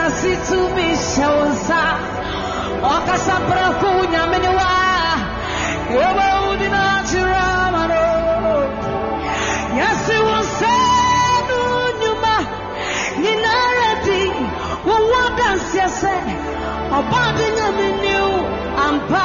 kasi tumi hyɛ wo nsa ɔkasa prɛko wo nyame ne wa yɛbɛwu nyinaa kyerɛ ama no yɛse wo sɛ no nnwuma nyinara di wowɔ adanseɛ sɛ ɔbaade nyame niw ampa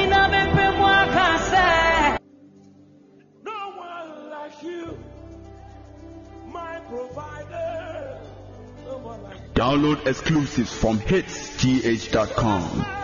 Download exclusives from hitsgh.com.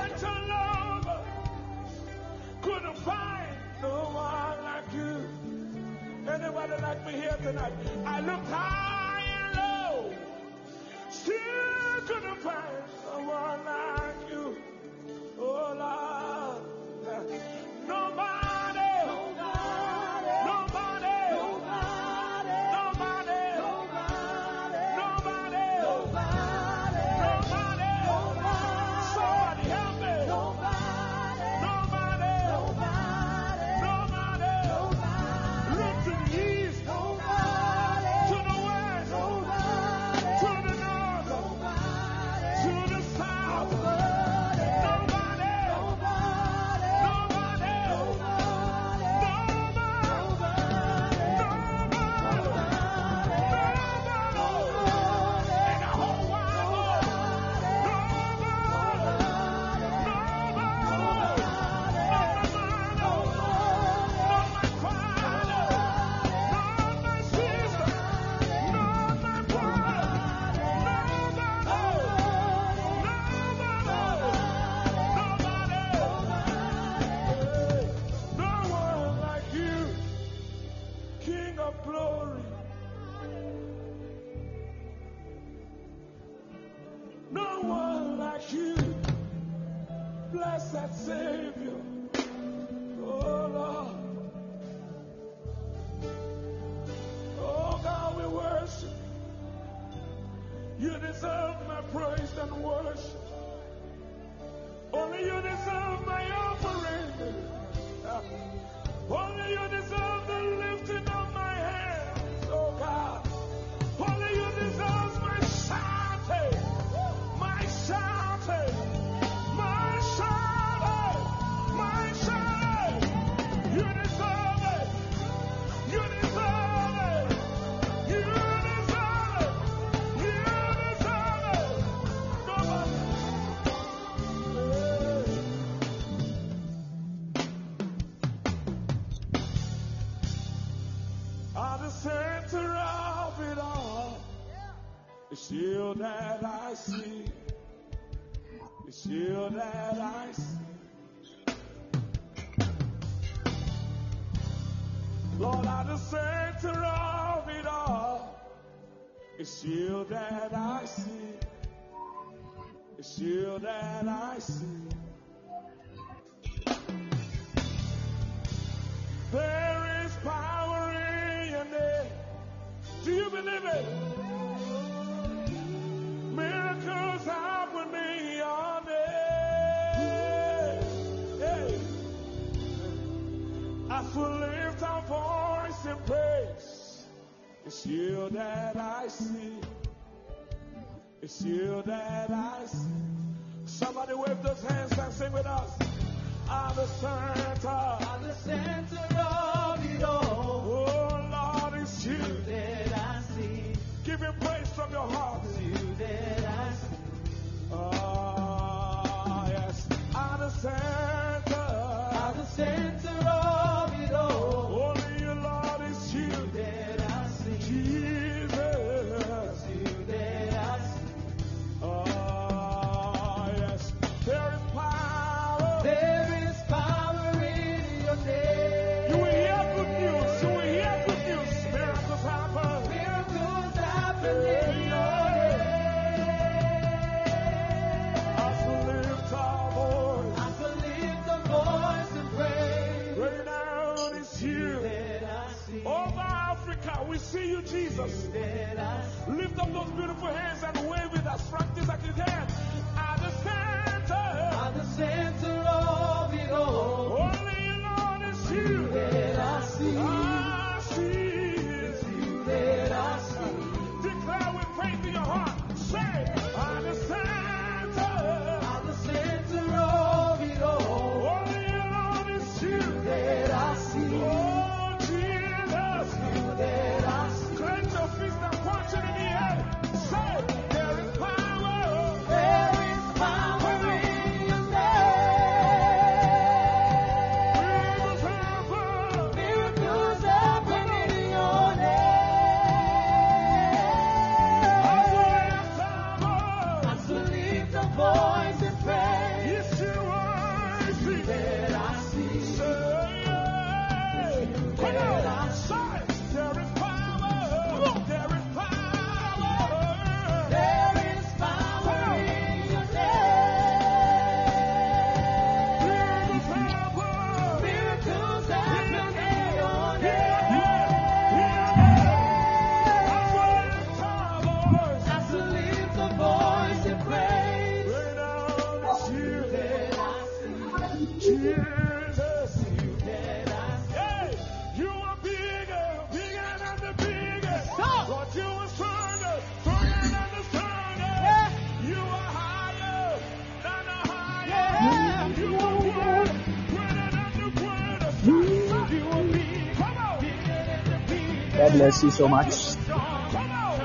bless you so much.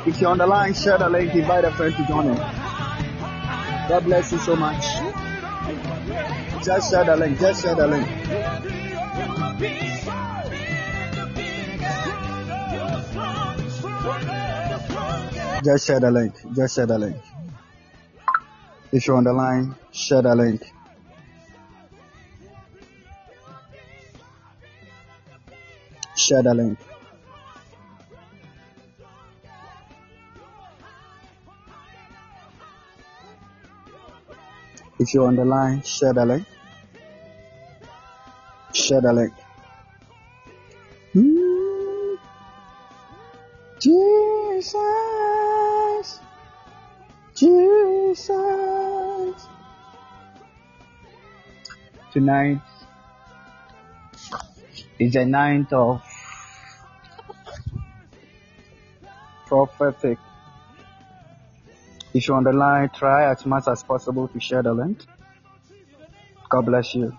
If you're on the line, share the link, invite a friend to join in. God bless you so much. Just share the link, just share the link. Just share the link, just share the link. If you're on the line, share the link. Share the link. If you're on the line, share the link. Share the link. Jesus, Jesus. Tonight is the night of prophetic if you're on the line, try as much as possible to share the link. God bless you.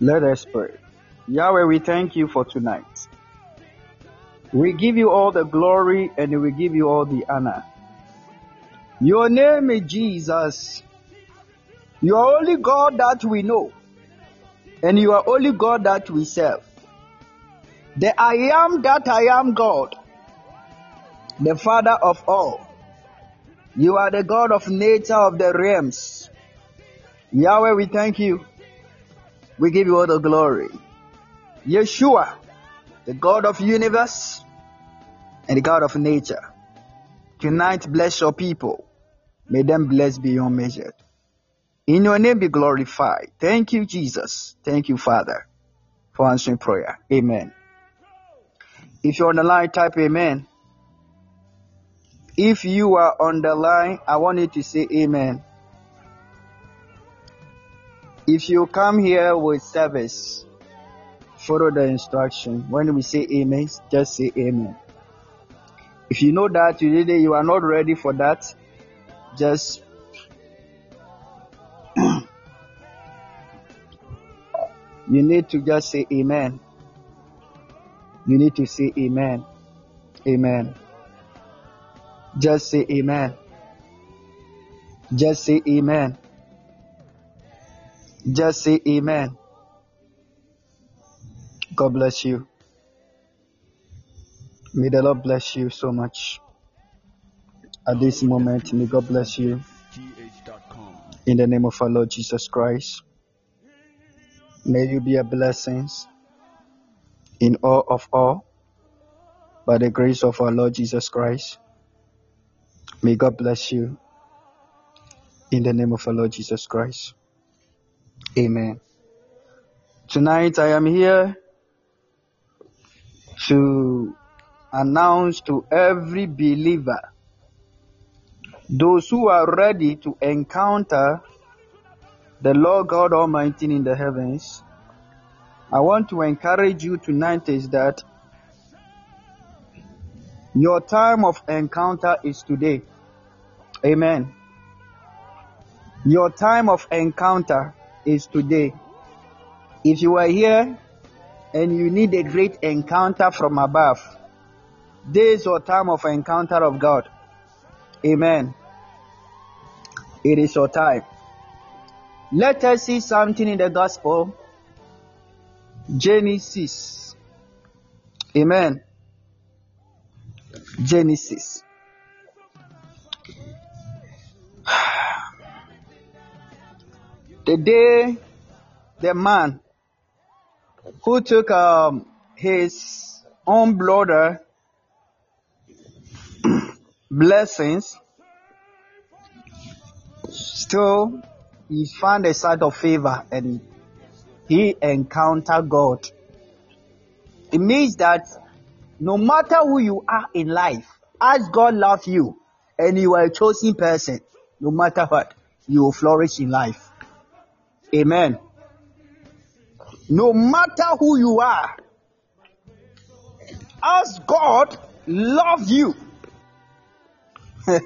Let us pray. Yahweh, we thank you for tonight. We give you all the glory and we give you all the honor. Your name is Jesus. You are only God that we know. And you are only God that we serve. The I am that I am God the Father of all. You are the God of nature of the realms. Yahweh, we thank you. We give you all the glory. Yeshua, the God of universe and the God of nature. Tonight, bless your people. May them bless beyond measure. In your name be glorified. Thank you, Jesus. Thank you, Father, for answering prayer. Amen. If you're on the line, type amen. If you are on the line, I want you to say amen. If you come here with service, follow the instruction. When we say amen, just say amen. If you know that today you are not ready for that, just you need to just say amen. You need to say amen. Amen. Just say amen. Just say amen. Just say amen. God bless you. May the Lord bless you so much. At this moment, may God bless you. In the name of our Lord Jesus Christ. May you be a blessing in all of all by the grace of our Lord Jesus Christ. May God bless you. In the name of our Lord Jesus Christ. Amen. Tonight I am here to announce to every believer, those who are ready to encounter the Lord God Almighty in the heavens, I want to encourage you tonight is that your time of encounter is today. Amen. Your time of encounter is today. If you are here and you need a great encounter from above, this is your time of encounter of God. Amen. It is your time. Let us see something in the gospel. Genesis. Amen. Genesis. The day the man who took um, his own brother blessings still he found a sight of favor and he encountered God. It means that no matter who you are in life, as God loves you and you are a chosen person, no matter what, you will flourish in life. Amen. No matter who you are, as God loves you,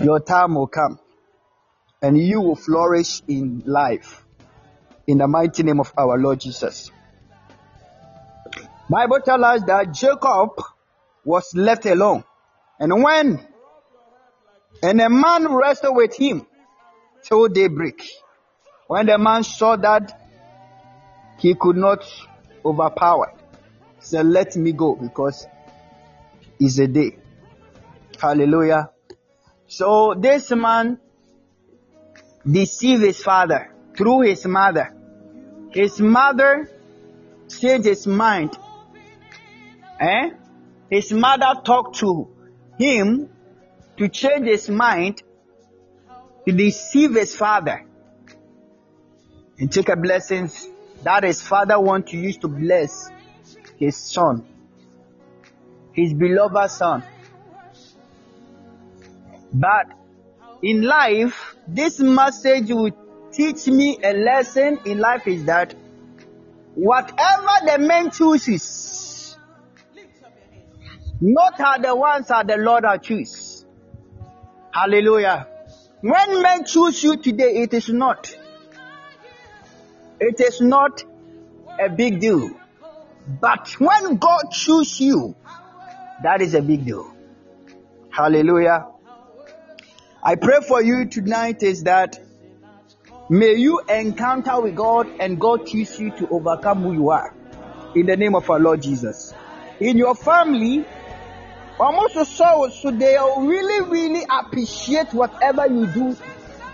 your time will come and you will flourish in life. In the mighty name of our Lord Jesus. Bible tells us that Jacob was left alone. And when and a man wrestled with him till daybreak. When the man saw that he could not overpower, he said, Let me go because it's a day. Hallelujah. So this man deceived his father through his mother. His mother changed his mind. Eh? His mother talked to him to change his mind to deceive his father and take a blessings that his father want to use to bless his son, his beloved son. But in life, this message will teach me a lesson in life is that whatever the man chooses, not are the ones that the Lord has choose. Hallelujah. When men choose you today, it is not. It is not a big deal. But when God choose you, that is a big deal. Hallelujah. I pray for you tonight is that may you encounter with God and God choose you to overcome who you are. In the name of our Lord Jesus. In your family, almost so, so they really, really appreciate whatever you do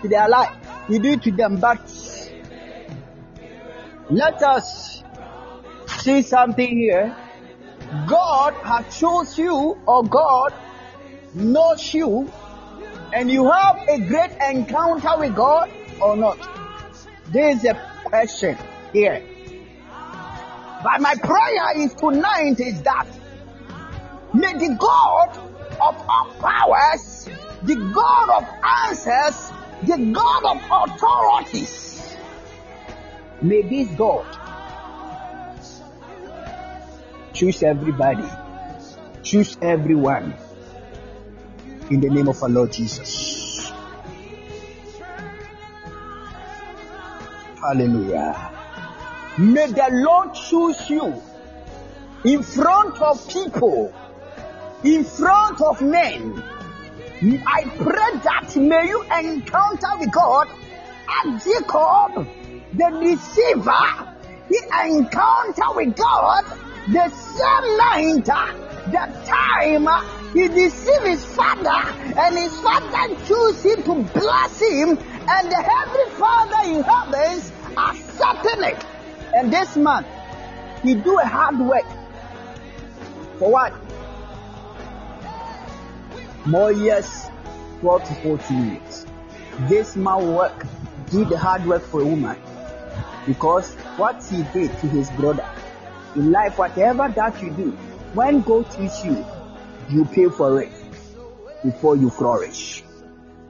to their life. You do to them, but let us see something here. God has chose you or God knows you and you have a great encounter with God or not. This is a question here. But my prayer is tonight is that May the God of all powers, the God of answers, the God of authorities, may this God choose everybody, choose everyone in the name of our Lord Jesus. Hallelujah. May the Lord choose you in front of people in front of men. I pray that may you encounter with God as Jacob, the deceiver, he encountered with God the same night, the time he deceived his father, and his father chose him to bless him, and the heavenly father in heavens accepting it. And this man, he do a hard work. For what? More years, 12 to 14 years. This man work, the hard work for a woman. Because what he did to his brother, in life, whatever that you do, when God teach you, you pay for it before you flourish.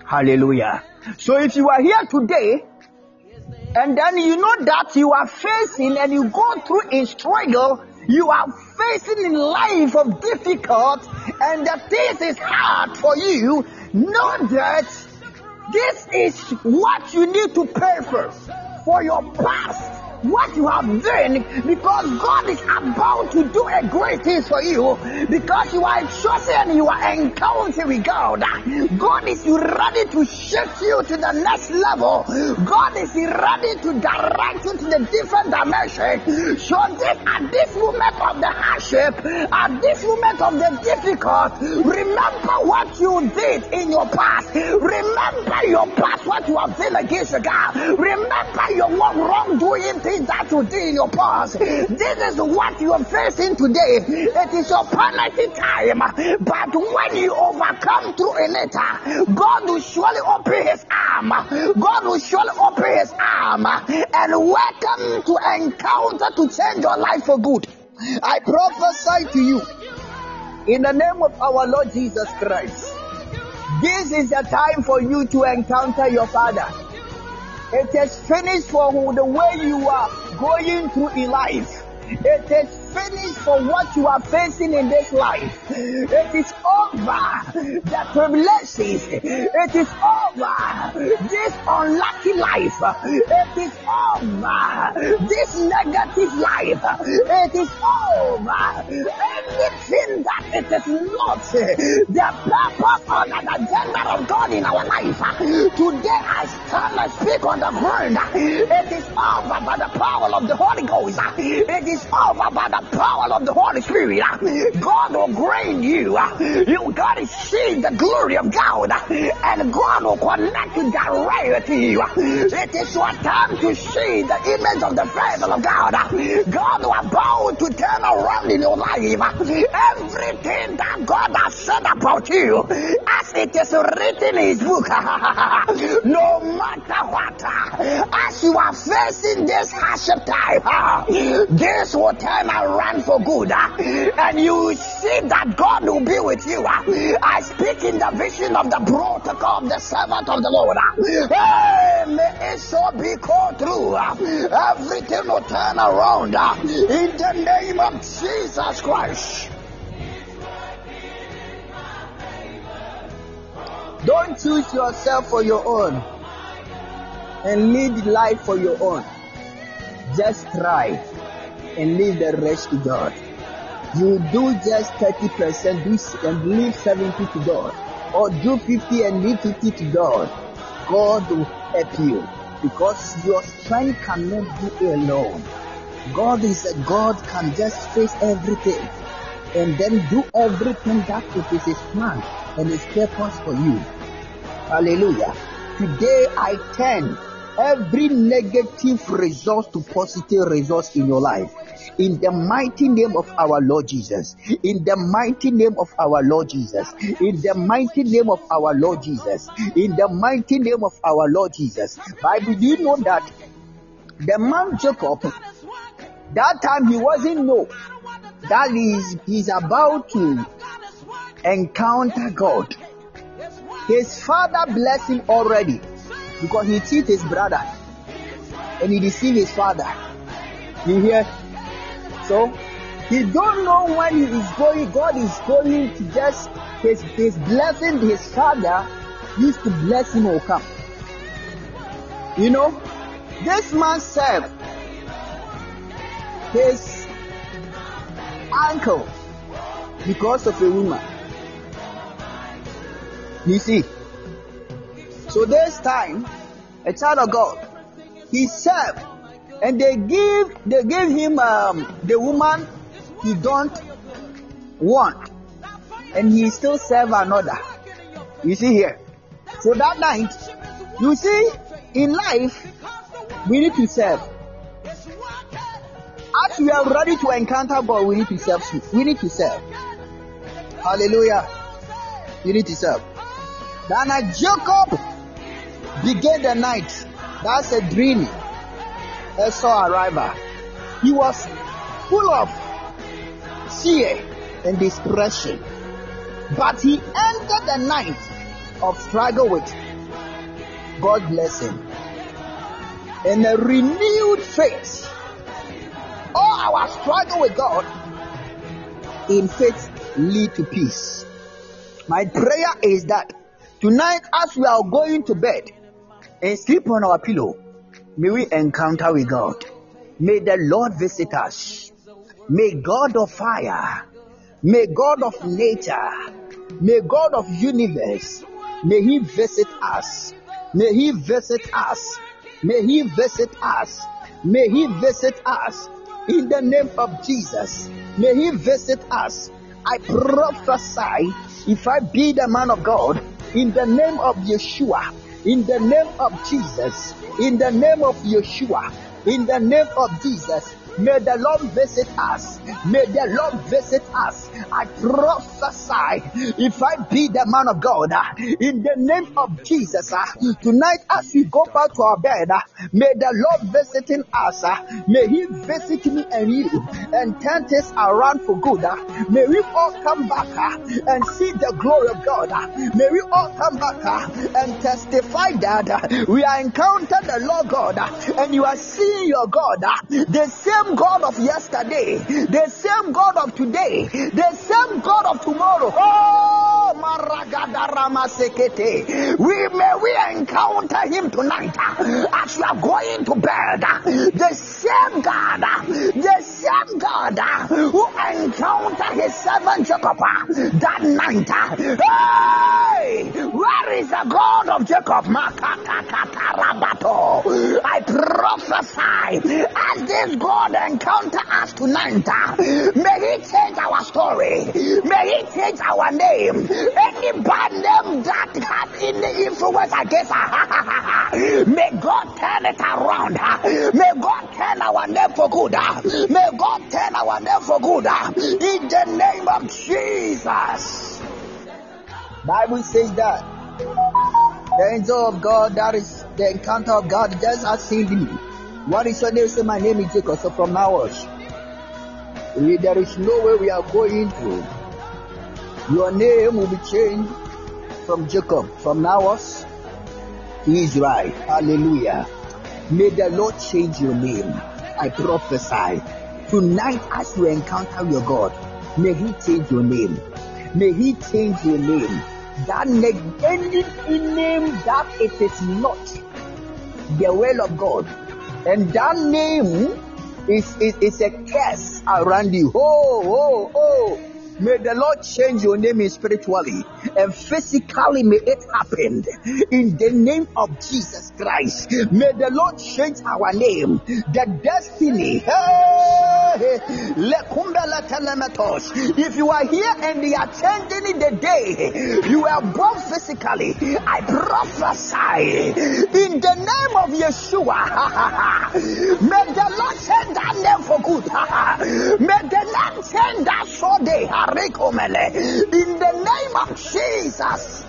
Hallelujah. So if you are here today, and then you know that you are facing and you go through a struggle, you are facing in life of difficult and the things is hard for you, know that this is what you need to pay for. For your past what you have done because God is about to do a great thing for you because you are chosen you are encountering with God. God is ready to shift you to the next level. God is ready to direct you to the different dimension. So this at this moment of the hardship, at this moment of the difficult, remember what you did in your past. Remember your past, what you have done against God. Remember your wrongdoing that you did in your past. This is what you are facing today. It is your penalty time. But when you overcome through it, God will surely open his arm. God will surely open his arm and welcome to encounter to change your life for good. I prophesy to you in the name of our Lord Jesus Christ. This is the time for you to encounter your Father. It is finished for the way you are going through in life. It is finished for what you are facing in this life. It is over. The tribulations. It is over. This unlucky life. It is over. This negative life. It is over. Anything that it is not the purpose or the agenda of God in our life. Today I stand and speak on the ground. It is over by the power of the Holy Ghost. It is over by the power of the Holy Spirit. Uh, God will grain you. Uh, you got to see the glory of God, uh, and God will connect you directly to you. It is your time to see the image of the face of God. God will about to turn around in your life. Everything that God has said about you, as it is written in His book, no matter what, as you are facing this hardship time, this will turn around for good, and you see that God will be with you. I speak in the vision of the protocol of the servant of the Lord. Hey, may it so be called through. Everything will turn around in the name of Jesus Christ. Don't choose yourself for your own and lead life for your own. Just try and leave the rest to God. You do just 30% do and leave 70 to God. Or do 50 and leave 50 to God. God will help you because your strength cannot it alone. God is a God can just face everything and then do everything that it is His plan and His purpose for you. Hallelujah. Today I turn every negative result to positive results in your life. In the mighty name of our Lord Jesus. In the mighty name of our Lord Jesus. In the mighty name of our Lord Jesus. In the mighty name of our Lord Jesus. Bible, do you know that the man Jacob, that time he wasn't know that is he's about to encounter God. His father blessed him already because he cheated his brother and he deceived his father. You hear? So he don't know when he is going. God is going to just his his blessing. His father used to bless him will come. You know, this man served his uncle because of a woman. You see, so this time, a child of God, he served, and they give they gave him um, the woman he don't want, and he still serve another. You see here. So that night, you see, in life, we need to serve. As we are ready to encounter God, we need to serve. We need to serve. Hallelujah. You need to serve. Then Jacob began the night. That's a dream. I Esau arrival. He was full of fear and depression. But he entered the night of struggle with God bless him. and a renewed faith. All our struggle with God in faith lead to peace. My prayer is that tonight, as we are going to bed and sleep on our pillow, may we encounter with God. May the Lord visit us. May God of fire, may God of nature, may God of universe, may He visit us. May He visit us. May He visit us. May He visit us in the name of Jesus. May He visit us. I prophesy if I be the man of God in the name of Yeshua, in the name of Jesus, in the name of Yeshua, in the name of Jesus. May the Lord visit us. May the Lord visit us. I prophesy if I be the man of God uh, in the name of Jesus. uh, Tonight, as we go back to our bed, uh, may the Lord visiting us. Uh, may He visit me and you and turn things around for good. Uh, may we all come back uh, and see the glory of God. May we all come back and testify that we are encountered the Lord God and you are seeing your God. The same same God of yesterday, the same God of today, the same God of tomorrow. Oh, we may we encounter him tonight uh, as you are going to bed. Uh, the same God, uh, the same God who encountered his servant Jacob that night. Hey, where is the God of Jacob? I prophesy as this God encounter us tonight. May He change our story. May He change our name. Any bad name that have any influence against us, may God turn it around. May God turn our name for good. May God turn our name for good. In the name of Jesus. Bible says that the angel of God, that is the encounter of God, just has saved me. What is your name? Say, my name is Jacob. So from now on, there is no way we are going to. Your name will be changed from Jacob. From now on, Israel. Hallelujah. May the Lord change your name. I prophesy. Tonight, as you encounter your God, may He change your name. May He change your name. That any name that it is not the will of God, and that name is, is, is a curse around you. Oh, oh, oh. May the Lord change your name spiritually and physically. May it happen in the name of Jesus Christ. May the Lord change our name, the destiny. Hey, if you are here and they are changing the day, you are born physically. I prophesy in the name of Yeshua. May the Lord change that name for good. May the Lord change that so day. In the name of Jesus,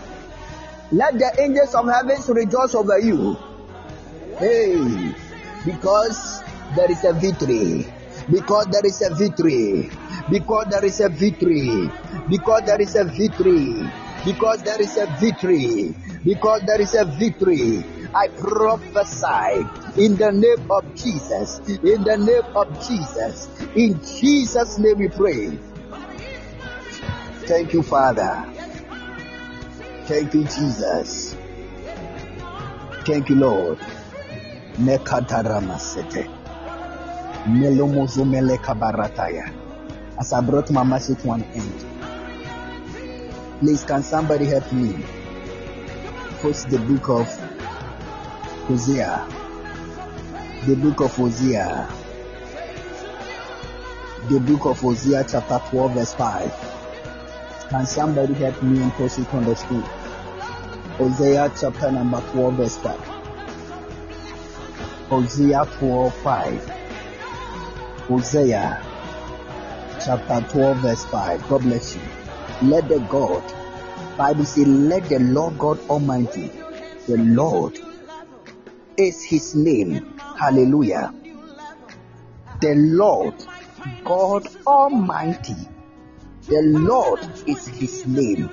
let the angels of heaven rejoice over you. Hey, because there is a victory. Because there is a victory. Because there is a victory. Because there is a victory. Because there is a victory. Because there is a victory. I prophesy in the name of Jesus. In the name of Jesus. In Jesus' name we pray. Thank you, Father. Thank you, Jesus. Thank you, Lord. As I brought my message to an end, please can somebody help me? Post the book of Hosea. The book of Hosea. The book of Hosea, chapter 12, verse 5. Can somebody help me and post on the screen? Hosea chapter number 12, verse 5. Hosea 12, 5. Hosea chapter 12, verse 5. God bless you. Let the God, Bible says, let the Lord God Almighty, the Lord is his name. Hallelujah. The Lord God Almighty the Lord is his name.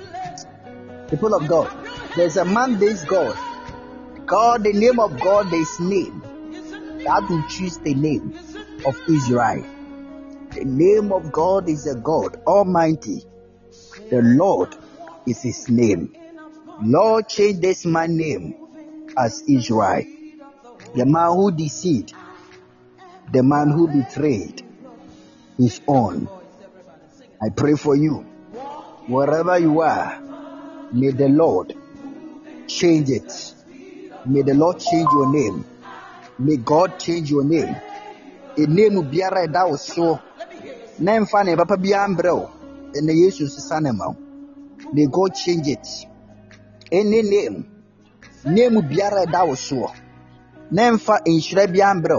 People of God, there's a man based God. God, the name of God, is name. God will choose the name of Israel. The name of God is a God Almighty. The Lord is his name. Lord, change this man name as Israel. The man who deceived, the man who betrayed his own. I pray for you. Wherever you are, may the Lord change it. May the Lord change your name. May God change your name. A name biara ɛda wo so na mfa ne papa biara mbrɛ wo ɛna yesu sesa ne ma may god change it any name name biara ɛda wo soɔ na mfa nhyira biara mbrɛ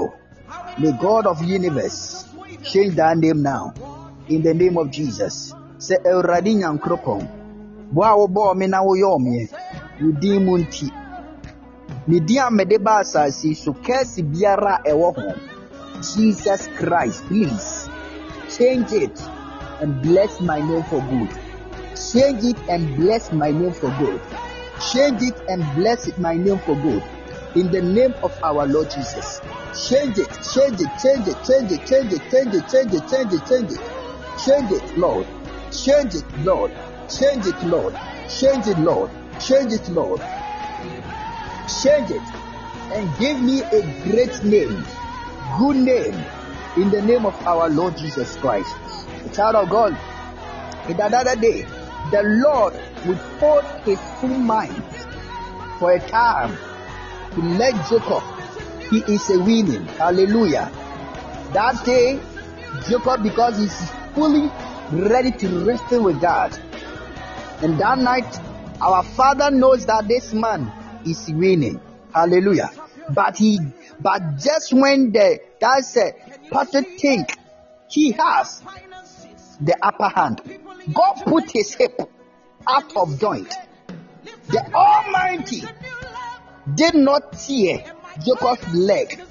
wo god of universe change that name now in the name of Jesus. Sɛ Awurade Nyankoropɔn, bo a wobɔɔ me na woyɔɔ me, wo din mu nti, ne din a mede ba asase so kɛse biara a ɛwɔ ho, Jesus Christ, please change it and bless my name for good. Change it and bless my name for good. Change it and bless my name for good. In the name of our Lord Jesus. Change it, change it, change it, change it, change it, change it, change it, change it. Change it. Change it, Lord. Change it, Lord. Change it, Lord. Change it, Lord. Change it, Lord. Change it. And give me a great name, good name, in the name of our Lord Jesus Christ. The child of God, in another day, the Lord will hold his full mind for a time to let Jacob. He is a winning. Hallelujah. That day, Jacob, because he's fully ready to wrestle with God. And that night, our father knows that this man is winning. Hallelujah. But he, but just when the, that's a pastor think he has the upper hand, God put his hip out of joint. The Almighty did not tear Jacob's leg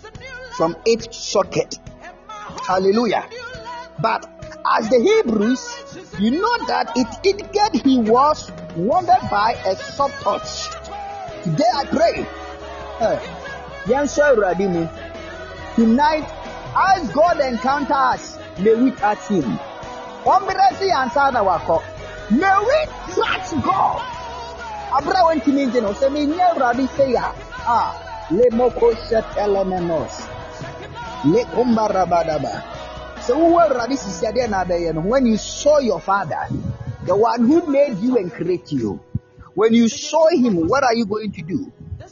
from its socket. Hallelujah. But as the Hebrews, you know that it indicated he was wounded by a soft touch. Today I pray. Uh, tonight, as God encounter us, may we touch him. May we touch God. Abra went to me, you know, say me never say ah, le moko set elemenos. Le kumbarabadaba. So when you saw your father, the one who made you and created you, when you saw him, what are you going to do? I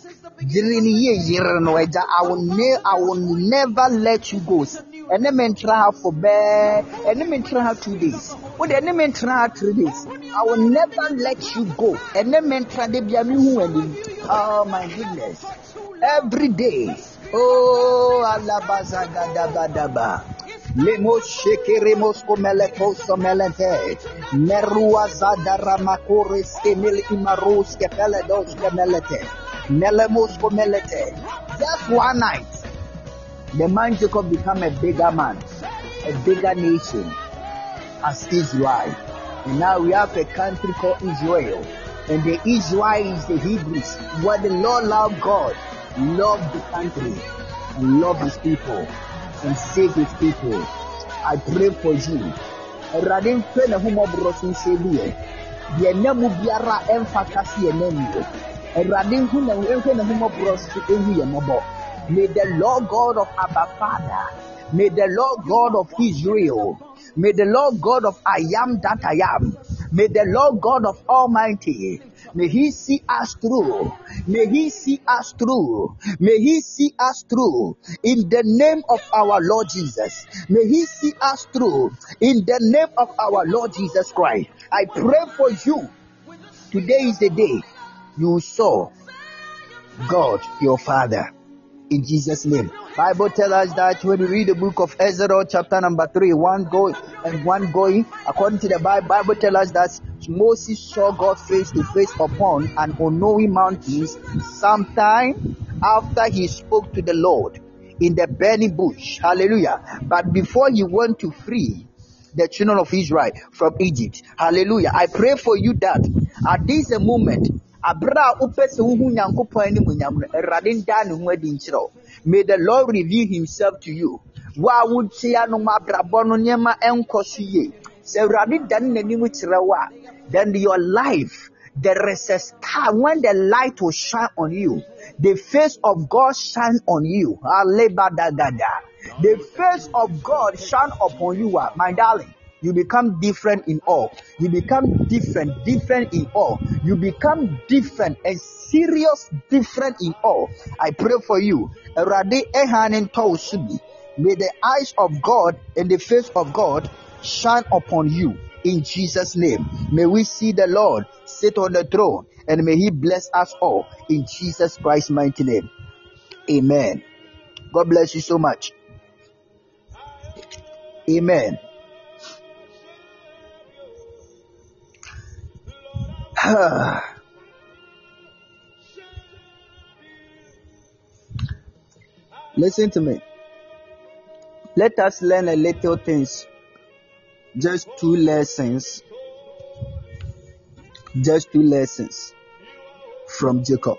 will, ne- I will never let you go. And then try for bear, and then try two days. Oh, what the enemy try three days. I will never let you go. And then try to be a Oh my goodness. Every day. Oh, alabazagadabadaba. Lemos shekeremos komeleko somelente. Merua zadara makores kemel imaros kepeledos kemelete. Melemos komelete. Just one night, the man Jacob become a bigger man, a bigger nation as Israel. And now we have a country called Israel. And the Israel is the Hebrews. What the Lord loved God, loved the country, and loved his people and save his people. I pray for you. Awurade mfe ne ho mmɔborɔ so nhyɛ bi yɛ. Deɛ nna mu biara ɛmfata si yɛ nam yɛ. Awurade hu na nhwɛ ne ho mmɔborɔ so ehu yɛ mmɔbɔ. May the Lord God of Abba Father, may the Lord God of Israel, may the Lord God of I am that I am, may the Lord God of Almighty May He see us through. May He see us through. May He see us through. In the name of our Lord Jesus. May He see us through. In the name of our Lord Jesus Christ. I pray for you. Today is the day you saw God, your Father. In Jesus' name. Bible tells us that when we read the book of Ezra, chapter number three, one going and one going, according to the Bible, Bible tells us that Moses saw God face to face upon an unknown mountain sometime after he spoke to the Lord in the burning bush. Hallelujah. But before he went to free the children of Israel from Egypt. Hallelujah. I pray for you that at this moment, may the lord reveal himself to you wo a wotia no mu abrabɔ no nneɛma ɛnkɔ so yie sɛ awurade dane n'anim kyerɛ wo a then your life there is a star when the light will shine on you the face of god shine on you the face of god shine upon you ah, my darling you become different in all. You become different, different in all. You become different and serious, different in all. I pray for you. May the eyes of God and the face of God shine upon you in Jesus' name. May we see the Lord sit on the throne and may He bless us all in Jesus Christ's mighty name. Amen. God bless you so much. Amen. Listen to me. Let us learn a little things. Just two lessons. Just two lessons from Jacob.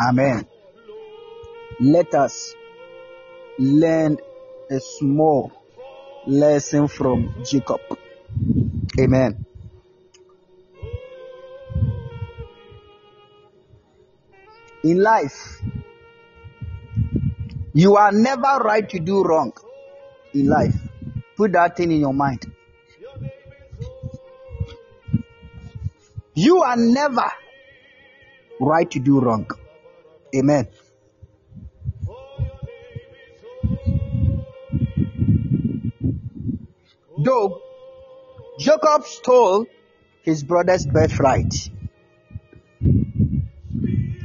Amen. Let us learn a small lesson from Jacob. Amen. In life, you are never right to do wrong in life. Put that thing in your mind. You are never right to do wrong. Amen. Though Jacob stole his brother's birthright.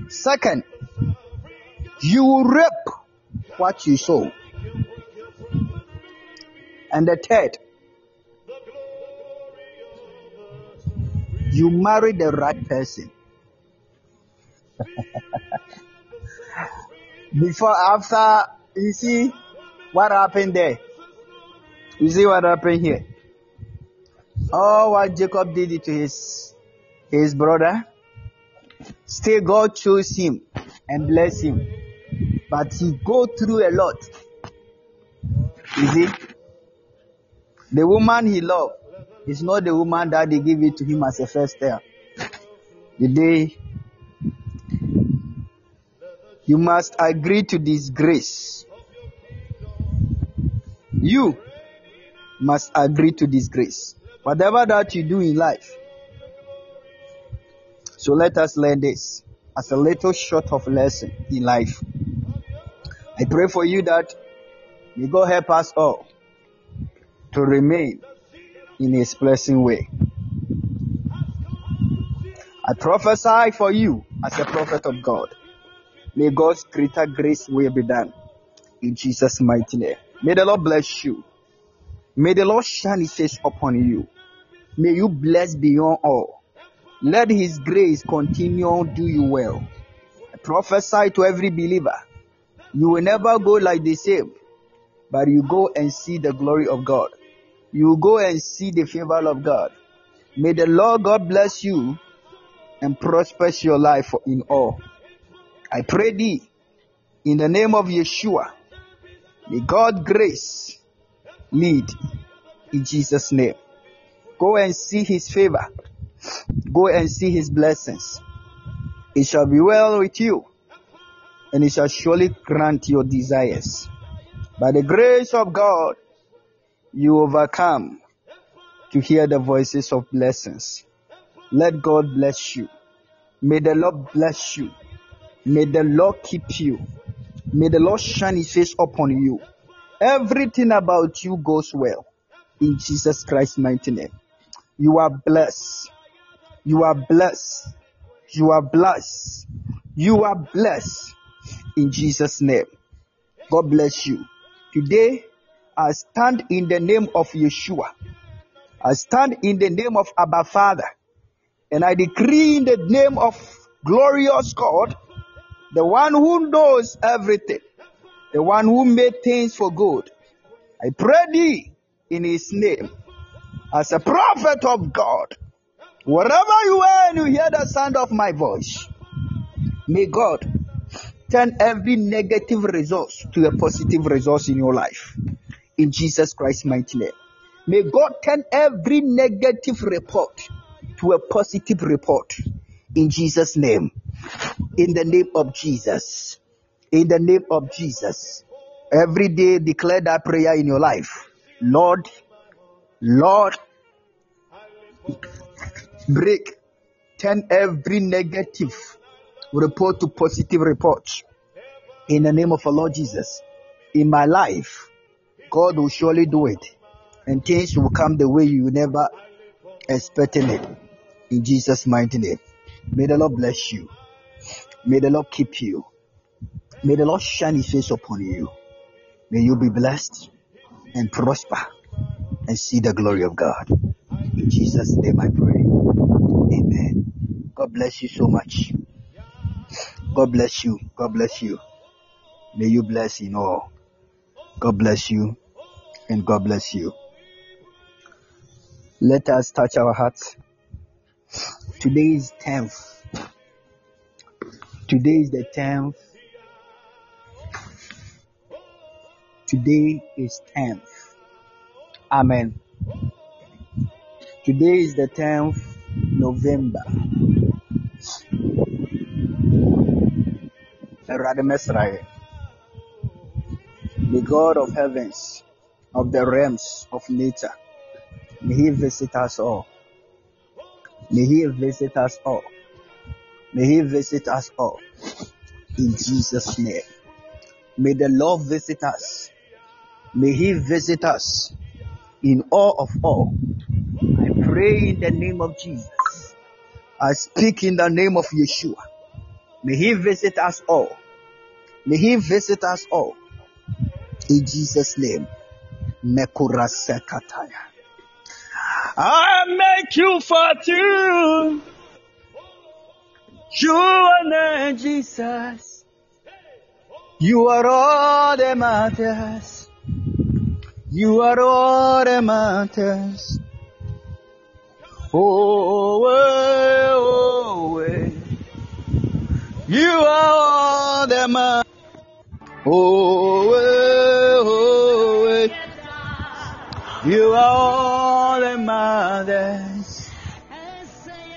Second, you reap what you sow. And the third, you marry the right person. Before, after, you see what happened there? You see what happened here? Oh, what Jacob did to his his brother. Still, God chose him and blessed him, but he go through a lot. You see, the woman he loved is not the woman that they give it to him as a first step. The day you must agree to disgrace. You must agree to disgrace. Whatever that you do in life. So let us learn this as a little short of lesson in life. I pray for you that may God help us all to remain in His blessing way. I prophesy for you as a prophet of God. May God's greater grace will be done in Jesus' mighty name. May the Lord bless you. May the Lord shine his face upon you. May you bless beyond all. Let his grace continue do you well. I prophesy to every believer. You will never go like the same, but you go and see the glory of God. You go and see the favor of God. May the Lord God bless you and prosper your life in all. I pray thee in the name of Yeshua. May God grace lead in Jesus' name. Go and see his favor. Go and see his blessings. It shall be well with you, and it shall surely grant your desires. By the grace of God, you overcome to hear the voices of blessings. Let God bless you. May the Lord bless you. May the Lord keep you. May the Lord shine his face upon you. Everything about you goes well. In Jesus Christ's mighty name. You are blessed. You are blessed. You are blessed. You are blessed. In Jesus' name. God bless you. Today, I stand in the name of Yeshua. I stand in the name of Abba Father. And I decree in the name of glorious God, the one who knows everything, the one who made things for good. I pray thee in his name as a prophet of God. Wherever you are and you hear the sound of my voice, may God turn every negative resource to a positive resource in your life. In Jesus Christ's mighty name. May God turn every negative report to a positive report. In Jesus' name. In the name of Jesus. In the name of Jesus. Every day declare that prayer in your life. Lord, Lord, break, turn every negative report to positive report. In the name of our Lord Jesus. In my life, God will surely do it. And things will come the way you never expected it. In Jesus' mighty name. May the Lord bless you. May the Lord keep you. May the Lord shine his face upon you. May you be blessed and prosper and see the glory of God. In Jesus' name I pray. Amen. God bless you so much. God bless you. God bless you. May you bless in all. God bless you and God bless you. Let us touch our hearts. Today is 10th. Today is the 10th. Today is 10th. Amen. Today is the 10th November. Awurade mɛsra The God of heavens, of the realms of nature, may He visit us all. May He visit us all. May He visit us all. In Jesus' name. May the Lord visit us. May He visit us in awe of all. I pray in the name of Jesus. I speak in the name of Yeshua. May He visit us all. May He visit us all. In Jesus' name. Mekura sekataya. I make you for. You are Jesus. You are all that matters. You are all that matters. Oh, oh, oh, you are all that matters. Oh, oh, oh, you are all that matters.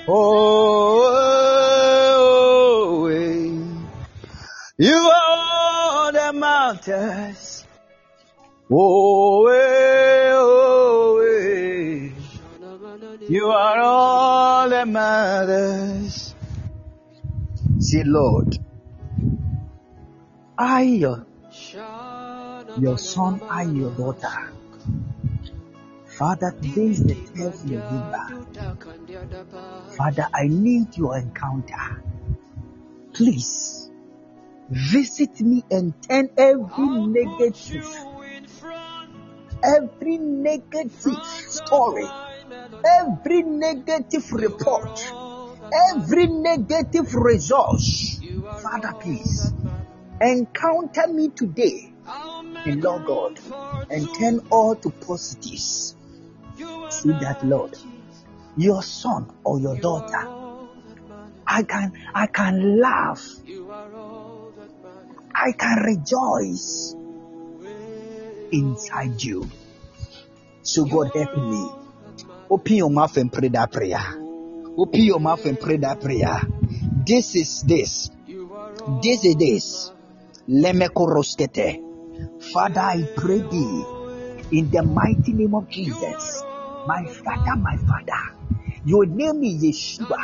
Oh, oh, you are all that matters. Oh, oh, you are all that matters. See, Lord, I, your, your son, I, your daughter. Father, is the 10th November. Father, I need your encounter. Please visit me and turn every negative, every negative story, every negative report, every negative resource. Father, please encounter me today Lord God and turn all to positives. See that, Lord, your son or your daughter, I can, I can laugh. I can rejoice inside you. So God help me. Open your mouth and pray that prayer. Open your mouth and pray that prayer. This is this. This is this. Lemekoroskete. Father, I pray thee in the mighty name of Jesus. My Father, my Father. Your name is Yeshua.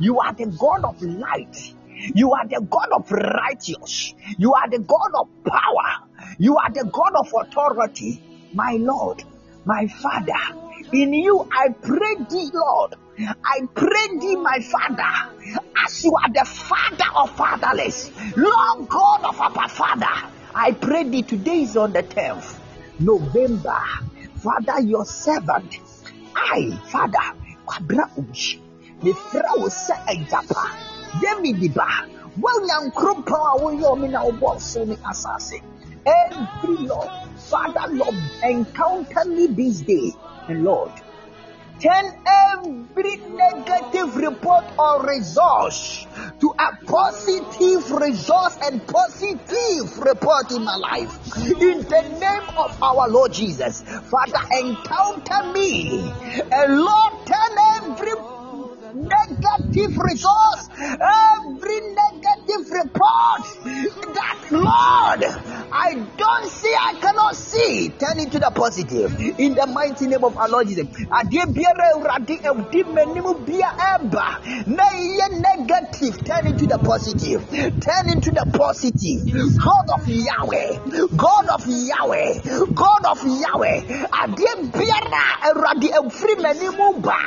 You are the God of light. You are the God of righteous. You are the God of power. You are the God of authority. My Lord, my Father, in you I pray thee, Lord. I pray thee, my Father, as you are the Father of fatherless, Lord God of our Father. I pray thee today is on the 10th November. Father, your servant, I, Father, kwabra umshi, mefra wo sɛ agyapa, dɛmi di ba, woanya nkuropɔn a woyɛ ɔme na wobɔ so ne asase. Every Lord, Father, Lord, encounter me this day, and Lord, turn every negative report or resource to a positive resource and positive report in my life. In the name of our Lord Jesus, Father, encounter me and Lord, turn every negative resource, every negative report that Lord, I don't see, I cannot see, turn into the positive. In the mighty name of our Lord Jesus. Negative, turn into the positive, turn into the positive. God of Yahweh, God of Yahweh, God of Yahweh. Adeɛ biara awurade ɛfiri m'anim ba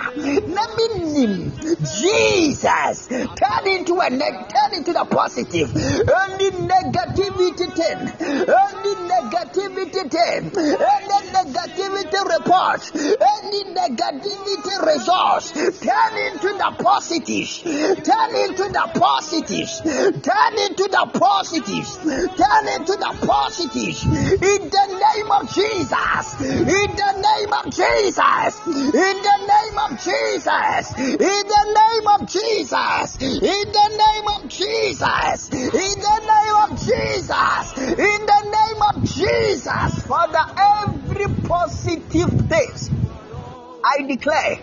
na minim Jesus, turn into a ne- turn into the positive. Any negativity, turn. any negativity identity, any negativity report, any negativity resource, turn into the positives, turn into the positives, turn into the positives, turn into the positives. In the name of Jesus, in the name of Jesus, in the name of Jesus, in the name of Jesus, in the name of Jesus, in the name of Jesus, in the name of Jesus, Father, every positive thing I declare,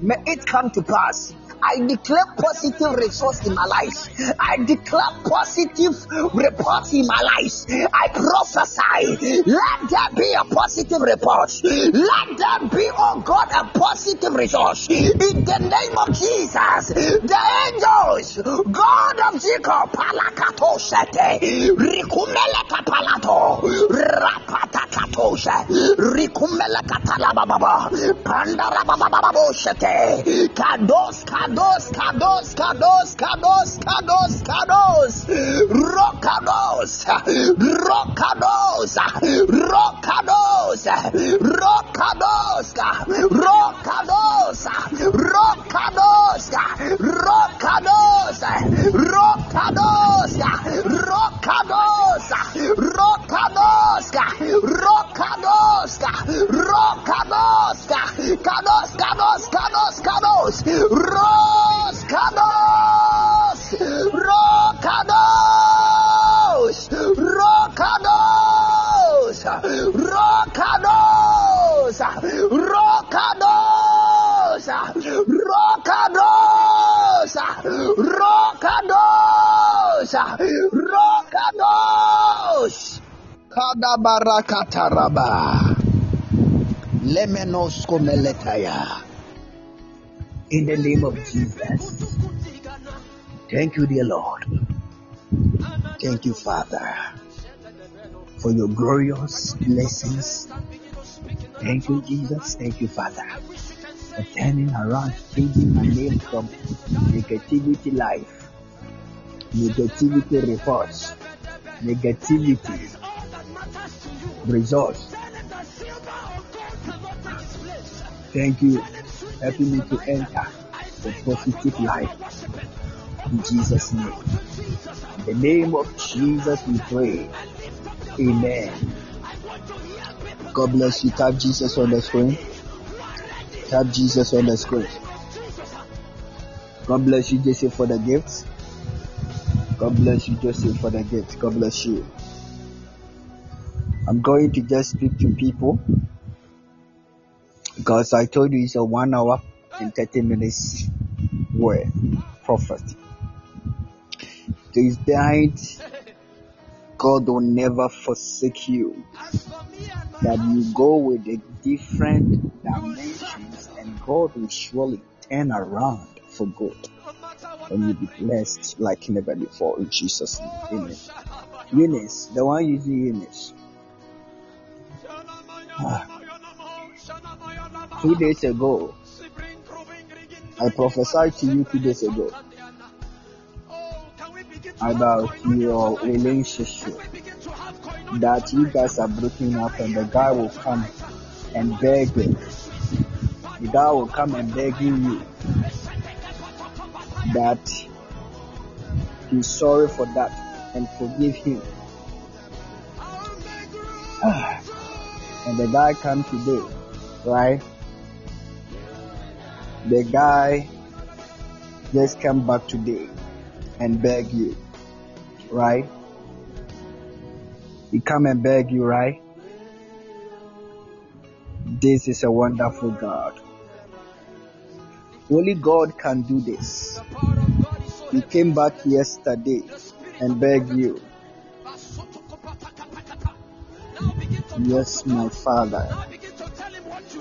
may it come to pass I declare positive results in my life. I declare positive reports in my life. I prophesy. Let there be a positive report. Let there be, oh God, a positive result. In the name of Jesus, the angels, God of Jacob, palakato sete, rikumele kapalato, rapata katosha, rikumele katalababa, pandara bababa sete, kados kados kados, kados, kados, kados, kados, kados, rokados, rokados, rokados, rokados, rokados, rokados, rokados, rokados, rokados, rokados, rokados, rokados, kados, kados, kados, kados, Ros Kados! Rokados! Rokados! Rokados! Rokados! Rokados! Rokados! Rokados! Kadabarakataraba. Lemenos komeletaya in the name of Jesus. Thank you, dear Lord. Thank you, Father, for your glorious blessings. Thank you, Jesus. Thank you, Father, for turning around, changing my name from negativity life, negativity reports, negativity results. Thank you helping me to enter the positive life. In Jesus' name. In the name of Jesus we pray. Amen. God bless you. Tap Jesus on the screen. Tap Jesus on the screen. God bless you, Joseph, for the gifts. God bless you, Joseph, for the gifts. God bless you. I'm going to just speak to people because I told you it's a one hour and 30 minutes word prophet. This night, God will never forsake you. That you go with the different dimensions and God will surely turn around for good. And you'll be blessed like never before in Jesus' name. Amen. Eunice, the one using Eunice. Ah. Two days ago, I prophesied to you two days ago about your relationship that you guys are breaking up and the guy will come and beg you. The guy will come and begging you that he's sorry for that and forgive him. and the guy come today, right? The guy just come back today and beg you, right? He come and beg you, right? This is a wonderful God. Only God can do this. He came back yesterday and begged you. Yes, my Father.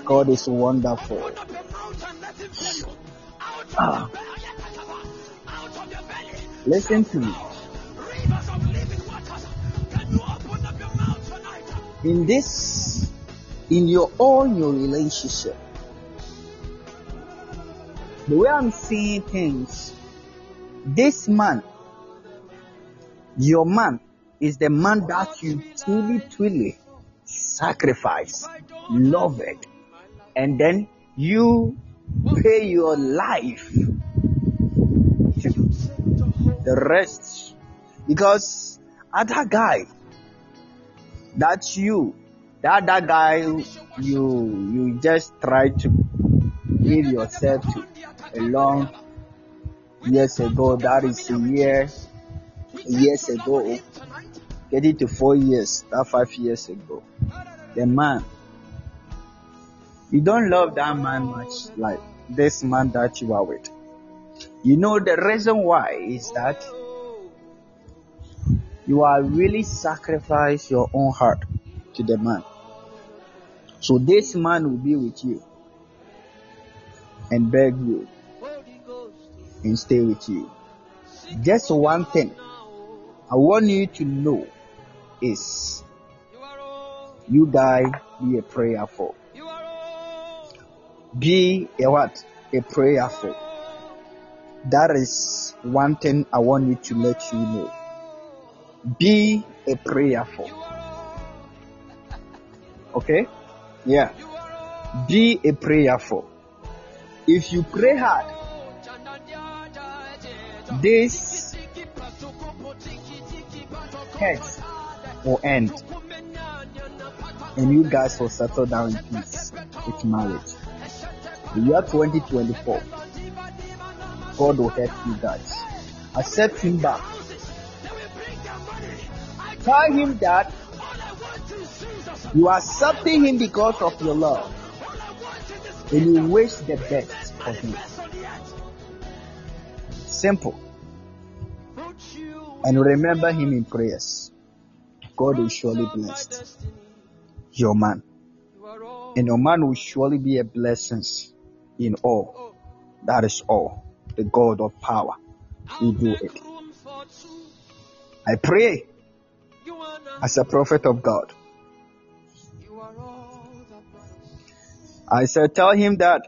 God is wonderful. Ah. Listen to me. In this, in your all your relationship, the way I'm seeing things, this man, your man, is the man that you truly, truly sacrifice, love it, and then you pay your life to the rest. Because other guy, that's you. That that guy you you just try to give yourself to a long years ago. That is a year years ago. Get it to four years. That five years ago. The man. You don't love that man much like this man that you are with. You know the reason why is that you are really sacrifice your own heart to the man. So this man will be with you and beg you and stay with you. Just one thing I want you to know is you guys be a prayerful. Be a what? A prayerful. That is one thing I want you to let you know. Be a prayerful. Okay? Yeah. Be a prayerful. If you pray hard, this hurt will end. And you guys will settle down in peace with marriage. The year 2024, God will help you guys. Accept Him back. Tell Him that you are accepting Him because of your love. And you wish the best for Him. Simple. And remember Him in prayers. God will surely bless your man. And your man will surely be a blessing in all. That is all. The God of power will do it. I pray as a prophet of God. I said, tell him that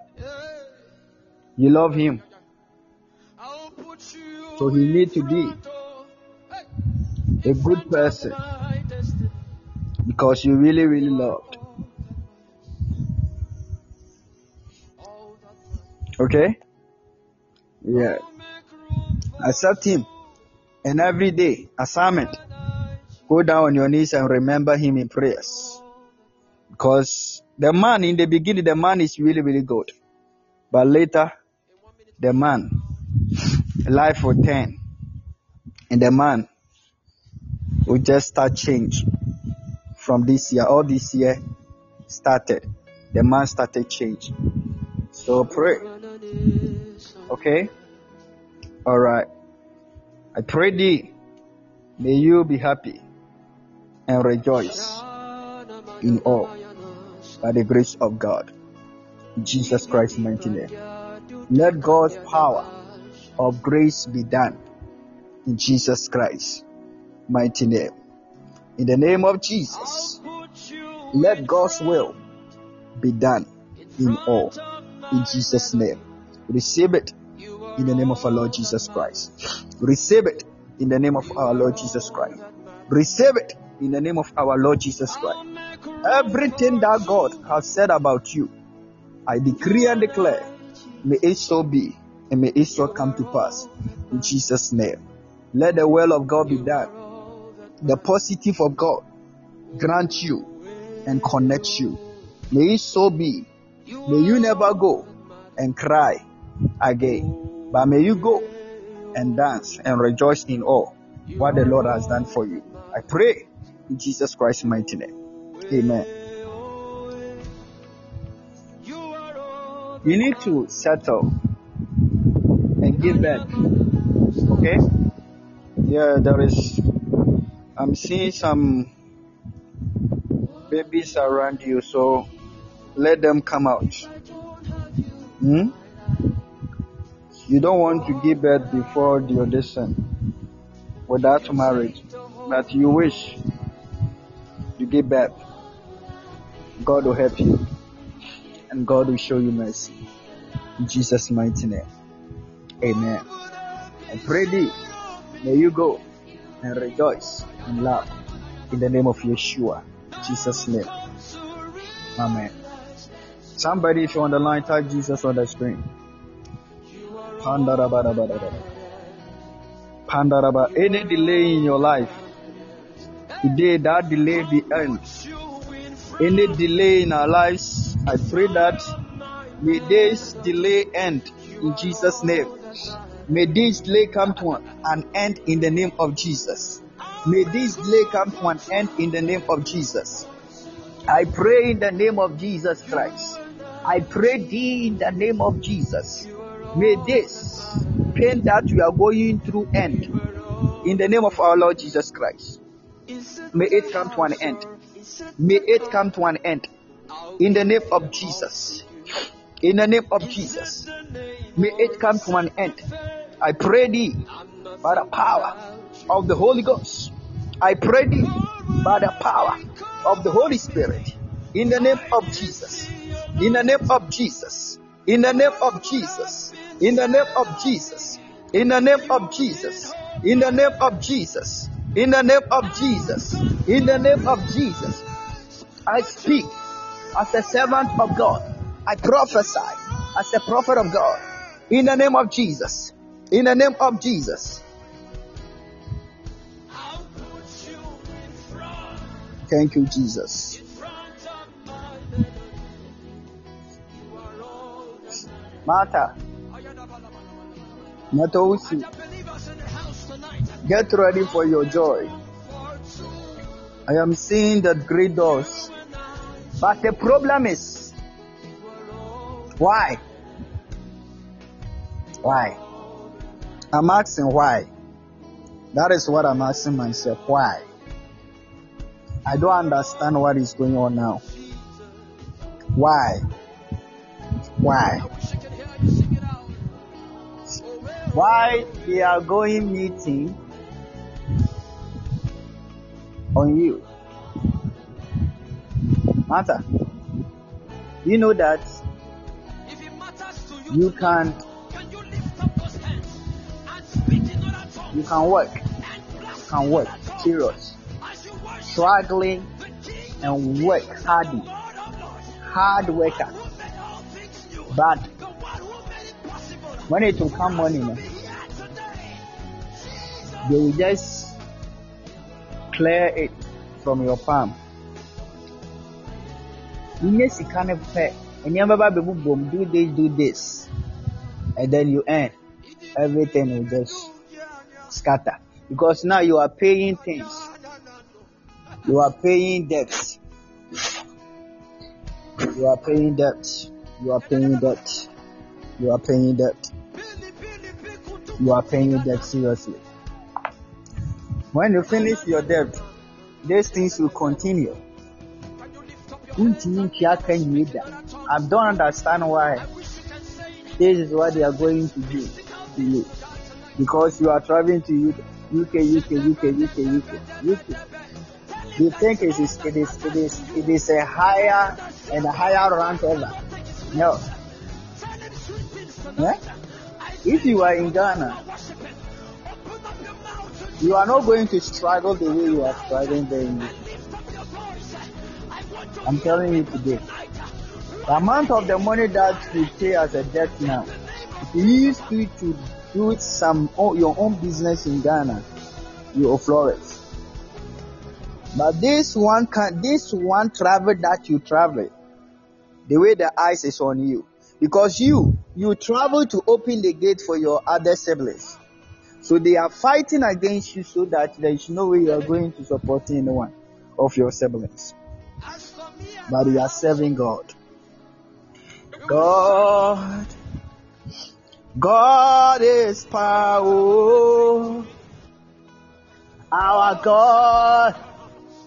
you love him. So he need to be a good person because you really, really loved. Okay? Yeah. Accept him. And every day, assignment. Go down on your knees and remember him in prayers. Because the man, in the beginning, the man is really, really good. But later, the man, life will turn. And the man will just start change from this year. All this year started. The man started change. So pray. Okay? Alright. I pray thee, may you be happy and rejoice in all by the grace of God. Jesus Christ's mighty name. Let God's power of grace be done in Jesus Christ's mighty name. In the name of Jesus, let God's will be done in all. In Jesus' name. Receive it in the name of our Lord Jesus Christ. Receive it in the name of our Lord Jesus Christ. Receive it in the name of our Lord Jesus Christ. Everything that God has said about you, I decree and declare, may it so be and may it so come to pass in Jesus' name. Let the will of God be done. The positive of God grant you and connect you. May it so be. May you never go and cry again, but may you go and dance and rejoice in all what the Lord has done for you. I pray in Jesus Christ's mighty name. Amen. You need to settle and give back. Okay? Yeah, there is. I'm seeing some babies around you, so let them come out. Hmm? You don't want to give birth before the audition without marriage, but you wish to give birth. God will help you and God will show you mercy. In Jesus' mighty name. Amen. I pray thee, may you go and rejoice and love in the name of Yeshua, Jesus' name. Amen. Somebody, if you're on the line, type Jesus on the screen. Pandaraba. Any delay in your life, today that delay be end. Any delay in our lives, I pray that may this delay end in Jesus' name. May this delay come to an end in the name of Jesus. May this delay come to an end in the name of Jesus. I pray in the name of Jesus Christ. I pray thee in the name of Jesus. May this pain that you are going through end in the name of our Lord Jesus Christ. May it come to an end. May it come to an end in the name of Jesus. In the name of Jesus. May it come to an end. I pray thee by the power of the Holy Ghost. I pray thee by the power of the Holy Spirit. In the name of Jesus. In the name of Jesus. In the name of Jesus. In the name of Jesus. In the name of Jesus. In the name of Jesus. In the name of Jesus. In the name of Jesus. I speak as a servant of God. I prophesy as a prophet of God. In the name of Jesus. In the name of Jesus. Thank you, Jesus. Martha, Matosi, get ready for your joy. I am seeing that great doors. But the problem is, why? Why? I'm asking why. That is what I'm asking myself. Why? I don't understand what is going on now. Why? Why? Why they are going meeting on you? Martha, you know that you you can you can work, you can work, serious, struggling and work hardy, hard worker, but when it will come money, no, they will just clear it from your palm. Nye sika ne pɛ, nneɛma bom, do this, do this, and then you end. Everything will just scatter because now you are paying things. You are paying debts. You are paying debts. You are paying debts. You are paying debt. You are paying your debt seriously. When you finish your debt, these things will continue. I don't understand why this is what they are going to do to you. Because you are traveling to UK, UK, UK, UK, UK, UK. They think it is, it is, it is, it is a higher and a higher rank ever. No. Yeah? If you are in Ghana, you are not going to struggle the way you are struggling there in UK. I'm telling you today. The amount of the money that you pay as a debt now, if you used to, to do some your own business in Ghana, you will flourish. But this one can, this one travel that you travel, the way the eyes is on you, because you you travel to open the gate for your other siblings, so they are fighting against you so that there is no way you are going to support anyone of your siblings. But you are serving God. God, God is power. Our God,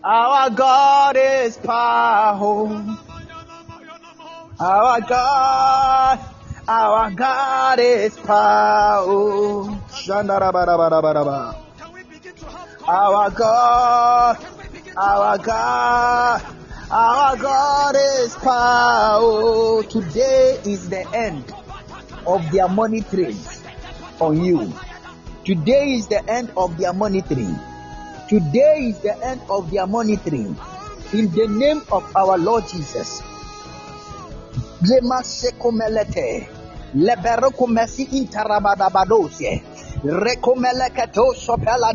our God is power. Our God, our God is power. Our God, our God, our God is power. Today is the end of their trades on you. Today is the end of their monitoring. Today is the end of their monitoring. In the name of our Lord Jesus. Lema sekomelete. Leberoko mesi intarabadabadose. Rekomelekato sopela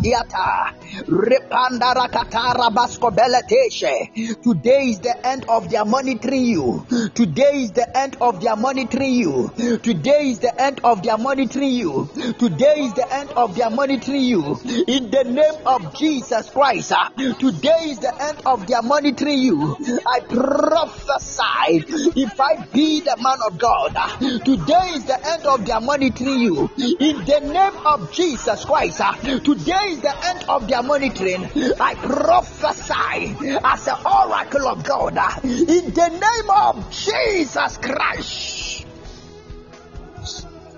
Today is the end of their monitoring you. Today is the end of their monitoring you. Today is the end of their monitoring you. Today is the end of their monitoring you. In the name of Jesus Christ. ah, Today is the end of their monitoring you. I prophesy. If I be the man of God, ah, today is the end of their monitoring you. In the name of Jesus Christ. ah, Today is the end of their monitoring. I prophesy as an oracle of God. ah, In the name of Jesus Christ.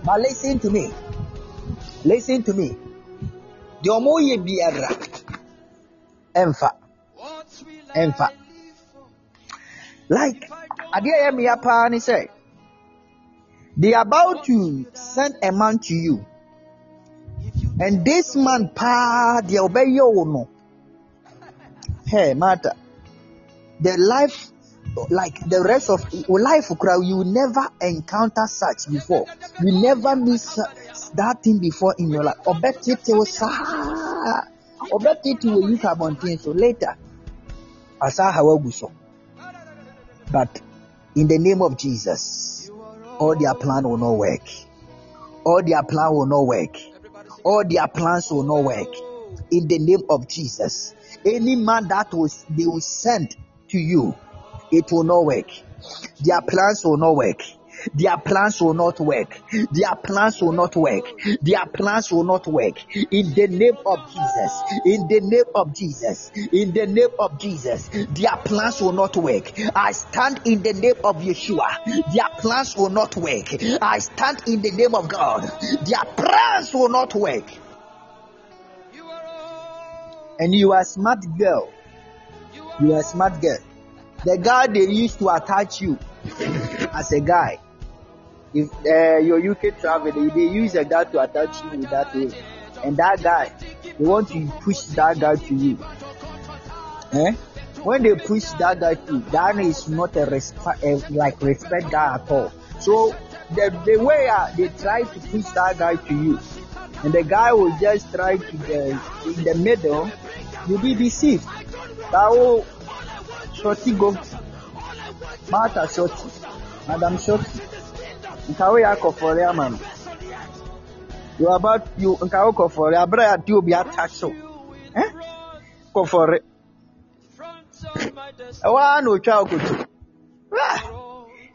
But listen to me. Listen to me. The omoye biara. Emfa. Emfa. Like, adeɛ yɛ mmea paa they are about to send a man to you. And this man deɛ ɔbɛyɛ wo no. Hey, Martha. The life like the rest of life you will never encounter such before. You never miss that thing before in your life. Wo saa ɔbɛtete wo yi ka abɔnten so later. Asa ha wagu so but in the name of jesus all their plan will not work. All their plan will not work all their plans will not work in the name of jesus any man that was they will send to you it will not work. Their plans will not work. Their plans will not work. Their plans will not work. Their plans will not work. In the name of Jesus. In the name of Jesus. In the name of Jesus. Their plans will not work. I stand in the name of Yeshua. Their plans will not work. I stand in the name of God. Their plans will not work. And you are a smart girl. You are a smart girl the guy they used to attach you as a guy. If uh, your UK travel, they, they use guy to attach you with that way, and that guy, they want to push that guy to you. Eh? When they push that guy to you, that is not a respect, uh, like respect guy at all. So the the way uh, they try to push that guy to you, and the guy will just try to the in the middle, you'll be deceived. That will Shorty go. Martha Shorty. Madam Shorty. Nkawe ya kɔfɔre ama no. Are about you nkawe kɔfɔre abere a obi attack so. Eh? Kɔfɔre. Ɛwɔ a na otwa okoto. Ah!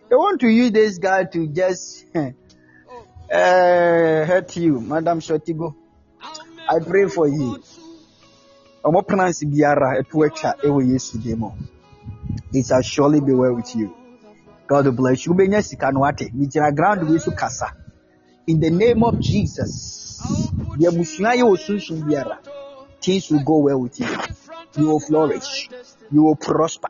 They want to use this guy to just uh, hurt you, Madam Shorty go. I pray for you. Ɔmo plans biara etu atwa ɛwɔ Yesu dim mu. It shall surely be well with you. God bless you. Wobɛnya sika no ate. Megyina ground so kasa. In the name of Jesus. Things will go well with you. You will flourish. You will prosper.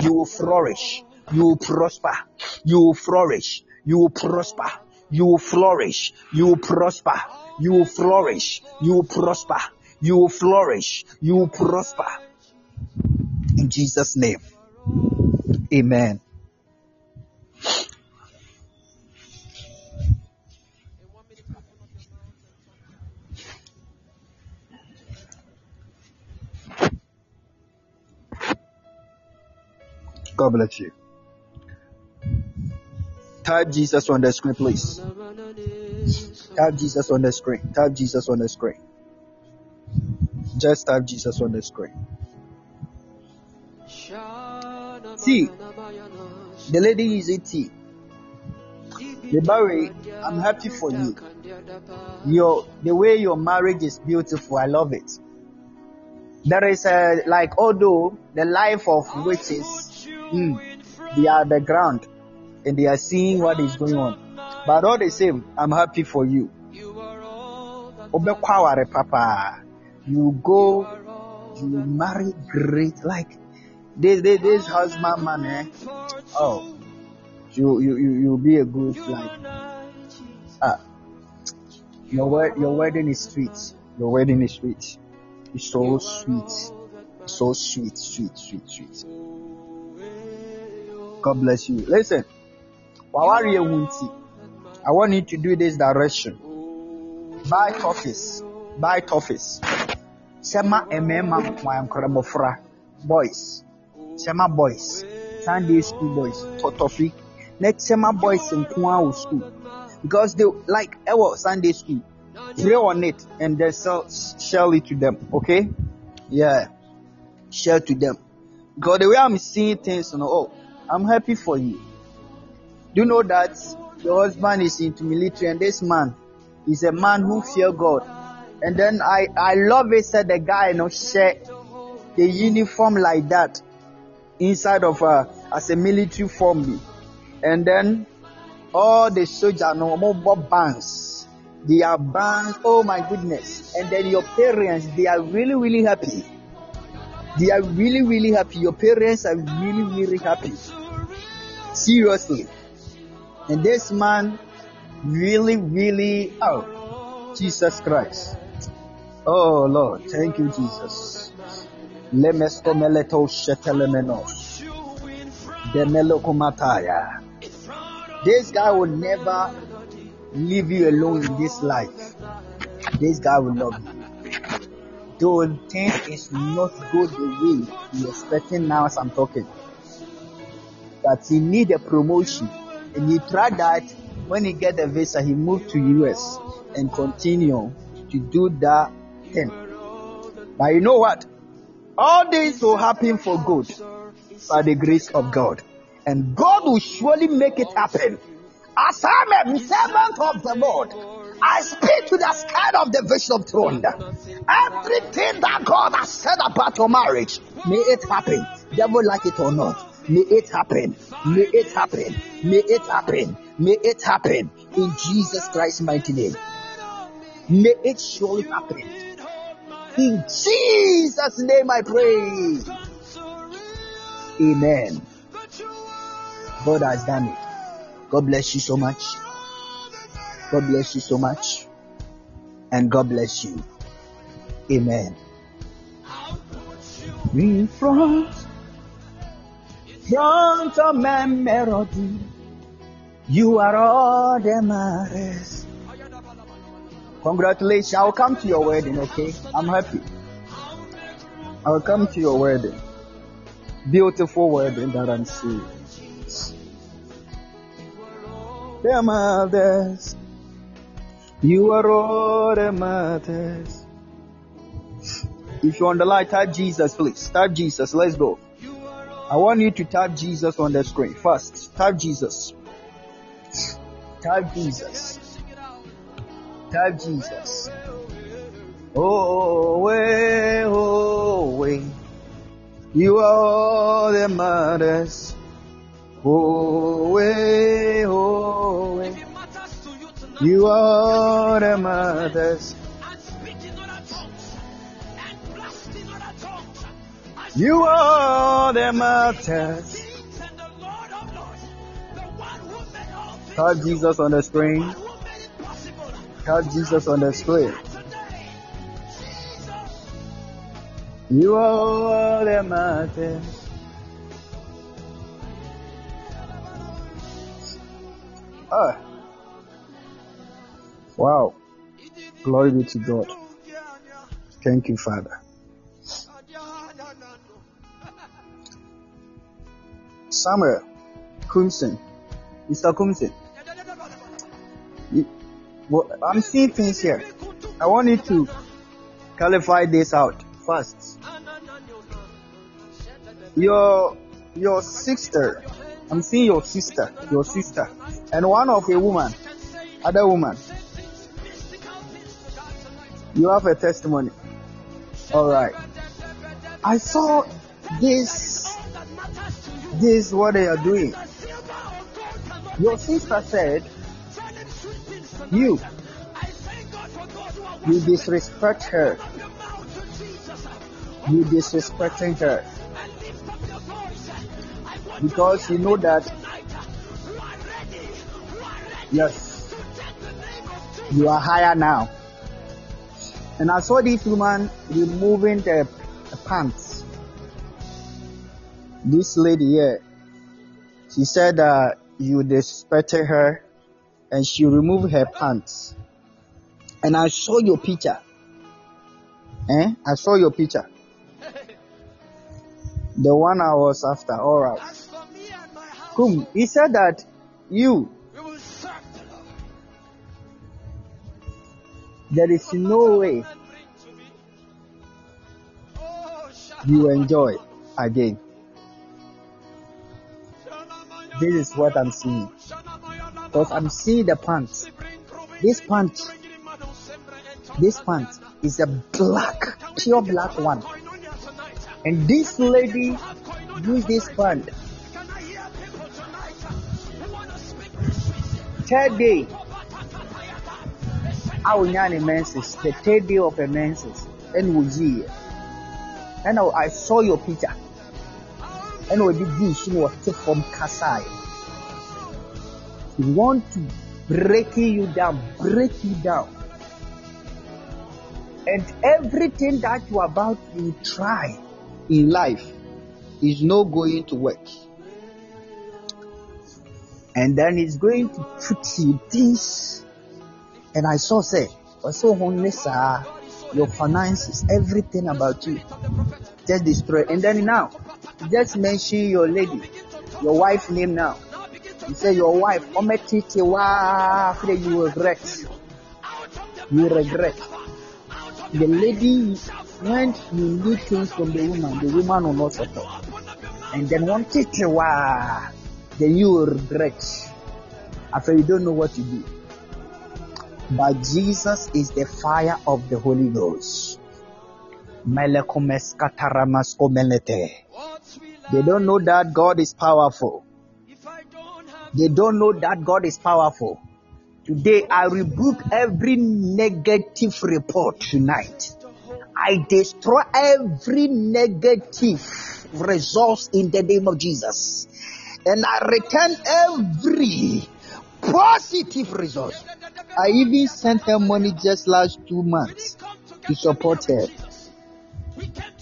You will flourish. You will prosper. You will flourish. You will prosper. You will flourish. You will prosper. You will flourish. You will prosper. You will flourish. You will prosper. In Jesus' name. Amen. God bless you. Type Jesus on the screen, please. Type Jesus on the screen. Type Jesus on the screen. Just type Jesus on the screen. Tea. The lady is it tea. The Barry, I'm happy for you. Your the way your marriage is beautiful. I love it. There is a like although the life of witches, mm, they are the ground and they are seeing what is going on. But all the same, I'm happy for you. Obekwaware papa. You go, you marry great like this this, this husband man eh? Oh you you you you'll be a good like ah your wed- your wedding is sweet. Your wedding is sweet. It's so sweet. So sweet, sweet, sweet, sweet. God bless you. Listen, I want you to do this direction. Buy toffees. Buy toffees. Sema emema mwayankorabofra. Boys. Sema boys. Sunday school boys. Totofi. Let sema boys in Kwa school. Because they like our Sunday school. Pray on it and then sell, share it to them. Okay? Yeah. Share to them. Because the way I'm seeing things, you know, oh, I'm happy for you. Do you know that your husband is into military and this man is a man who fear God. And then I, I love it said the guy you know share the uniform like that inside of a as a military form. And then all the soldiers no more bands. They are bands. Oh my goodness. And then your parents, they are really, really happy. They are really, really happy. Your parents are really, really happy. Seriously. And this man really, really, oh, Jesus Christ. Oh Lord, thank you, Jesus. This guy will never leave you alone in this life. This guy will love you. Though things is not good the way you're expecting now as I'm talking. That he need a promotion and he tried that when he get the visa he moved to US and continue to do that thing. But you know what? All this will happen for good by the grace of God. And God will surely make it happen. As I'm a servant of the Lord, I speak to the sky of the vision of throne. Everything that God has said about your marriage, may it happen. Devil like it or not. May it happen. May it happen. May it happen. May it happen. In Jesus Christ's mighty name. May it surely happen. In Jesus' name I pray. Amen. God has done it. God bless you so much. God bless you so much. And God bless you. Amen. In front, front of my melody, you are all that matters. Congratulations. I'll come to your wedding, okay? I'm happy. I'll come to your wedding. Beautiful wedding that I'm seeing. The matters. You are all that matters. If you're on the line, type Jesus, please. Type Jesus. Let's go. I want you to type Jesus on the screen. First, type Jesus. Type Jesus. Type Jesus. Oh, way, oh, way. You are all that matters. Oh, way, oh, way. You are the matters. You are the matters. Type Jesus on the screen. Type Jesus on the screen. You are the matters. Ah. Wow. Glory be to God. Thank you, Father. Samuel Kumsen. Mr. Kumsen. I'm seeing things here. I want you to clarify this out first. Your your sister, I'm seeing your sister, your sister, and one of a woman, other woman. You have a testimony. All right. I saw this, this what they are doing. Your sister said, you, you disrespect her. You disrespecting her. Because you know that, yes, you are higher now. And I saw this woman removing the, pants This lady here, she said that you disrespected her and she removed her pants. And I saw your picture. Eh? I saw your picture. The one I was after. Alright. As for me and my house, Come. He said that you, we will serve the Lord. there is no way And bring to me. Oh, you enjoy again. This is what I'm seeing. Because I'm the pants. This pant, this pant is a black, pure black one. And this lady used this pant. Third day, I will a menses. The third day of a menses. And we see. And I I saw your picture. And we did this, you know, from Kasai. Want to break you down, break you down. And everything that you are about to try in life is not going to work. And then it's going to put you this. And I saw say, also sir, your finances, everything about you, just destroy. And then now, just mention your lady, your wife name now. You say your wife, ometiti wa, after you regret. You regret. The lady, when you need things from the woman, the woman will not support. And then one titi wa, then you will regret. After you don't know what to do. But Jesus is the fire of the Holy Ghost. They don't know that God is powerful. They don't know that God is powerful. Today, I rebuke every negative report tonight. I destroy every negative results in the name of Jesus. And I return every positive result. I even sent her money just last two months to support her.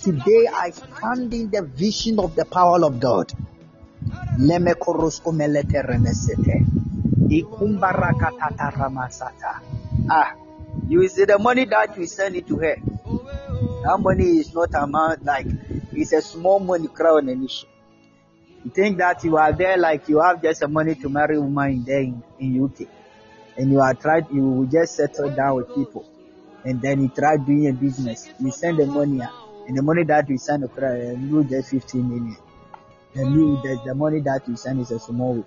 Today, I stand in the vision of the power of God. Lemekoroskomelete remesete. Ikumbarakatata ramasata. Ah, you see the money that you send it to her. That money is not amount like it's a small money crown issue. You think that you are there like you have just a money to marry a woman in there in, in UK, and you are tried you will just settle down with people, and then you try doing a business. You send the money, and the money that you send across, you get 15 million, and you the, the money that you send is a small one.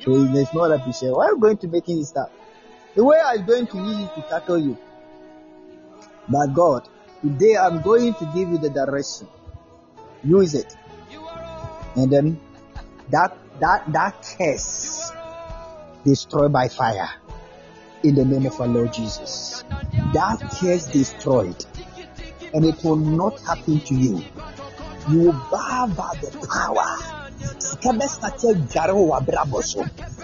So there's no that you say, why are you going to making this stuff? The way I'm going to use it to tackle you. But God, today I'm going to give you the direction. Use it. And then that that that curse destroyed by fire in the name of our Lord Jesus. That curse destroyed. And it will not happen to you. You will bow by the power.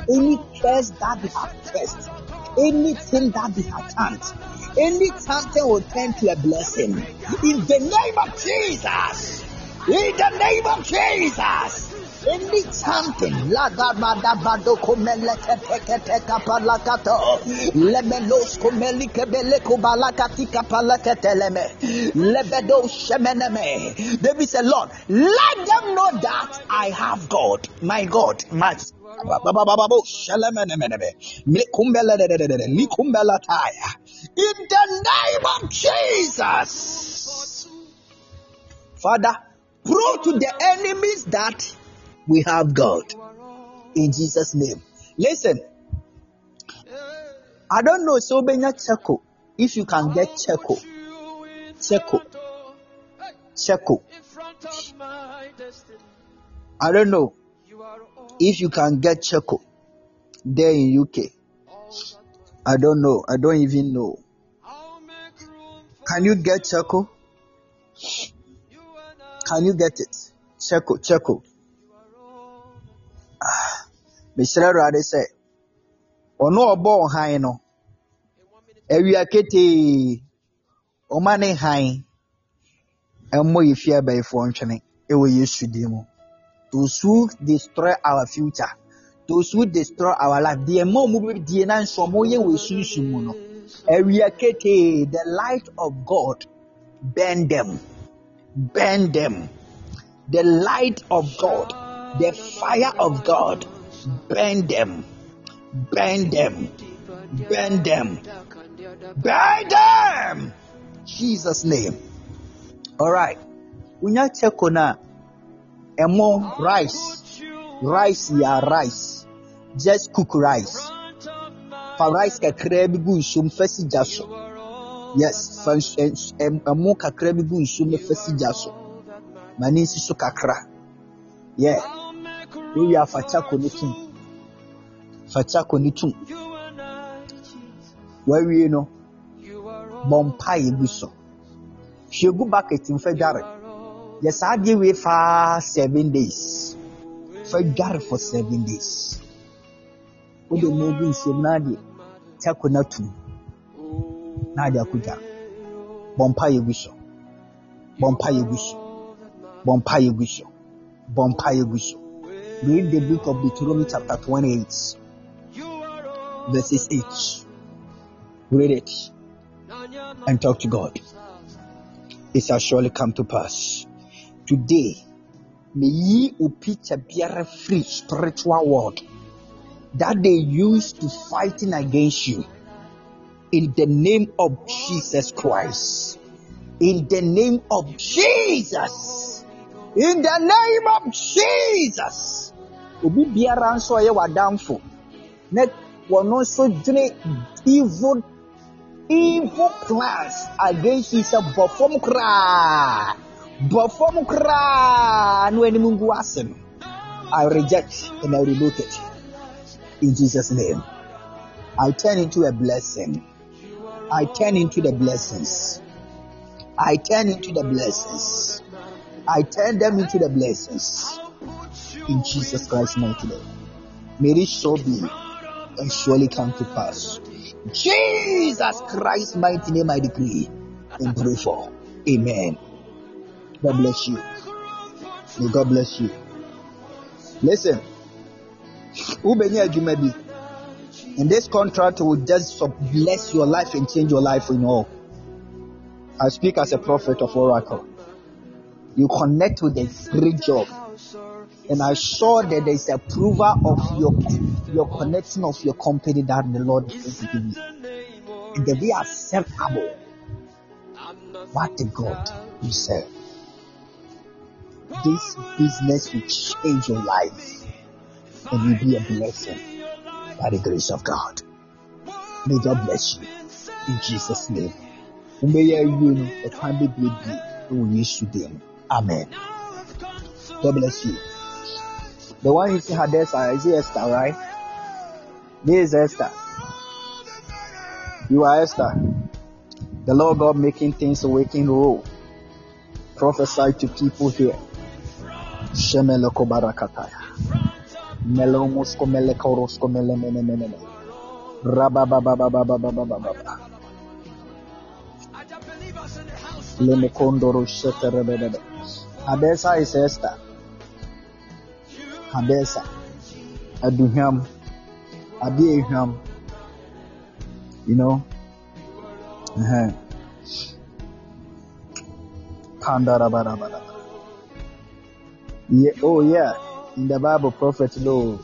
Any curse that they have cursed, anything that they have turned, any something will turn to a blessing. In the name of Jesus. In the name of Jesus. Any something lagamada bado komeleke teke teka palakato lemenos komelike beleko balakati kapalake teleme lebedo shemeneme. David said, Lord, let them know that I have God, my God, my in the name of Jesus. Father, prove to the enemies that we have God in Jesus' name. Listen, I don't know, so Benya Cheko, if you can get Cheko, Cheko, Cheko. I don't know if you can get Cheko there in UK. I don't know. I don't even know. Can you get Cheko? Can you get it? Cheko, Cheko. Mesrɛ Awurade sɛ ɔno a ɔbɔ hann no awia ketee ɔma ne hann ɛmmɔ yɛ fie abayifoɔ ntwene ɛwɔ yesu din mu. Those destroy our future those who destroy our life deɛ ma ɔmo bi die na nso ɔmo yɛ wɔ esunsun mu no awia ketee the light of god burn them burn them. The light of god the fire of god burn them. Burn them. Burn them. Burn them. Jesus name. All right. Wonya kyɛko na ɛmo rice. Rice yɛ rice. Just cook rice. Fa rice kakra bi gu nsuom fa si yes fa ɛm- ɛmo kakra bi gu nsuom na fa si gya so. Ma ne so kakra. Yeah wowie a fa kyako ne tum fa kyako ne tum wawie no bɔ mpaeɛ gu so hwie gu bucket mu fa dware yɛ saa adeɛ wei faa seven days. Fa dware for seven days. Wode mu gu nsuom na ade kyako no atum na ade akɔdwa bɔ mpaeɛ gu so bɔ mpaeɛ gu so bɔ mpaeɛ gu so bɔ mpaeɛ gu so read the book of Deuteronomy chapter 28 verses 8 read it and talk to God. It shall surely come to pass. Today meyi wo picture biara free spiritual world that they use to fighting against you. In the name of Jesus Christ. In the name of Jesus in the name of Jesus. Obi biara nso ɔyɛ w'adamfo. Na wɔno nso dwene evil evil plans against you. Sɛ bɔ fam koraa. Bɔ fam koraa na w'anim ngu ase no. I reject and I rebuke it. In Jesus name. I turn into a blessing. I turn into the blessings. I turn into the blessings I turn them into the blessings in Jesus Christ's mighty name may it so be and surely come to pass Jesus Christ's mighty name I decree and pray for. Amen. God bless you. May God bless you. Listen, wobɛnya adwuma bi and this contract will just bless your life and change your life in all. I speak as a prophet of Oracle. You connect with a great job. And I saw that there's approval of your your connection of your company that the Lord is give you. And they be acceptable. What a God you serve. This business will change your life and will be a blessing by the grace of God. May God bless you in Jesus' name. May Umeya yunu ekwan bebree wɔ oh, Yesu dim. Amen. God bless you. The one you see her there, is Esther, right? This is Esther. You are Esther. The Lord God making things awaken roll. Prophesy to people here. Barakataya. Melomosko melekorosko. Lemekondoro sheterebebebe. Hadassah is Esther. Hadassah. Aduham. Adi eham. You know? Uh-huh. Yeah, oh yeah. In the Bible, prophet lo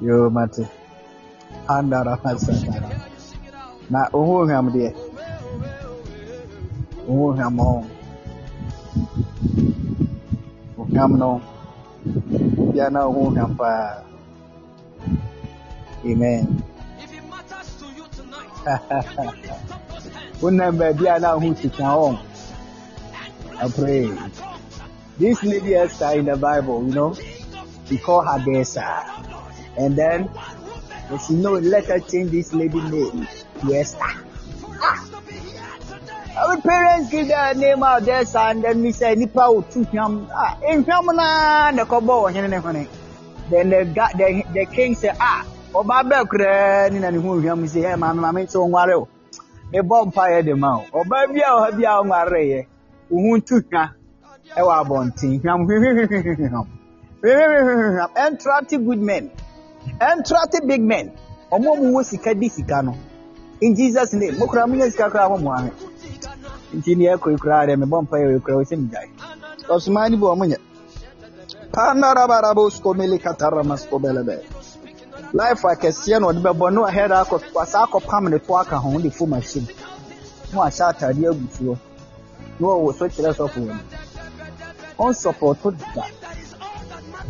yo mate. Kandarabasakara. Na ohu ham de. Ohu ham ho. Oham no. Bia na ohu ham pa. Amen. Wonam baabi a na ho sika hɔ. I pray. This lady Esther in the Bible, you know, we call her Dessa. And then, as you know, let her change this lady name to Esther. Our parents give their name out Dessa and then we say, Nipa o tu hwam. Ah, in hwam na na kobo wo hene ne hone. Then the, the, the king said, ah, ọba bẹẹ kura ni na ne ho hwam sɛ ɛ maame maame nso nware o. Mebɔ mpaeɛ de ma o. Ɔbaa bi a ɔha bi a ɔnwareeɛ wo ho ntu hwa ɛwɔ abɔnten. Hwam hwehwehwehwehwam ɛntrate good men. Ɛntrate big men. Ɔmo a wɔwɔ sika di sika no. In jesus name. Mo kura mo nya sika kura mo mo ahwɛ nti ne ɛkɔ kura deɛ mebɔ mpa yɛ kura wɔsɛ mgyae ɔsomaa ni bi ɔmo nyɛ panarabarabosco melikataramasco bɛlɛbɛ life akɛseɛ na ɔde bɛbɔ ne ɔhɛda akɔ akɔpam ne to aka ho de fo machine na wahyɛ atade agu soɔ na ɔwɔ so kyerɛ sɔfo wɔ mu ɔnsɔpɔto da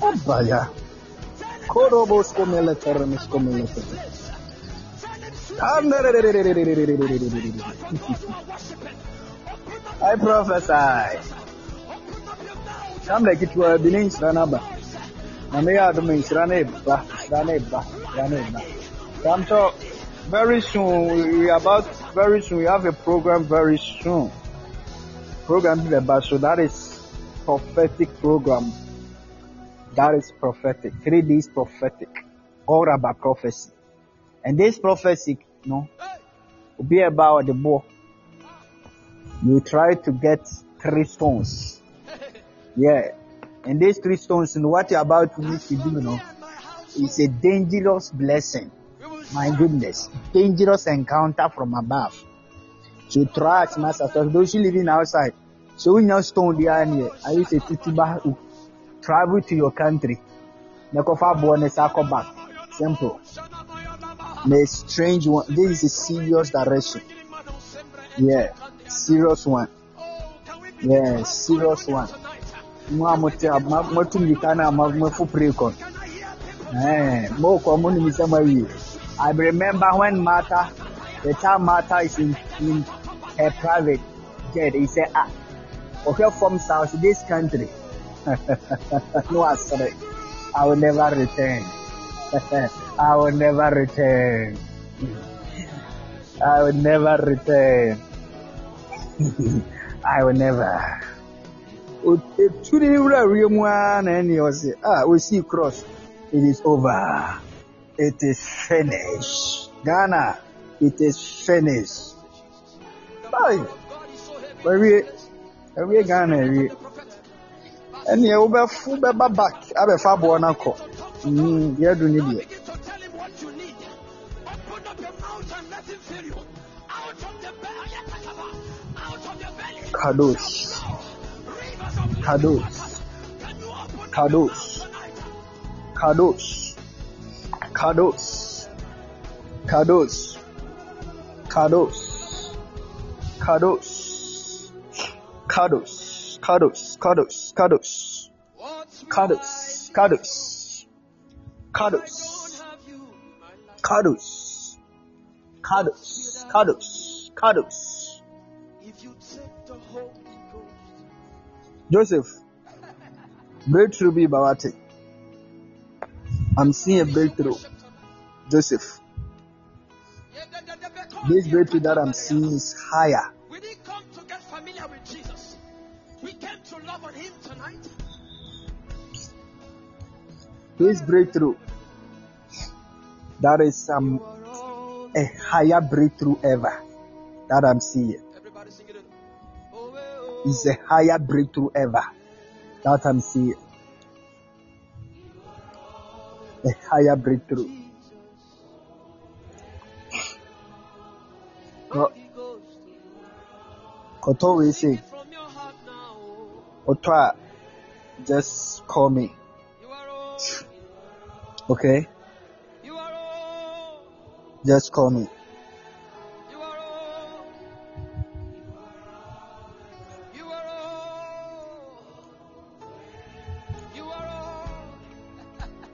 ɔba ya korobosco meletaramasco meletaramasco I prophesy. Samle kichwa binin sanaba. Namia dumin sraneba, sraneba, sraneba. Samto, very soon we about very soon we have a program very soon. Program the so that is prophetic program. That is prophetic. Three days prophetic. All about prophecy. And this prophecy, you no, know, will be about the book. You try to get three stones. Yeah. And these three stones, and what you're about to need to do, you know, is a dangerous blessing. My goodness. Dangerous encounter from above. So try as much as possible. Those who living outside. So when you stone the area, I use a tituba travel to your country. Nekofa bonus back. Simple. The strange one. This is a serious direction. Yeah. Serious one. Yeah, serious one. mo a mote moto mirika no a mafo prekɔ mokɔ mo nim sɛ mawie I remember when Martha, the time Martha is in, in her private jet, he said, ah, okay, from South this country. no, I said, I will never return. I will never return. I will never return. I will never. etu ne wura awie mu ara na ɛne ɔse a osii cross. It is over. It is finished. Ghana it is finished. Ai wawie awie ghana awie ɛneɛ wobɛfo bɛba back abɛfa aboɔ no akɔ mm, deɛ adu ne deɛ カドゥス。カドゥス。カドス。カドス。カドス。カドス。カドス。カドス。カドス。カドス。カドス。カドス。カドス。カドス。カドス。カドス。カドス。カドス。カドス。Joseph, breakthrough be Bawate. I'm seeing a breakthrough. Joseph, this breakthrough that I'm seeing is higher. We didn't come to get familiar with Jesus. We came to love on Him tonight. This breakthrough that is um, a higher breakthrough ever that I'm seeing is the higher breakthrough ever. That I'm seeing. A higher breakthrough. Koto we say, Otwa, just call me. Okay? Just call me.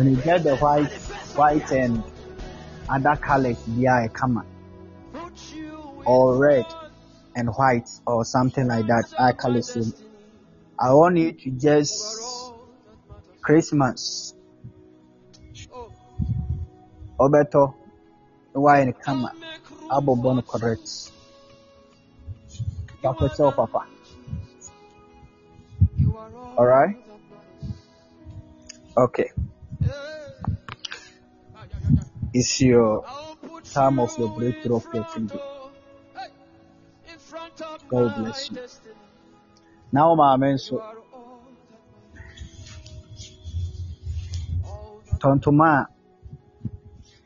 When you get the white, white and other colors, they are a you or red. and white or something like that. I it so. I want you to just Christmas. Obeto, why in kama, abo bono correct. Papa tell papa. Alright? Okay. It's your time of your breakthrough of your finger. God bless you. Now, my maame nso tɔntoma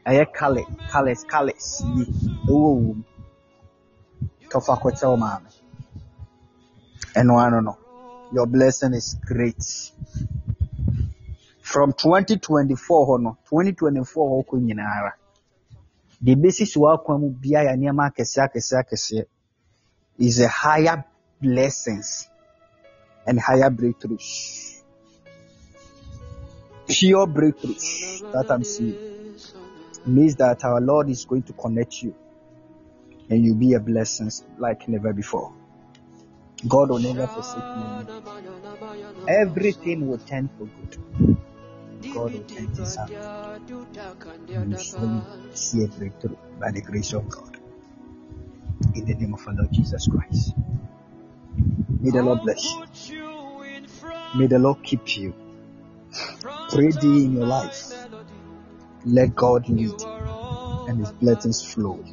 a ɛyɛ kale kales kales yi ɛwɔ wɔ mu tɔfa kɔkyɛ wo maame ɛno ano no. Your blessing is great from 2024 hɔ no 2024 hɔ kɔ nyinaara deɛ bɛsi so w'akwan mu biara yɛ nneɛma akɛseɛ akɛseɛ akɛseɛ is a higher blessings and higher breakthroughs. Pure breakthroughs that I'm seeing means that our Lord is going to connect you and you'll be a blessing like never before. God will never forsake you. Everything will turn for good. God out. And you surely see a breakthrough by the grace of God. In the name of our Lord Jesus Christ. May the Lord bless you. May the Lord keep you. Pray thee in your life. Let God lead and his blessings flow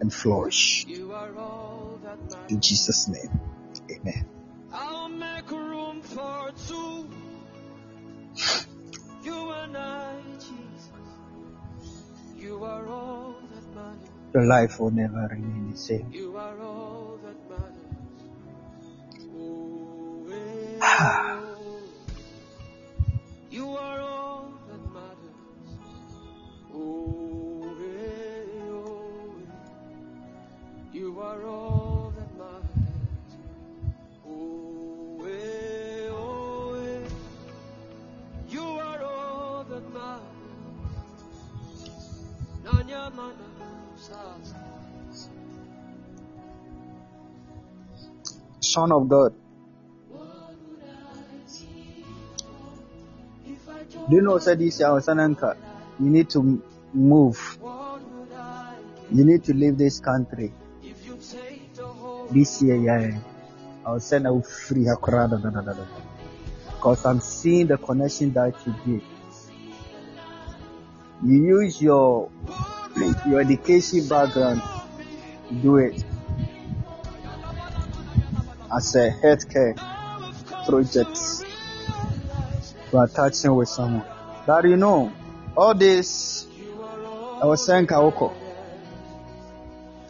and flourish. In Jesus' name. Amen. Your life will never remain the same. Son of God, don't you know said this Sananka, you need to move. You need to leave this country. give This year, yeah. I'll send out free Because I'm seeing the connection that you did. You use your your education background do it as a healthcare project to attaching with someone. But you know, all this I was saying Kaoko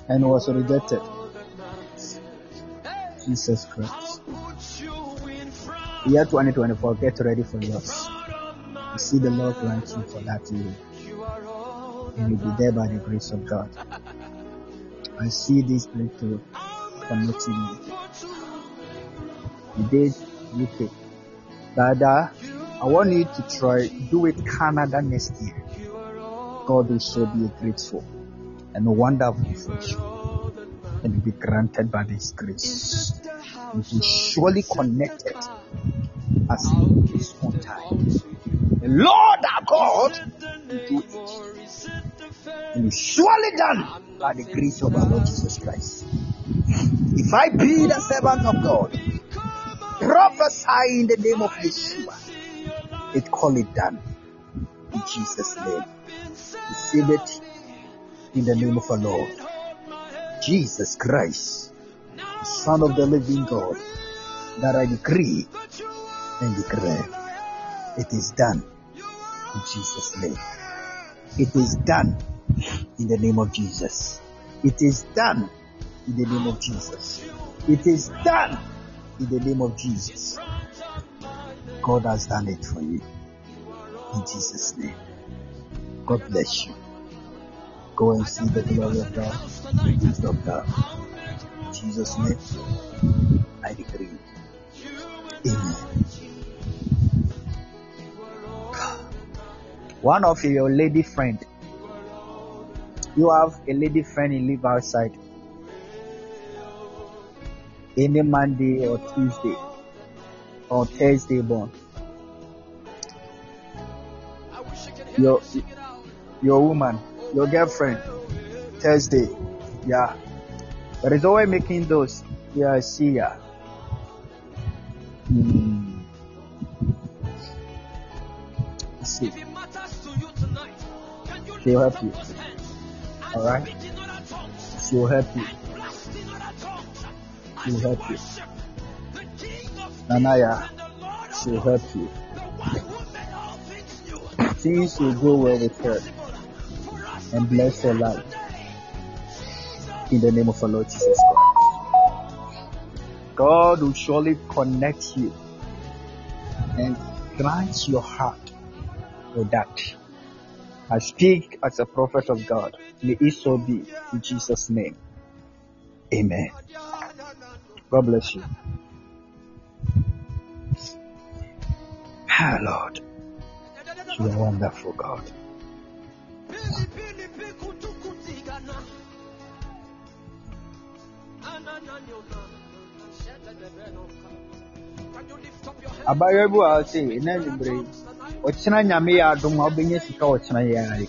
and was rejected. Jesus Christ. Year 2024, get ready for yours. You see the Lord grant you for that year. And you'll be there by the grace of God. I see this breakthrough connecting you. You did. Dada, I want you to try, do it Canada next year. God will so be grateful and a wonderful for you. And be granted by His grace. You'll be surely connected as in His own time. The Lord our God will do it. And surely done by the grace of our Lord Jesus Christ. If I be the servant of God, prophesy in the name of Yeshua, it call it done. In Jesus' name. Receive it in the name of our Lord. Jesus Christ, Son of the living God, that I decree and declare. It is done in Jesus' name. It is done in the name of Jesus. It is done in the name of Jesus. It is done in the name of Jesus. God has done it for you in Jesus' name. God bless you. Go and see the glory of God, the of God. In Jesus' name, I decree. Amen. One of your lady friend, you have a lady friend you live outside. Any Monday or Tuesday or Thursday born. Your your woman, your girlfriend, Thursday. Yeah. But it's always making those. Yeah, I see ya. Hmm. See. She'll help you. Alright? She'll help you. You help you. worship the King Nanaya, Kings and the Lord of she'll help you. the one who made all things will go well with her and bless her life in the name of our Lord Jesus Christ. God will surely connect you and grant your heart with that. I speak as a prophet of God. May it so be in Jesus' name. Amen. God bless you. Ah, Lord, you are wonderful, God. Abayewa bi wɔ ha sɛ ɛna anwummere ɔkyena nyame yɛ adom a wobɛnya sika ɔkyena yɛ yi.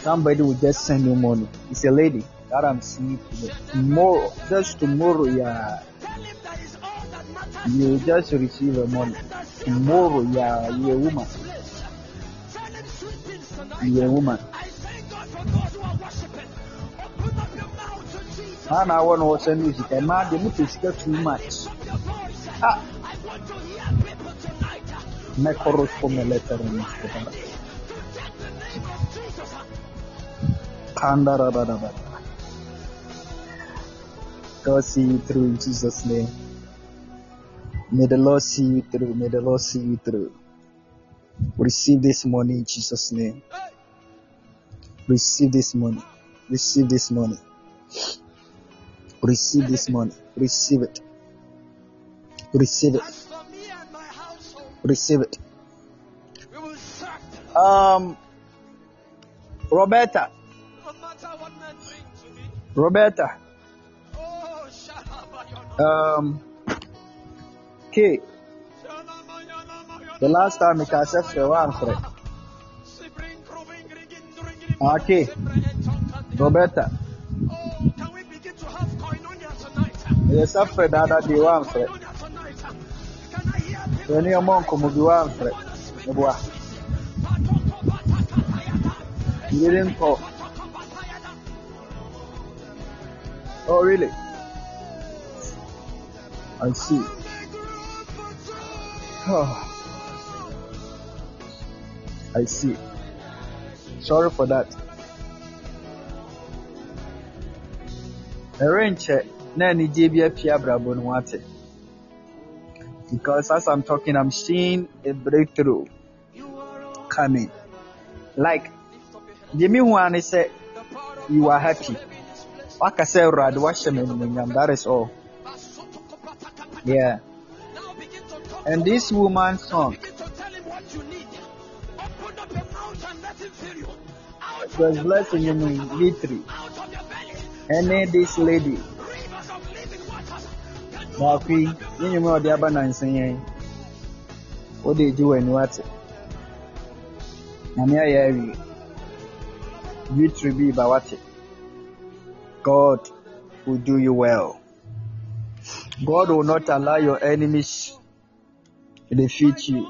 Somebody will just send you money. It's a lady I'm seeing. Tomorrow, just tomorrow, yeah, is you just receive a money. Tomorrow, yeah, you're a woman. You're a woman. I worshiping. Open up to send sika. Man, they need to sika too much. Ah, I want tonight my chorus for me letter in this God see you through in Jesus' name. May the Lord see you through. May the Lord see you through. Receive this money in Jesus' name. Receive this money. Receive this money. Receive this money. Receive it. Receive it. Receive it. Um, Roberta. Roberta. Oh, Shalabayana. Um, K. The last time I said for one friend. Okay. Roberta. Oh, can we begin to have koinonia tonight? Yes, I said that other day one friend. Koinonia tonight. Can I hear people? When your mom come with one friend. Meboa. You didn't call. Oh, really? I see. I see. Sorry for that. Ɛrenkyɛ na anigye bi apue abrabɔ no ate. Because as I'm talking, I'm seeing a breakthrough coming. Like, deɛ mehu ara ne sɛ you are happy. Waka sɛ Awurade wahyɛ me animuonyam. That is all. Yeah. Now begin to talk And this woman's song, to tell him what you need. Open up your mouth and let him fill you. Out of was your blessing belly, in victory. out of your belly, And then this lady, rivers of living waters. Can you baako yi, open up your ne nnwuma a ɔde aba nansa yɛn. Wode gye w'ani ate. Nyame ayɛ awie. Victory wate. God will do you well. God will not allow your enemies to defeat you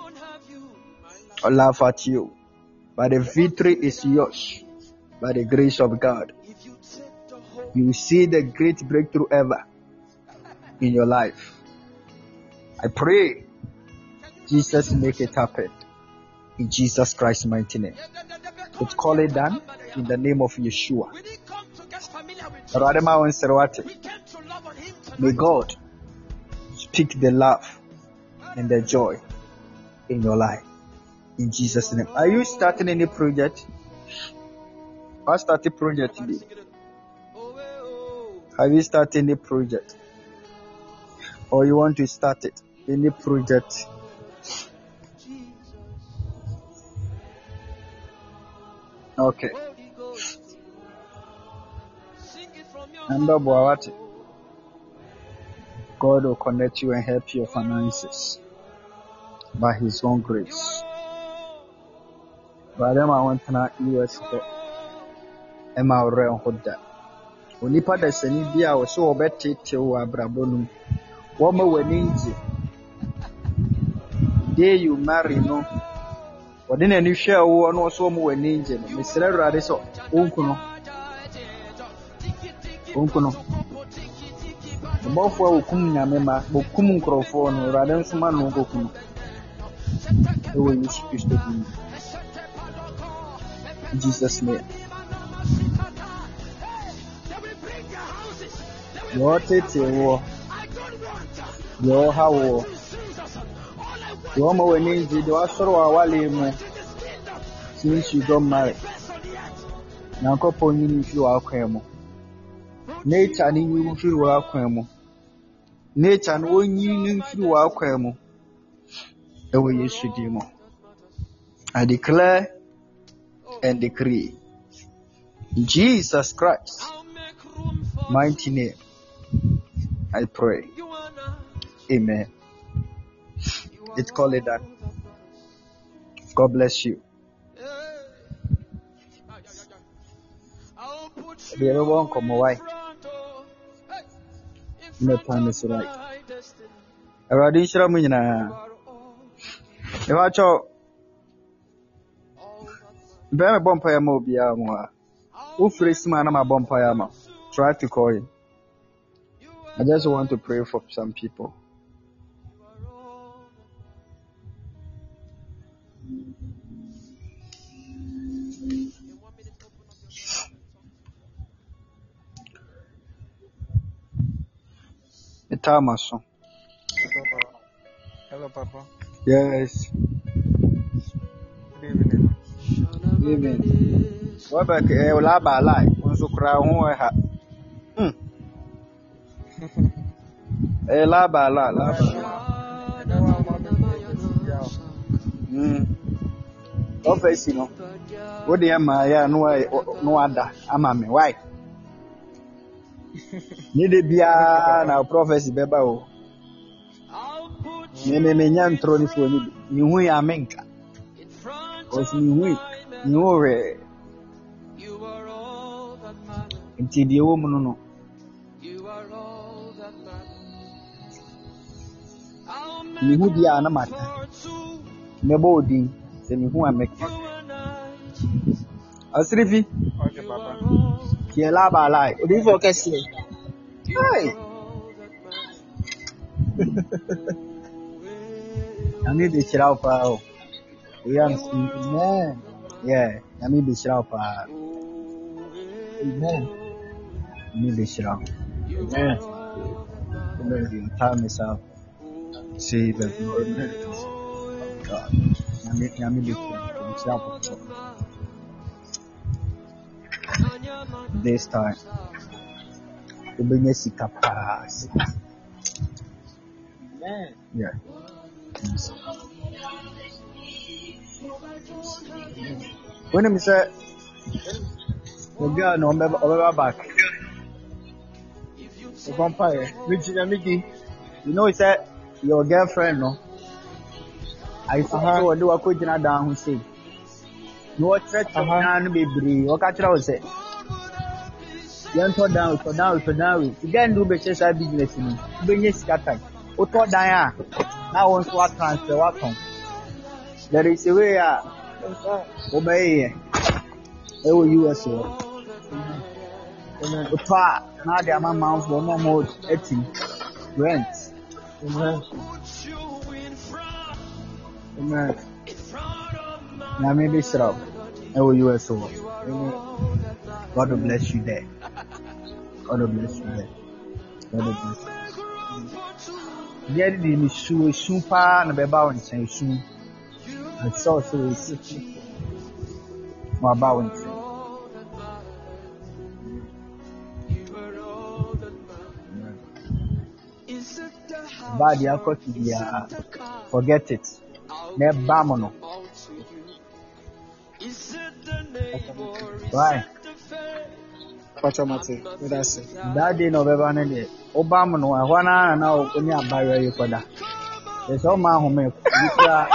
or laugh at you. But the victory is yours by the grace of God. You see the great breakthrough ever in your life. I pray Jesus make it happen in Jesus Christ's mighty name. Let's call it done in the name of Yeshua. May. God speak the love and the joy in your life. In Jesus' name. Are you starting any project? What started project. Have you started any project? Or you want to start it? Any project? Okay. Holy Ghost. God will connect you and help your finances by His own grace. Awurade ma wɔntena US hɔ ɛma wo werɛ ho da. Onipa dasani bi a wɔsɛ wɔbɛtetew wɔ abrabɔ no mu. Wɔma w'ani ngye. Day you marry no, wɔde n'ani hwɛ wo na wɔsɛ wɔma w'ani ngye no. Mesrɛ Awurade sɛ wonku no. Wonku no. Ɔbɔfoɔ a wokum nyame ma, wokum nkurɔfoɔ no, Awurade nso ma no nkoku no. Ɛwɔ Yesu Kristo din Jesus name. Deɛ ɔtete woɔ, deɛ ɔha woɔ, deɛ ɔma w'ani ngye, deɛ wasɔre wɔ awale mu, since you got married. Nyankopɔn nyi no mfiri w'akwan mu. Nyi wo mfiri w'akwan mu. No onyi no mfiri w'akwan mu. Ɛwɔ Yesu din mu. I declare and decree. Jesus Christ, mighty name, I pray. Amen. it's called it that. God bless you. Deɛ ɛbɛbɔ nkɔmmɔ wae, mmɛpa no so right. Awurade nhyira mo nyinaa. Mepakyɛw, bɛrɛ mebɔ mpaeɛ ma obiara mu a, wofiri sim a na mabɔ mpaeɛ ama. Try to call him. I just want to pray for some people. The time is so. Hello, Papa. Yes. Good evening. Amen. Robert, eh, wala ba lai, nso kura ho ɛha. Hmm. Eh, la ba la, la ba. Hmm. Office no. Wo de ama ya no wa no ada ama me. Why? Ni de bia na prophecy bɛba o. Me me me nya ntoro ni fo ni bi. Ni hu ya menka. Cause ni hu ni hu re. Nti deɛ ɛwɔ mu no no. Mehu deɛ a na maka. Mɛbɔ wo din sɛ mehu a mɛka. Asirifi, Okay, Papa. tiɛ laaba alai. Odiifo kɛseɛ. Hai. Nyame de hyira wo paa o. Nso. Amen. Yeah, nyame de hyira wo paa. Amen. Nyame de hyira wo. Amen. Amen. The time is up. Say the glory of God. Nyame de. Hyira wo paa. This time. Wobɛnya sika paa. Sika. Yeah. Yes. Wonim sɛ obi a na ɔbɛba back. Ɔbɔ mpaeɛ. Meti na medi. You know sɛ your girlfriend no. Ayefo sɛ wɔde wakɔgyina dan ho sei. Na wɔkyerɛkyerɛ no bebree. Wɔka kyerɛ wo sɛ yɛntɔ dan o, tɔ dan o, tɔ dan o. Sika ndi wobɛhyɛ saa business no. Wobɛnya sika time. Wotɔ dan a na wo nso watransfer watɔn. There is a way a wobɛyɛ yɛ ɛwɔ US hɔ. Wotɔ a na ade ama manfoɔ na ɔmo atim rent. Amen. Amen. Nyame bi hyira wo ɛwɔ US hɔ. God bless you there. God bless you there. God bless you. Deɛ de ne su esu paa na bɛba wo nkyɛn esu. Ɛsɛ wo sɛ esu waba wo nkyɛn. Baa deɛ akɔ to biara forget it. Na ɛba mo no. Why? Pacho Mate. That's it. that day na ɔbɛba no deɛ woba m no ɛhɔ no ara na wone abayewa yi kɔda ɛ sɛ woma ahome bi kora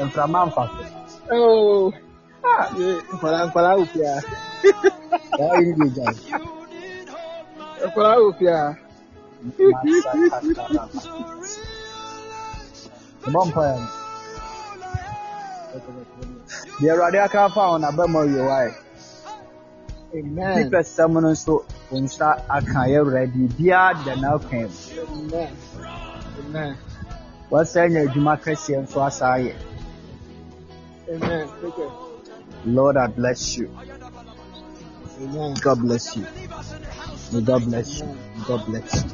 mframa mfa so Oh. Ah, yeah. Nkwara nkwara upia. saa yi ne deɛ gyae Nkwara upia. bɔ mpaeɛ no deɛ awurade aka fa wo nabɛma wie wae Amen. nipɛ sɛm no nso wo nsa aka yɛ awurade biribiara da na akwan mu Amen. Amen. wɔsɛ nya adwuma kɛseɛ nso asa ayɛ Amen. Take it. lord i bless you. Amen. god bless you. May god bless you. May god bless you.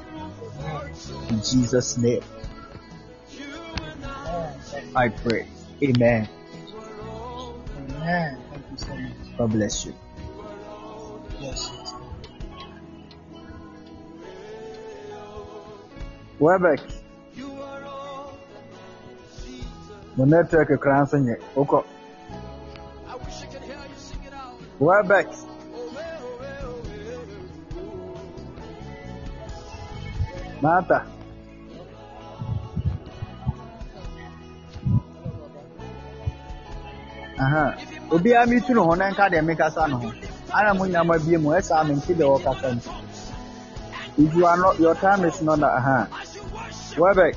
In jesus name. I pray. Amen Amen. Thank you so much. god bless you Yes. Webex. Mo network kora nso nyɛ. Wokɔ. Webex. Martha. Obiara mitu ne ho na nka deɛ mekasa ne ho. Ana mo nyama bie mu ɛsaa mente deɛ wɔkasa no. If you are not, your time is not, uh-huh. Webex.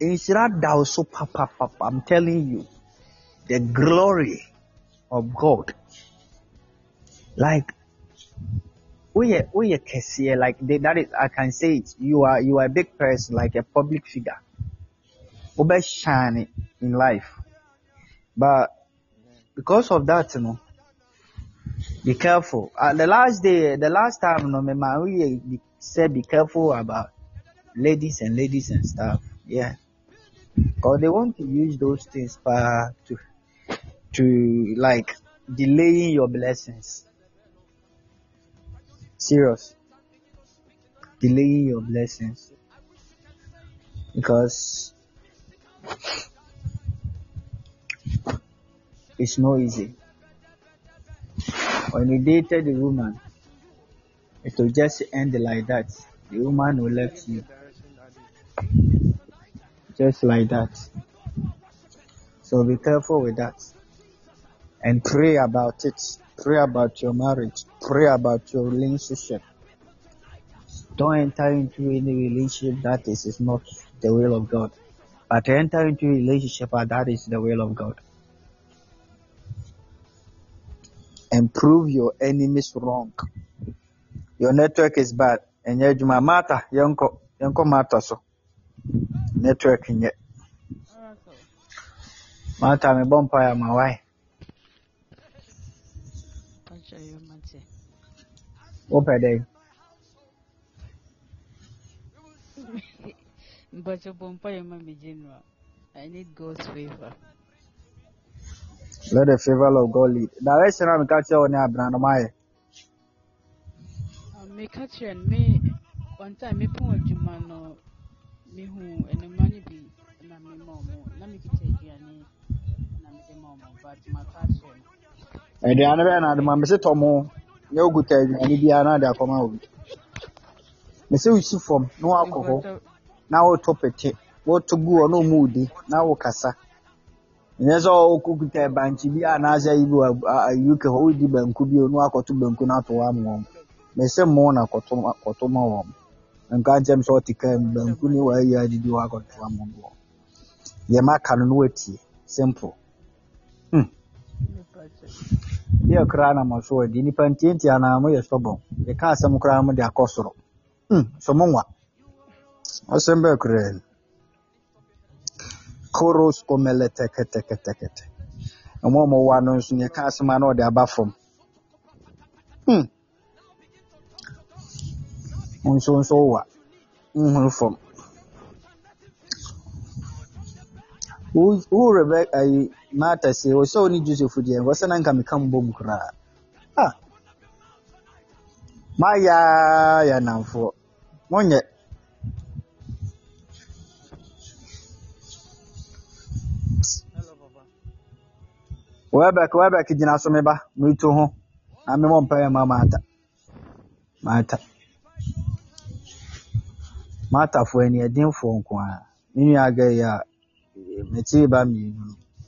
Nhyira da wo so papapapa. I'm telling you, the glory of God. Like, woyɛ kɛseɛ like the- that is I can say it. You are you are a big person like a public figure. Wobɛshine in life, but because of that, you know, be careful. Uh, the last day, the last time, no, my man, we said be careful about ladies and ladies and stuff. Yeah, because they want to use those things uh, to to like delaying your blessings. Serious, delaying your blessings because it's not easy. When you dated the woman, it will just end like that. The woman will left you just like that. So be careful with that. And pray about it. Pray about your marriage. Pray about your relationship. Don't enter into any relationship that is, is not the will of God. But enter into a relationship that that is the will of God. And prove your enemies wrong. Your network is bad. And yet, my Martha, yanko, Martha so. Network in yet. Martha, me bumpire my wife. Open day. But your general. I need God's favor. Let the favor of God lead. Direction I'm catching on your brand of me catch you and me one time me pon adwuma no me hu enema ne bi na me ma mo na me kita aduane na me de ma mo but my catch you aduane bɛyɛ na ade ma mese tɔ mo nyɛ woguta aduane biara na ade akɔma wo bi mese wosi fam na woakɔ hɔ na wotɔ pete woto gu hɔ na ɔmu wodi na wokasa nyɛ sɛ wokuta bankye bi anaasɛ yi bi wɔ uk hɔ wodi banku bi na wakɔto banku no ato hɔ wɔn mese mo na kɔto ma- wɔn nka nkyɛm sɛ ɔte kaa mu banku ne wayi adidi hɔ akɔto ama wɔn deɛ maka no no watie simple. Hmm. Deɛ koraa na mo so ɔdi nipa ntiantia anaa moyɛ stɔbɔn yɛka asɛm koraa mo de akɔ soro. Hmm. so mo nwa. Ɔsɛm bɛɛ ni. Koros komɛlɛ tɛkɛtɛkɛtɛkɛtɛ ɛmo a ɔmowɔ no nso ne yɛka asɛm a ɔde aba fam. Hmm. nso nso wowa nhuru fam. Wo wo rebe ayi mata se wo sɛ wo ne joseph deɛ wɔ sɛ na nka meka mbɔ mu koraa ah mayɛ yɛ namfoɔ monyɛ Webek Webek gyina so meba metu ho na memmɔ mpaeɛ ma Martha. Martha. Marthafoɔ aniɛdenfoɔ nko ara. Me nua aga yi a metee ba mmienu no,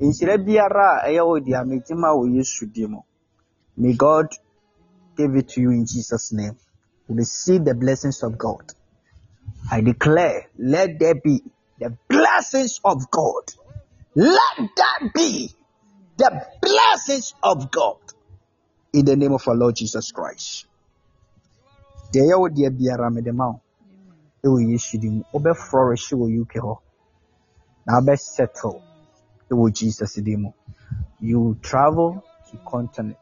Nhyira biara a ɛyɛ wo deɛ meti ma wɔ Yesu din mu. May God give it to you in Jesus' name. Receive the blessings of God. I declare, let there be the blessings of God. Let that be the blessings of God. In the name of our Lord Jesus Christ. Deɛ ɛyɛ wo deɛ biara mede ma wo. Ɛwɔ Yesu din mu. Wobɛ flourish wɔ UK hɔ. Na wobɛ settle ɛwɔ Jesus mu. You travel to continent.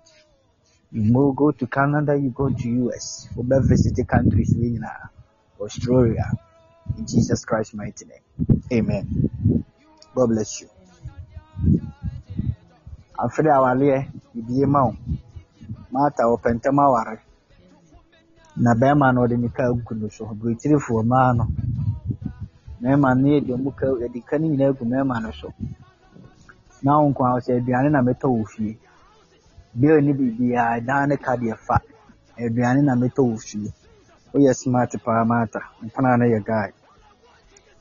You go to Canada, you go to US. Wobɛ visit countries wei nyinaa. Australia. In Jesus Christ's mighty name. Amen. God bless you. Afei awaleɛ, bibie ma wo. Martha ɔpɛ ntɛm aware. Na bɛrima no ɔde ne ka agu no so. Aburokyirifoɔ mmaa no. Mmarima no yɛde ɔmo ka yɛde ka no nyinaa agu mmarima no so. Na wo nko ara sɛ aduane na mɛtɔ wɔ fie. Bill ne biribiara dan ne ka deɛ fa. Aduane na mɛtɔ wɔ fie. Woyɛ smart paa Martha. Mpana no yɛ guy.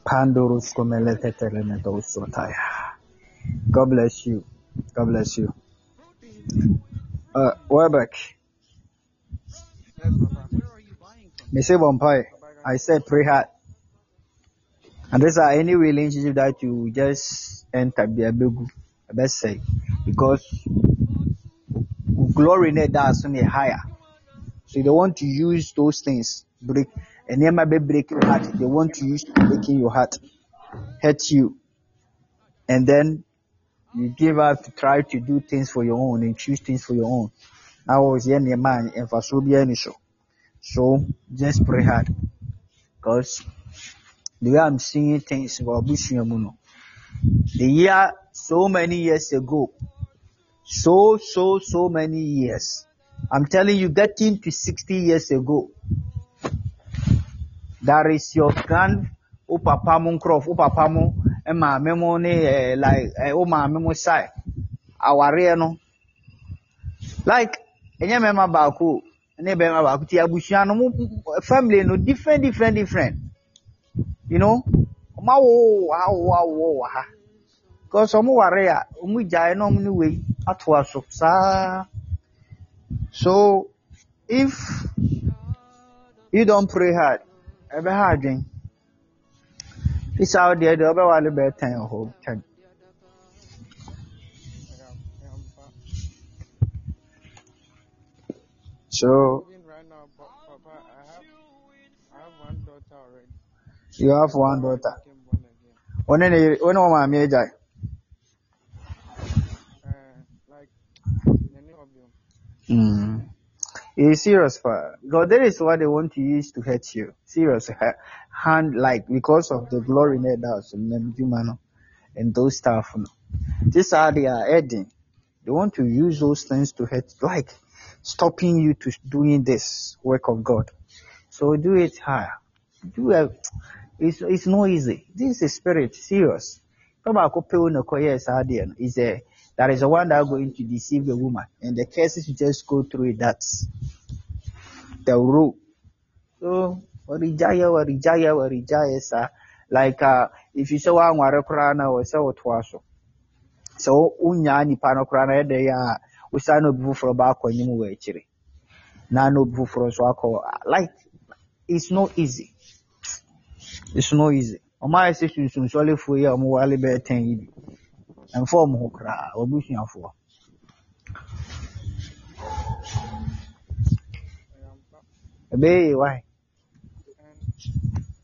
Pandoros komeleketele medosotaya. God bless you. God bless you. Uh, Welbeck, Yes, Papa. me say vampire. I said pray hard. And these are any relationship that you just enter be a best say because glory net that's on higher. So they want to use those things break and they might be breaking heart. They want to use breaking your heart, hurt you, and then you give up to try to do things for your own and choose things for your own. Now was man and for so be any so. So just pray hard. Because the way I'm seeing things about Bushiamuno. The year so many years ago, so so so many years. I'm telling you, getting to 60 years ago, that is your grand o papa mo nkurɔfo o papa mo eh, maame mo ne eh, like eh, o maame mo side awareɛ no. Like ɛnyɛ mmarima baako ne barima baako ti abusua no family no different different different. You know? Ɔmo awo wɔ ha awo awo wɔ ha because ọmụ ware a we gyae na ọmụ ne wei atoa so so if you don't pray hard ebe it's out there. deɛ deɛ ɔbɛwale bɛɛ tɛn wɔ. So you have one daughter. When in When of my major. Mm. It's serious, pa. God, that is what they want to use to hurt you. Serious. Hand, like, because of the glory in house, and those stuff. This are they are adding. They want to use those things to hurt, like, stopping you to doing this work of God. So do it higher. Do it. It's, it's not easy. This is spirit, serious. Is a, that is the one that going to deceive the woman. And the cases you just go through it, that's the rule. So, warijaya, warijaya, warijaya, sir. Like, uh, if you say one ware koraa na wɔ sɛ wotoa so. Sɛ wo- wonyaa nipa no koraa na ɛdɛ yɛ a, na obi foforɔ like, it's not easy. It's not easy. Ɔmo ayɛ sɛ sunsunsɔlefoɔ yi a ɔmo wale bɛyɛ. Ɛmfa ɔmo ho koraa, wɔabusuafoɔ. Ɛbɛyɛ yie wae. And,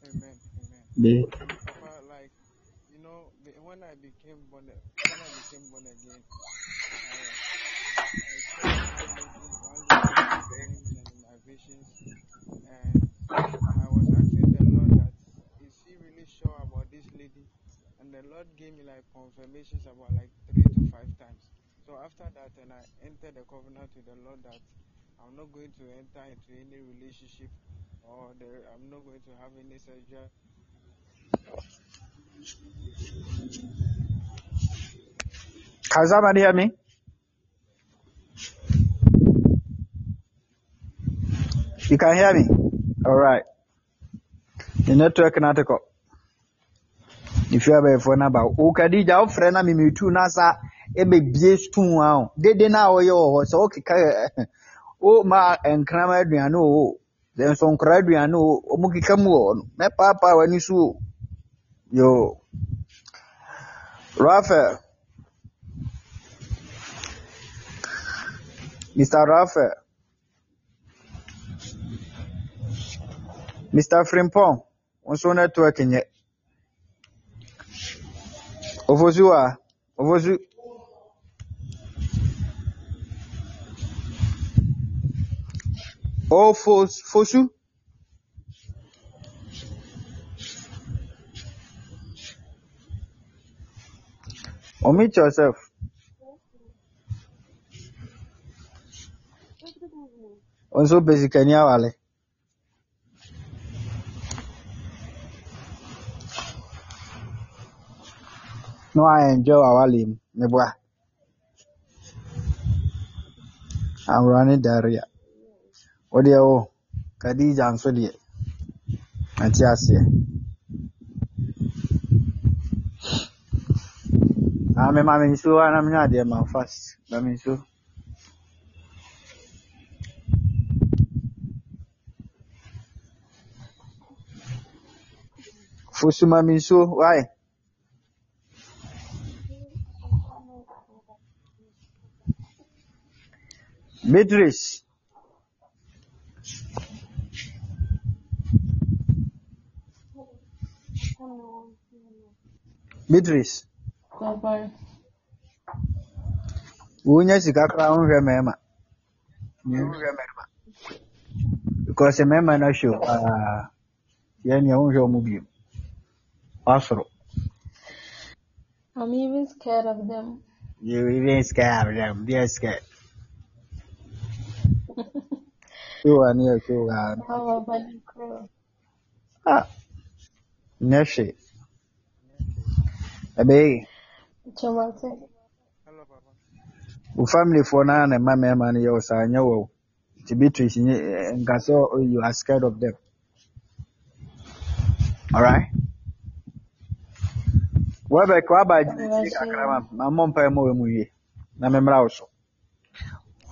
amen, amen. Bɛyɛ. Like, you know, when I became born, when I became born again, I, I saw one lady in my dreams and my visions, and I was asking the Lord that is he really sure about this lady? And the Lord gave me like confirmations about like three to five times. So after that, and I entered the covenant with the Lord that I'm not going to enter into any relationship or the, I'm not going to have any sexual Can somebody hear me? You can hear me? Alright. The network na teko. If you have a phone number, o Khadija o frɛ na me metu na sa e be bie stone a o. Dede na o ye o so o keka o ma nkrama aduane o. Den so nkra aduane o, o mu keka mu o. Me papa wani so. o. Yo. Raphael, Mr. Raphael, Mr. Frimpong, nso network nyɛ. Ofosu wa? Ofosu. O fos, fosu. Meet yourself. Onso basic ni awale. No I enjoy awale mu. Meboa. I'm running diarrhea. Ode o. Khadija nso deɛ. Ante aseɛ. Ah, me ma me nsuo a na menya adeɛ ma wo fast. Ma me nsuo. Fosu ma me nsuo. Why? Beatrice. Beatrice. Papa, Wonya sika koraa wonhwɛ mmarima. Wonhwɛ hmm. mmarima. Because mmarima no show paa. Ah, yɛn nea wonhwɛ ɔmo bio. Wasoro. I'm even scared of them. You even scared of them. They're scared. So ani yɛ so haa. How about the crow? Ah, nyɛ hwee. Ɛbɛyɛ. Traumatic. Hello, Papa. Wo family foɔ naa na ɛma mmarima no yɛ wo saa nyɛ wo. Nti Beatrice nye eh, nka sɛ oh, you are scared of them. Alright? Wabɛk waba agyinakyire kakra ma ma mmɔ mpaeɛ ma wɔ mu wie na memmra wo so.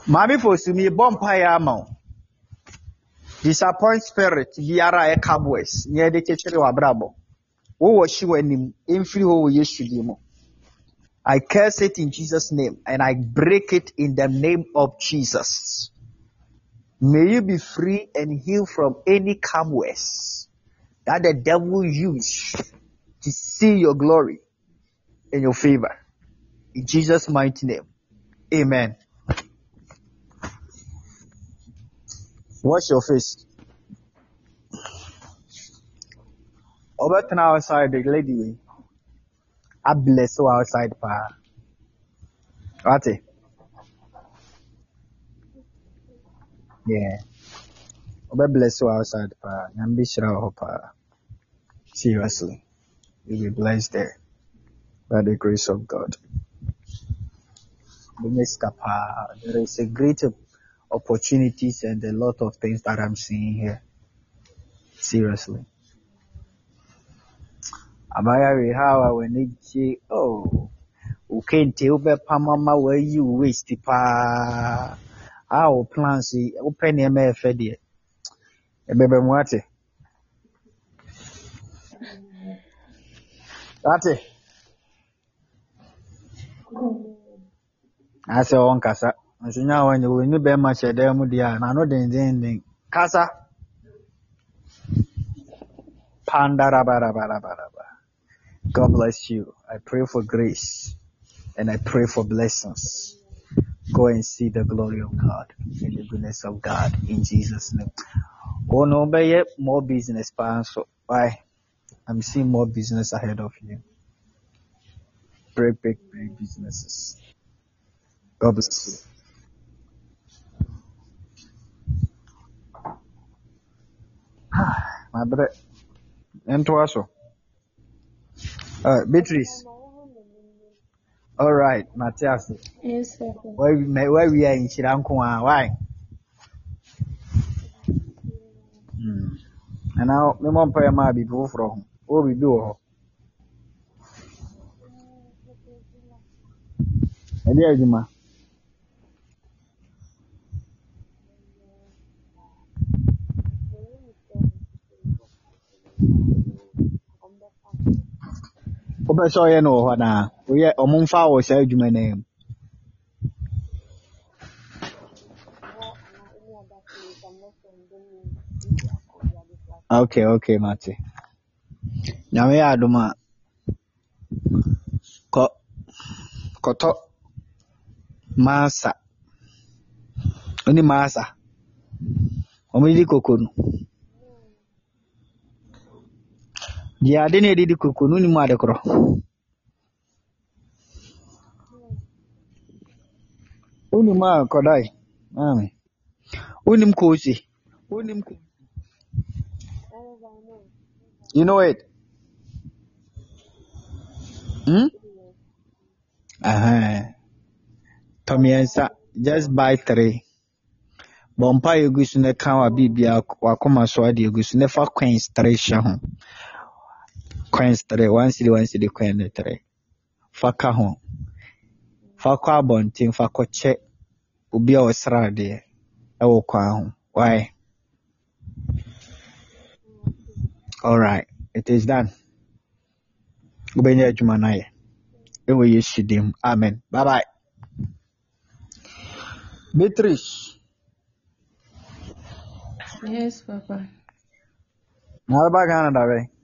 Maame fo su mi bɔ mpaeɛ ama wo. Disappoint spirit biara a ɛka boys ne yɛde kyekyere w'abrabɔ. Wowɔ hye w'anim mfiri hɔ wɔ Yesu din mu. I curse it in Jesus' name and I break it in the name of Jesus. May you be free and healed from any cobwebs that the devil used to see your glory and your favor. In Jesus' mighty name. Amen. Wash your face. Obatena outside the lady. I bless you outside pa. Wate? Yeah. Obe bless you outside pa. Nyambi shira pa. Seriously. You'll be blessed there by the grace of God. Pa. Ah. There is a great opportunities and a lot of things that I'm seeing here. Seriously. Abayare how I oh. it oh. Ukente wobɛpam ama wayi wo waste paa a wo plans yi wopɛ nneɛma a ɛfɛ deɛ ɛbɛbɛ mu ate ate asɛ wɔnkasa nso nya wɔnyɛ wɔnni bɛrima hyɛ dan mu deɛ a n'ano dendenden kasa pandarabarabaraba God bless you I pray for grace and I pray for blessings. Go and see the glory of God and the goodness of God in Jesus' name. Oh no, but more business, so why? I'm seeing more business ahead of you. Big, big, big businesses. God bless you. My brother, also. Uh, Beatrice. All right, Matthias. Yes, Papa. Where we, where we are in Shirankwa, why? Hmm. And now, me mom pay my people from. What we do? Ẹdí ẹ̀dùnmá. Wopɛ sɛ ɔyɛ no wɔ hɔ naa? Woyɛ ɔmo mfa wɔ saa adwuma no mu. Okay, okay, mate. Nyame yɛ adom a kɔ kɔtɔ maasa. Woni maasa? Ɔmo didi koko no. Deɛ ade na edidi koko no nim ade korɔ. Wonim a kɔdae. Maame. Wonim koose. Wonim ko. You know it? Hmm? Uh-huh. Tɔ mmiɛnsa. Just buy three. Bɔ mpa egu so na ka wa biribia wakoma so ade egu so na fa coins three hyɛ ho. Coins three. One cedi one cedi coin ne three. Fa ka ho. Fa kɔ abɔnten fa kɔkyɛ obi a ɔsra adeɛ ɛwɔ kwan ho. Why? Alright. It is done. Wobɛnya adwuma no ayɛ. Ɛwɔ Yesu dim. Amen. Bye bye. Beatrice. Yes, Papa. Na aba Ghana da bɛn?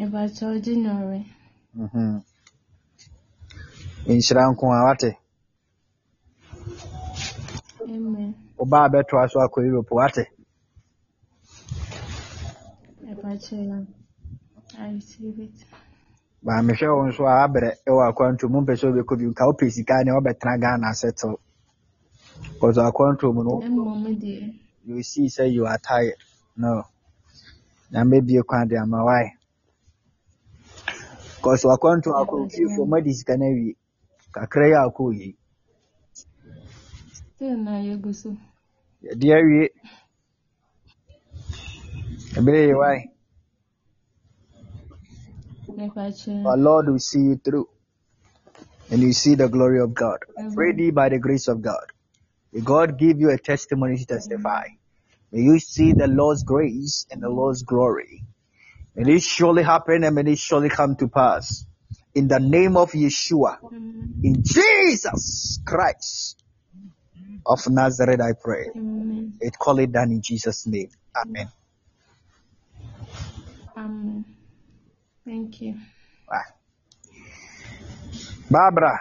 About ordinary. Mhm. Nhyira nko a wate. Amen. Ɔbaa bɛtoa so akɔ Europe wate. About you. I receive it. Ba mehwɛ wo nso a abrɛ ɛwɔ akwantuo mu mpɛ sɛ wobɛkɔ bi nka wopɛ sika ne wobɛtena Ghana settle. Cause akwantuo mu no I'm Mama dear. you see say you are tired. No. Nyame bie kwan de ama why? Cause wakwantuo akɔ fiefoɔ mu adi sika no awie. Kakra yi a akɔ yi. Still na you go so. Yɛde awie. Ɛbɛyɛ yɛ you. Our Lord will see you through. And you see the glory of God. Pray thee by the grace of God. May God give you a testimony to testify. May you see the Lord's grace and the Lord's glory. May it surely happen and may it surely come to pass. In the name of Yeshua. In Jesus Christ of Nazareth, I pray. Amen. It call it done in Jesus' name. Amen. Amen. Thank you. Barbara,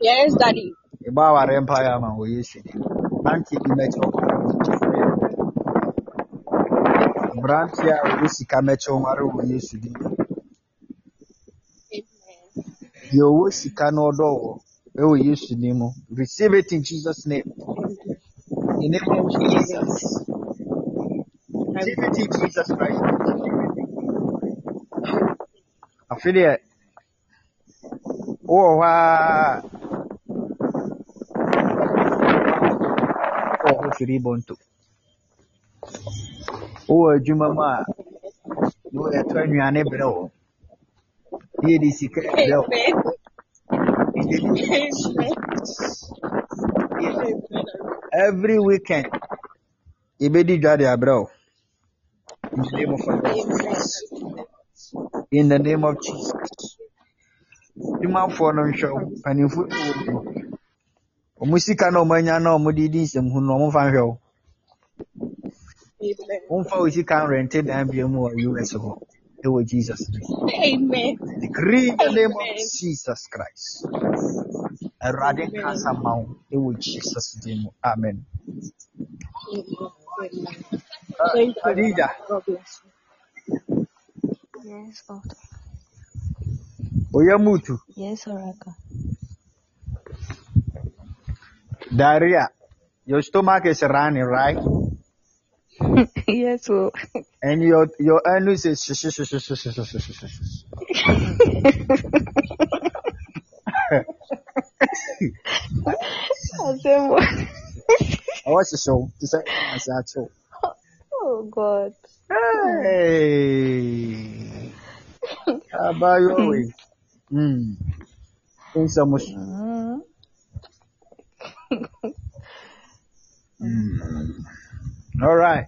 Yes, Daddy. ịgba awara empire ma wọ Yesu dị. Auntie bi mechie ọkwara Aberanteɛ a ɔwɔ sika mɛkyɛ nware wɔ Yesu dị. Deɛ ɔwɔ sika na ɔdɔ wɔ ɛwɔ Yesu din mu. Receive it in Jesus name. In the name of Jesus. Receive it in Jesus Christ. Afe deɛ wowɔ hɔ a wowɔ hɔ firi bɔnto. Wowɔ adwuma mu a na wɔyɛtɔ anuane brɛ wo. Na yɛde sika brɛ Jesus. Every weekend, yɛbɛdi dwa de abrɛ wo. In the name of Jesus. In the name of Jesus. Dwumafoɔ no nhwɛ wo. Mpanimfoɔ no wɔ mu. Ɔmo sika na ɔmo anya na ɔmo de di nsɛmhu no ɔmo fa nhwɛ wo. Womfa wo sika rente dan bio mu wɔ us hɔ ɛwɔ jesus Amen. decree in the name of jesus christ awurade nka asa ma wo ɛwɔ jesus din mu amen Amen. Uh, Thank you. Khadija, God bless you. Yes, Doctor. woyɛ mutu Yes, Oracle. diarrhea your stomach is running right yes, well. and your your anus is sh- sh- sh- sh- sh- sh- sh- sh- sh- sh- I said, what? ɛwɔ hyehyɛ wo te sɛ ase akyew Oh, God. Hey, abayewa wei Hmm. nsɛm so Mm. Hmm. all right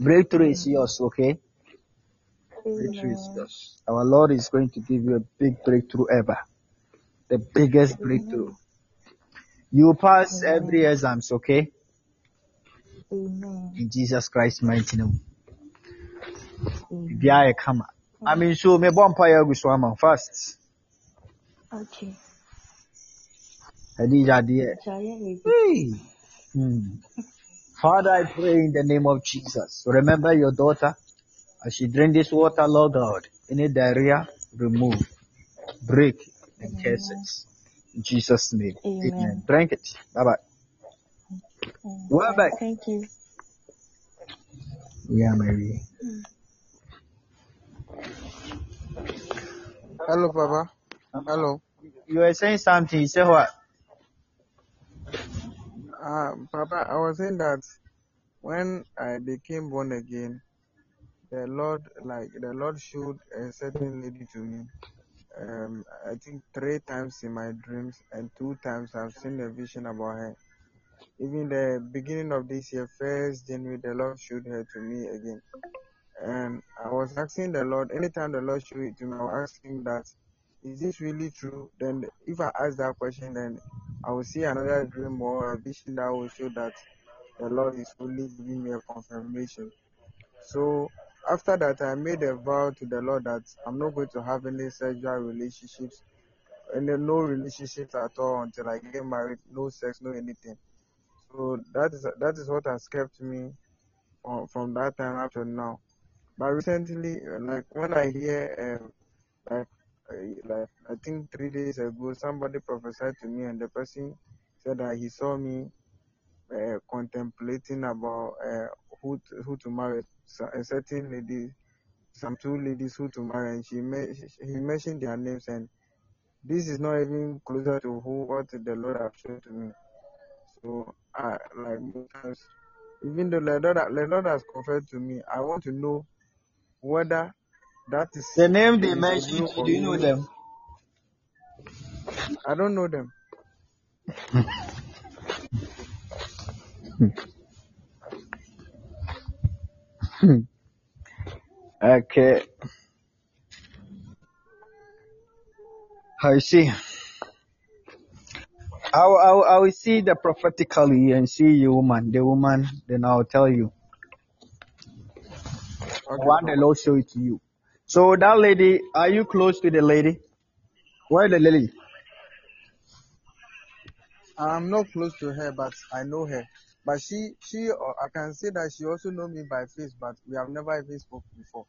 breakthrough is yours okay breakthrough is Amen. yours our lord is going to give you a big breakthrough ever the biggest breakthrough you pass every Amen. exams okay Amen. in jesus Christ's mighty name Amen. biribiara yɛ kama i mean so mebɔ mpaeɛ agu so ama wo first Okay. Khadija deɛ Shall I read? Hey. Hmm. Father, I pray in the name of Jesus. Remember your daughter as she drink this water, Lord God. Any diarrhea, remove, break, and Amen. curses. In Jesus' name. Amen. Amen. Drink it. Bye bye. Welbeck. Thank you. Yeah, Mary. Hello, Papa. Hello. You were saying something. You say what? Uh, Papa, I was saying that when I became born again, the Lord, like the Lord showed a certain lady to me. Um, I think three times in my dreams, and two times I've seen a vision about her. Even the beginning of this year, first January, the Lord showed her to me again. And I was asking the Lord, anytime the Lord showed it to me, I was asking that, is this really true? Then if I ask that question, then I will see another dream or a vision that will show that the Lord is only giving me a confirmation. So after that, I made a vow to the Lord that I'm not going to have any sexual relationships, and no relationships at all until I get married, no sex, no anything. So that is that is what has kept me uh, from that time up to now. But recently, like when I hear, um, like, like I think three days ago, somebody prophesied to me, and the person said that he saw me uh, contemplating about uh, who to, who to marry, so, a certain lady, some two ladies who to marry, and she, he mentioned their names, and this is not even closer to who what the Lord has shown to me. So I like times, even though the Lord, the Lord has confirmed to me, I want to know whether that is The name they mentioned, do you know them? I don't know them. okay. I see. I will, I will, see the prophetically and see you woman, the woman, then I'll tell you. Okay, One the. Lord show it to you. So that lady, are you close to the lady? Where the lady? I'm not close to her, but I know her. But she, she, uh, I can say that she also know me by face, but we have never even spoken before.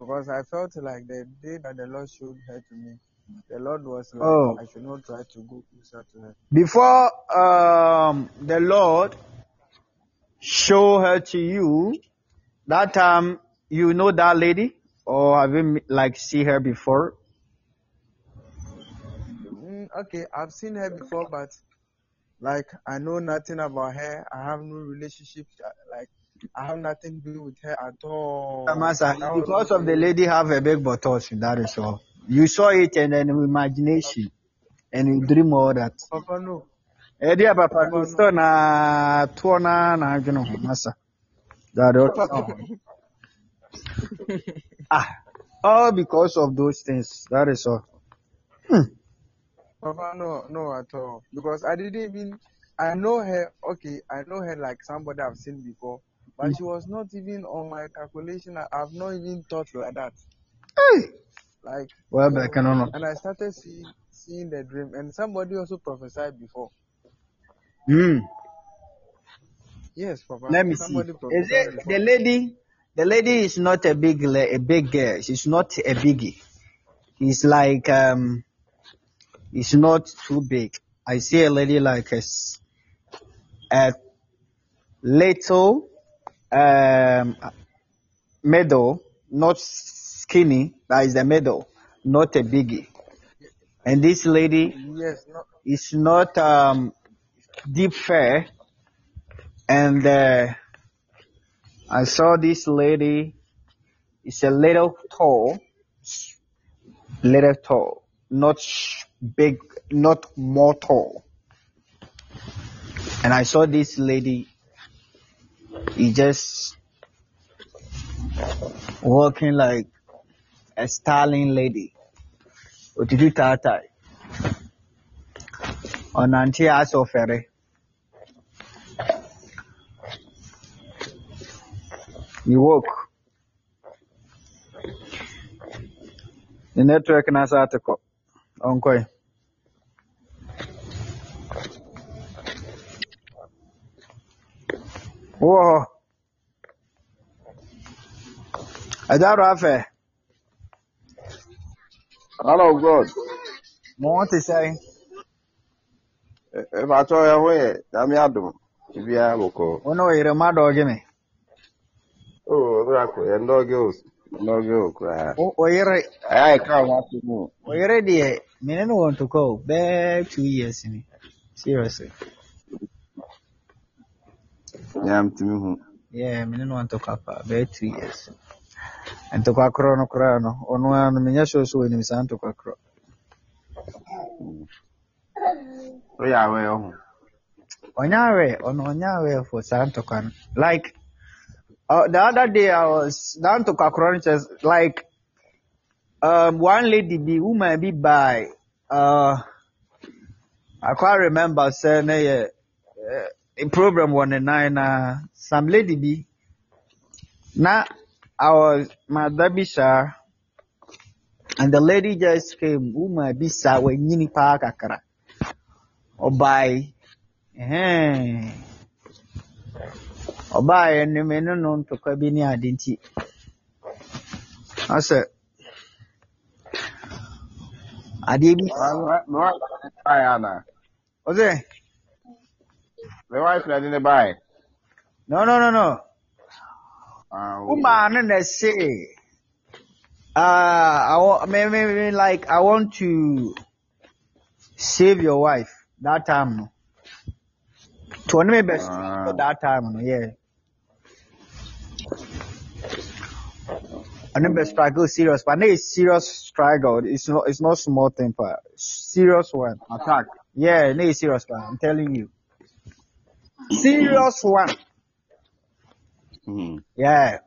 Because I felt like the day that the Lord showed her to me, the Lord was like, Oh, I should not try to go closer to her. before um the Lord show her to you, that time you know that lady or have you like see her before? Mm, okay, I've seen her before, but like I know nothing about her. I have no relationship. uh, Like I have nothing to do with her at all. Was because of the lady have a big bottle, that is all. You saw it and then imagination and you dream all that. Papa no, Eh dear papa, no na tuo na na adwene ho masa. That Papa. Ah, all because of those things. That is all. Hmm. Papa, no, no, at all. Because I didn't even, I know her, okay, I know her like somebody I've seen before, but she was not even on my calculation. I, I've not even thought like that. Hey. Like, Well, back and on. and I started seeing seeing the dream, and somebody also prophesied before. Hmm. Yes, Papa. Let me see. somebody Is prophesied it before. the lady? The lady is not a big la- a big girl. She's not a biggie. She's like um, it's not too big. I see a lady like a, s- a little um middle, not skinny. That is the middle, not a biggie. And this lady Yes, no, is not um deep fair, and uh, I saw this lady is a little tall, little tall, not big, not more tall. And I saw this lady, he just walking like a styling lady. Otiti tatai. Ọ̀nàntí aṣọ fẹ̀rẹ̀. You woke. The network na sa ate kɔ. Ɔnkɔe. Wowɔ hɔ. Ɛdaro afɛ. Hello, God. Mo wɔn te sɛn. If I tell you where, I'm Adam. If you have a call. Wo ne wo yere mma dɔɔge me. ndogeusa ndogeuka oyere ay come want to move oyere die me no want to go back two years ni. Seriously yeah mtimi hu yeah me no want to go back two years. Ntokwa koro no kora no. Ono ano menya sho sho ni misa ntokwa koro oya we oh onyawe ono onyawe for santo kan like uh, the other day I was, down to kyerɛ like, um, one lady bi, woman bi by, uh, I can't remember saying ne yɛ, uh, a program wɔ ne nan na, some lady bi, na, I was, mother bi saa, and the lady just came, woman bi saa, wanyini paa kakra. Ɔbae, Ɛhɛn. Ɔbaeɛ no me ne no ntɔkwa bi ne ade nti asɛ adeɛ bi wife ɔsɛ My wife didn't buy. no no no no. Ah, womaa no na ɛse uh, I want, me, me, me, like I want to save your wife that time. No to ɔne me best Ah. that time no yeah ɔne bɛ struggle serious but it's serious struggle. It's not it's not small thing pa serious one. Attack. yeah it is serious one. I'm telling you. Serious one. Hmm. yeah.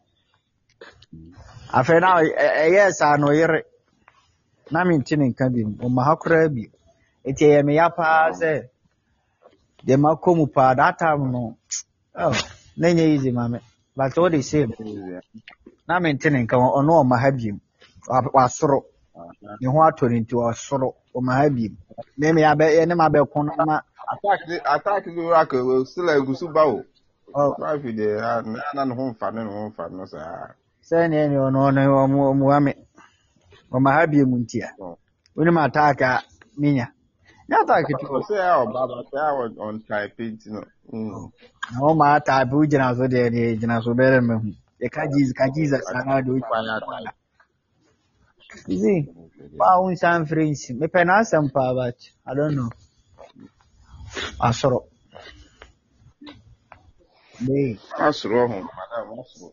Afei na ɔ- ɛ- ɛyɛɛ saa na ɔyere na mente ne nka bi mu ɔma ha koraa bi nti ɛyɛ me ya paa sɛ deɛ makɔ mu paa that time no. Oh, na nyɛ easy ma me but all the same na mente ne nka ɔno ɔma ha bi mu Wa- wasoro ne ho atɔ ne nti wasoro ɔma ha bi mu na me abɛ ne ma bɛko no ma Attack, the- attack, the Rako, will still a Gusuba. oh, Wife, the, na ne ho mfa ne ne ho mfa no saa. sɛneɛ ne ɔno ɔno ɔmo ɔmoa me ɔma ha bi mu nti a Oh. wonim attack a menya nyɛ attack to Ɔsɛ a ɔba ba sɛ a ɔ- ɔntae penti no. Hmm. na wɔma attack wo gyina so deɛ deɛ gyina so bɛrɛ mahu yɛka jesus ka jesus anaa deɛ wotwa see waa wo nsa mfrɛ nsi mepɛ n'asɛm paa but i don't know asɔrɔ Bee. Asoro ho, madam, asoro.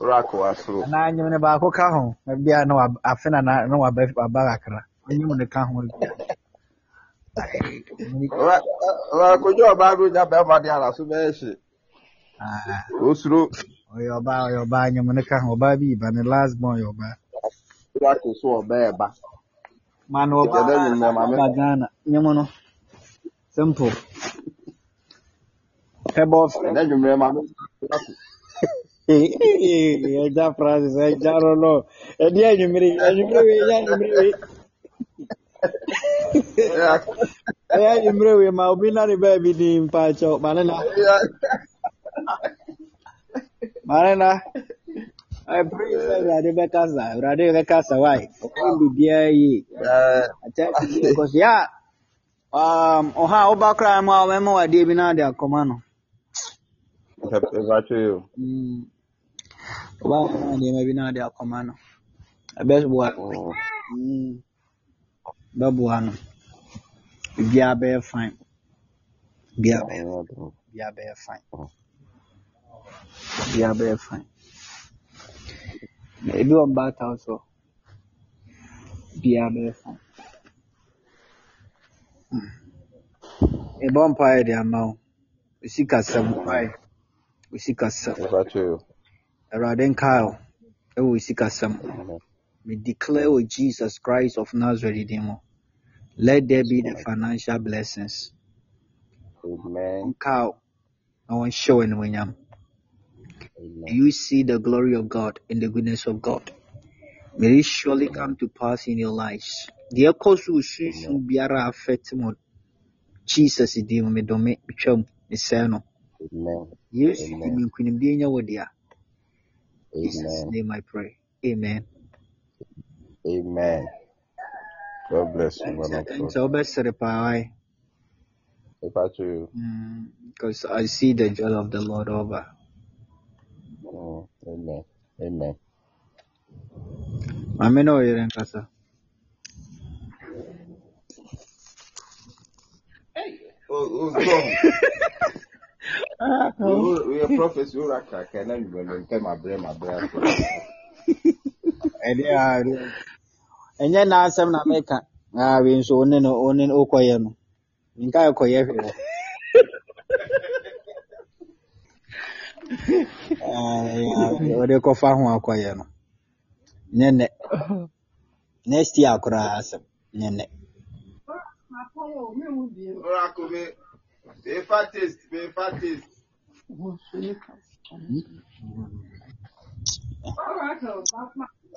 Rako asoro. anaa nyem ne baako ka ho na bia na wab- afe na na na waba waba kakra enyim ne ka ho bia Rako jẹ́ ọba ló nya bẹ́ẹ̀ ma di ara so bẹ́ẹ̀ ṣe. Ah, Osuro. ɔyɛ ɔbaa ɔyɛ ɔbaa nyem ne ka ho ɔbaa bi ba ne last born ɔyɛ ɔbaa Rako so ọba ẹ̀ ba. ma na Ìjọba ɔbaa ẹ̀yìn ní ẹ̀ma mi. ba ghana. Nyem no simple. Pɛbɔ fɛ ɛnɛ nwummerɛ ma me. Ɛgya francis ɛgya no no ɛde anwummere anwummere wei ɛyɛ anwummere wei ɛyɛ anwummere wei ma obi na ne baabi di mpakyɛw ma ne na ma ne na ɛpere sɛ awurade bɛkasa awurade bɛkasa wae ɔkwan biribiara yie akyɛ biribiara kɔ so yɛ a um, ɔha a woba koraa mu a wɔbɛma wo adeɛ bi na ade akɔma no. Ɛbatwe yo Mm. ɔba wɔma nneɛma bi na ade akɔma no. Ɛbɛboa no Mm. bɛboa no. Biribiara bɛyɛ fine. Biribiara bɛyɛ biribiara bɛyɛ fine biribiara bɛyɛ fine na ebi wɔ mbaata wo so biribiara bɛyɛ fine ɛbɔ mpaeɛ de ama wo osi kasɛm mpaeɛ osi kasɛm awurade nkae wo ɛwɔ osi kasɛm we declare with jesus christ of nazareth din mu let there be the financial blessings. Nkae wo na wɔnhyɛ wo animuonyam May you see the glory of God and the goodness of God. May it surely come to pass in your lives. Deɛ ɛkɔ so wɔ sunsun biara a affect mo Jesus din mu medome twam mesɛe no. amen Yesu di amen me nkonimdie nyɛ wo dea. Jesus name I pray. Amen. amen god bless you man of god Nti wobɛsere paa wae. ɛbatwe yo Mm, Because I see the joy of the Lord over. Mm, amen amen Maame na ɔyere nkasa. Oh, oh, Tom. Oyɛ prɔfɛsi wura kaka na nwummerɛ mpɛ mabrɛ mabrɛ afɔ Ɛdeɛ a ɛdeɛ- ɛnyɛ n'asɛm na meka. Ah, wei nso one no one no wokɔyɛ no. Nka ɛkɔyɛ hwee. Wɔde kɔfa ho akɔyɛ no nyɛ nnɛ next year koraa asɛm nyɛ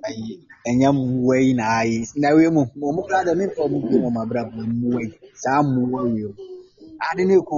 ayi ɛnyɛ mmoa yi na ayi na wei mu ɔmo koraa dɛ memfa ɔmo bi wɔ mabra mu mmoa yi saa mmoa yi o ade ne ko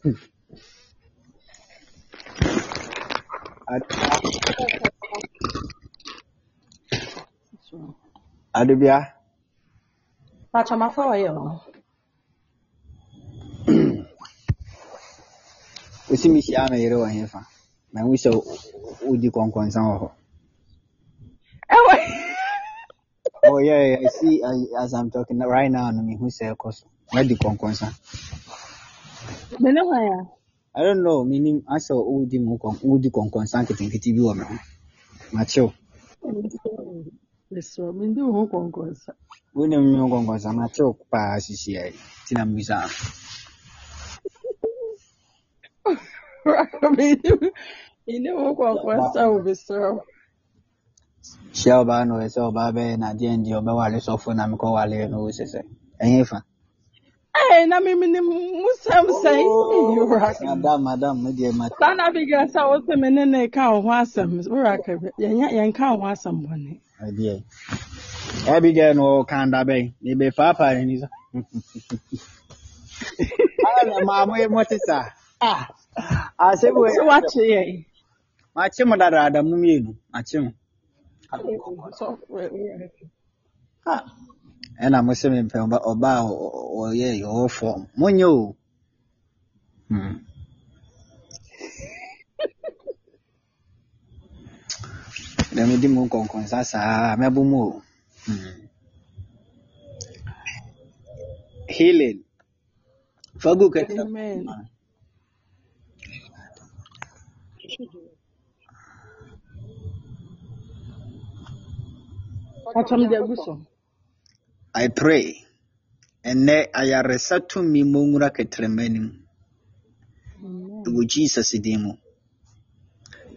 proszę. ade bia Patrz, ma foję. osi mi hyia me yere wɔ hefa na hu sɛ wodi kɔnkɔnsa wɔ hɔ Ewe! oh yeah, yeah I see I, as I'm talking right now no mehu sɛ ɛkɔ so madi kɔnkɔnsa Mene hwan ya? I don't know. Menim asɛ wodi mu kɔn wodi kɔnkɔnsa nketenkete bi wɔ me ho makyew Yesu, mindi wo konkonsa. wonim me ho kɔnkɔnsa makyew paa sisi ai. Nti na mbisa Mindi mindi wo konkonsa wo bisro. hyia ɔbaa na ɔyɛ sɛ ɔbaa bɛyɛ nadeɛ ndeɛ ɔbɛwale sɔfo na mekɔwale no wo sɛ sɛ ɛnyɛ fa. Eh, na mimi ni musam sai. Jurako. madam madam no deɛ ma Sana biga sa wo se mene ne ka wo ho asɛm. Jurako, yɛnya yɛnka wo ho asɛm bɔne. adeɛ Abigail no ɔka da bɛn mebɛfaapa n'ani so ana maa mo mote saa Ah, asɛm wei So wakye yɛn. makye mo dadaada mo mmienu makye mo So, Jurako. Ah, ɛna mo sɛ mempɛ ɔba ɔba a ɔ- ɔ- ɔyɛ ɔwɔ fɔm monyɛ o Hmm. dɛ medi mu nkɔnkɔnsa saa mɛbo mu o Hmm. healing fagu kɛtɛ Amen. Patwam de agu so. I pray. Ɛnnɛ ayaresa tumi mu nwura kɛtrɛma nim. Wɔ Jesus din mu.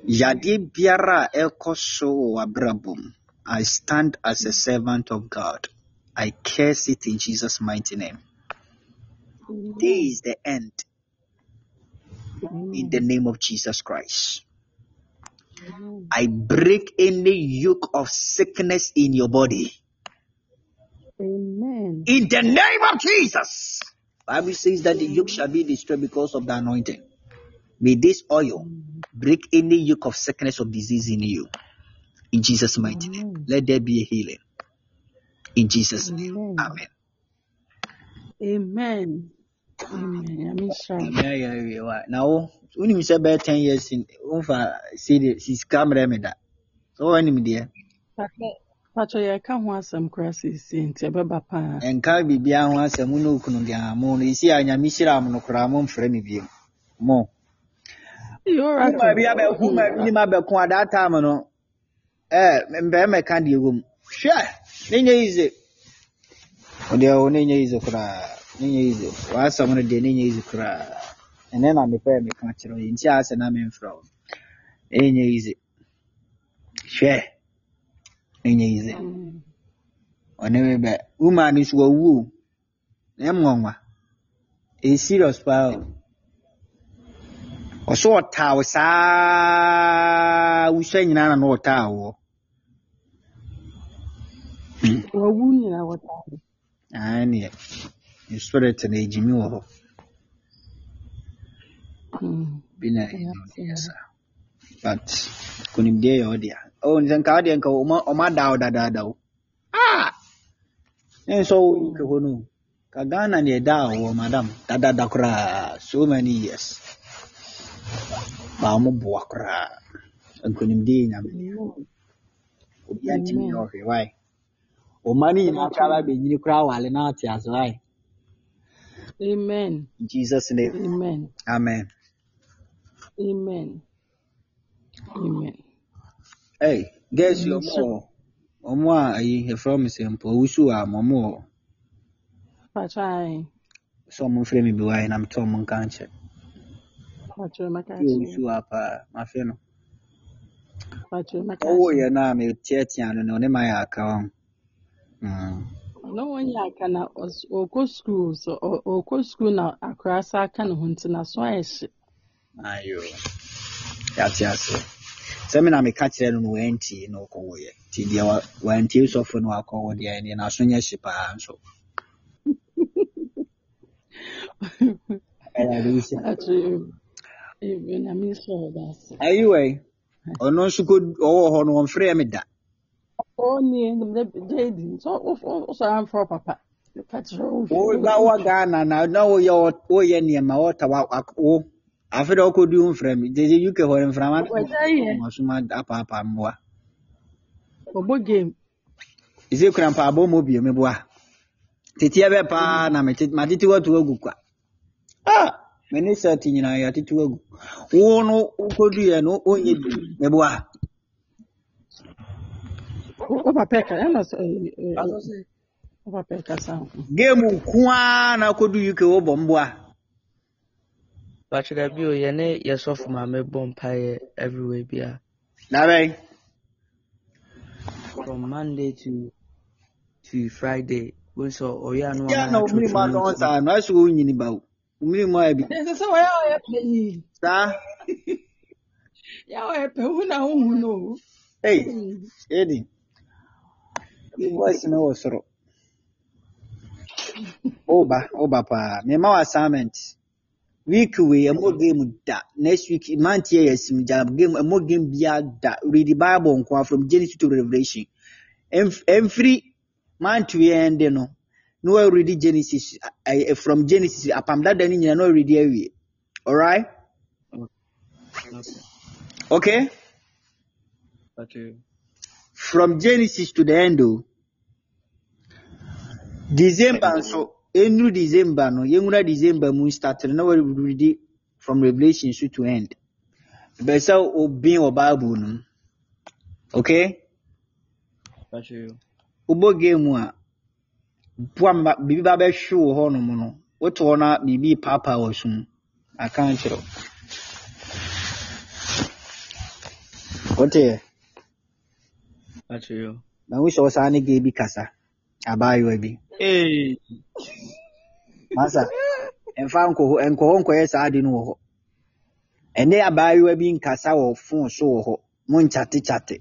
Yadeɛ biara a ɛrekɔ so wɔ w'abrabɔ mu, I stand as a servant of God. I curse it in Jesus' mighty name. This is the end. In the name of Jesus Christ. I break any yoke of sickness in your body. Amen. In the name of Jesus. Bible says that the yoke shall be destroyed because of the anointing. May this oil break any yoke of sickness or disease in you. In Jesus' mighty name. Let there be a healing. In Jesus' name. Amen. Amen. Amen. Amen. Shalom. Yeah, yeah, yeah. Now, when you say about 10 years in, over, see the, she's camera me that. So, when you there, Patwa yɛka ho asɛm koraa seesie nti ɛbɛba paa. ɛnka biribiara ho asɛm ne okunu deɛ mo no ɛsi a nyame hyira mo no koraa momfrɛ me bio. Mo. Huma bi abɛ huma bi nim abɛko a time no mbɛrima ka deɛ wɔ mu hwɛ! Ne nyɛ yize ɔdeɛ o ne nyɛ yize koraa. Ne nyɛ yize w'asɛm no deɛ ne nyɛ yize koraa. Ɛnɛ na mepɛ meka kyerɛ wo. Yɛ nti asɛ na memfrɛ wo. Ne nyɛ yize hwɛ! Ne nyɛ ɔne me bɛ woman no so wawu o na ɛmwanwa ɛyɛ serious paa o ɔso ɔtaa wo saa wosua nyinaa na na ɔtaa wo Wawu nyinaa wɔtaa. aa neɛ ne spirit na ɛgyimi wɔ hɔ bi na ɛyɛ saa but konimdeɛ yɛ ɔdea oh nsɛ nka wodeɛ nka ɔma ɔma da wo dadaada wo ah! Ne nsɛ wo nke hɔ no ka ghana ne ɛda a wɔ madam dadada koraa so many years. Ma ɔmo boa koraa nkonimdeɛ nyame obi antimi yɛ ɔhwɛ wae ɔma no nyinaa koraa bɛnyini koraa wale na ate ase wae Amen. in jesus name. Amen. amen. Amen. Amen. Hey guess you Mm, ɔmo ɔmo a ayi yɛfrɛ mo sɛ mpo owusu a ma ɔmo wɔ Patwa ayi. sɛ ɔmo mfrɛ me bi wae na metɛ ɔmo nka nkyɛ Patwa maka sɛ kyerɛ. owusu a paa mafe no Patwa maka ɔwoyɛ no a meteatea no no ɔne ma yɛ aka ho Mm. Na wɔnyɛ aka na ɔs- ɔkɔ school so ɔ- ɔkɔ school na akwaraa sa aka ne ho nti na so ayɛ hye. ayo yɛate ase sɛ me na meka kyerɛ no no wantie na ɔkɔwɔyɛ nti deɛ wa- wantie sɔfo no wakɔwɔ deɛ ɛneɛ naso nyɛ hye paa nso. Ɛyɛ ade wosia Patwa ebi na mi nso wɔ ase. ayi wɛ ɔno nso kɔ ɔwɔ hɔ no ɔmfrɛ me da. Ɔnie nim dɛ Jade nso ɔsɔ amfrɛ papa. Patwa woba wɔ ghana na na woyɛ wɔ- woyɛ nneɛma wɔta wa- wa- wo afe dɛ wokɔdi wo mfrɛ me gyegye uk hɔ no mframa yɛ ɔsoma apaapa mboa ɔbɔ game. ɛsɛ kura mpa abɔ mu bio meboa teteɛ bɛ paa na matete watu agu kwa. Ah mene sɛt nyinaa yɛatete agu wo no wokɔduiɛ no wonyɛ bi meboa game nko ara na akɔdu uk wobɔ mboa Pakyerɛ bi o yɛne yɛsɔfo maame bɔ mpaeɛ everywhere bia dabɛn from Monday to to Friday. Wo sɛ ɔyɛ ano yɛ na ama womene mu atwotwo adɔn saa no ɛsɛ wonyini ba wo womene mu ayɛ bi Ɛsɛ sɛ wɔyɛ a ɔyɛ pɛ yi. saa Yɛ a ɔyɛ pɛ hu na wohu no o. ei ɛdi voice no wɔ soro. Woba woba paa mema wo assignment week wei ɛmɔ game da. Next week mantiɛ yɛ sim gya game ɛmɔ game bia da. Read the bible nko a from genesis to revelation. Ɛmf- ɛmfiri manto yɛ ɛnde no. Na wɔreadi genesis ɛ- ɛ- from genesis apam dada no nyina na wɔreadi awie alright okay? From genesis to the end o december nso ɛnuru december no yɛnwura december mu start no na wɔreadi from revelation so to end. Bɛ sɛ obin wɔ bible no mu okay wobɔ game a boa mba biribi ba bɛhwe wɔ hɔnom no wote hɔ na biribi paapaa wɔ so mu aka nkyerɛ wo woteɛ na wohyɛ wo saa ne gay bi kasa. Abaayewa bi. Hey. masa ɛmfa nkɔ hɔ nkɔ hɔ nkɔyɛ saa ade no wɔ hɔ. Ɛne abaayewa bi nkasa wɔ phone so wɔ hɔ. Mo nkyate kyate.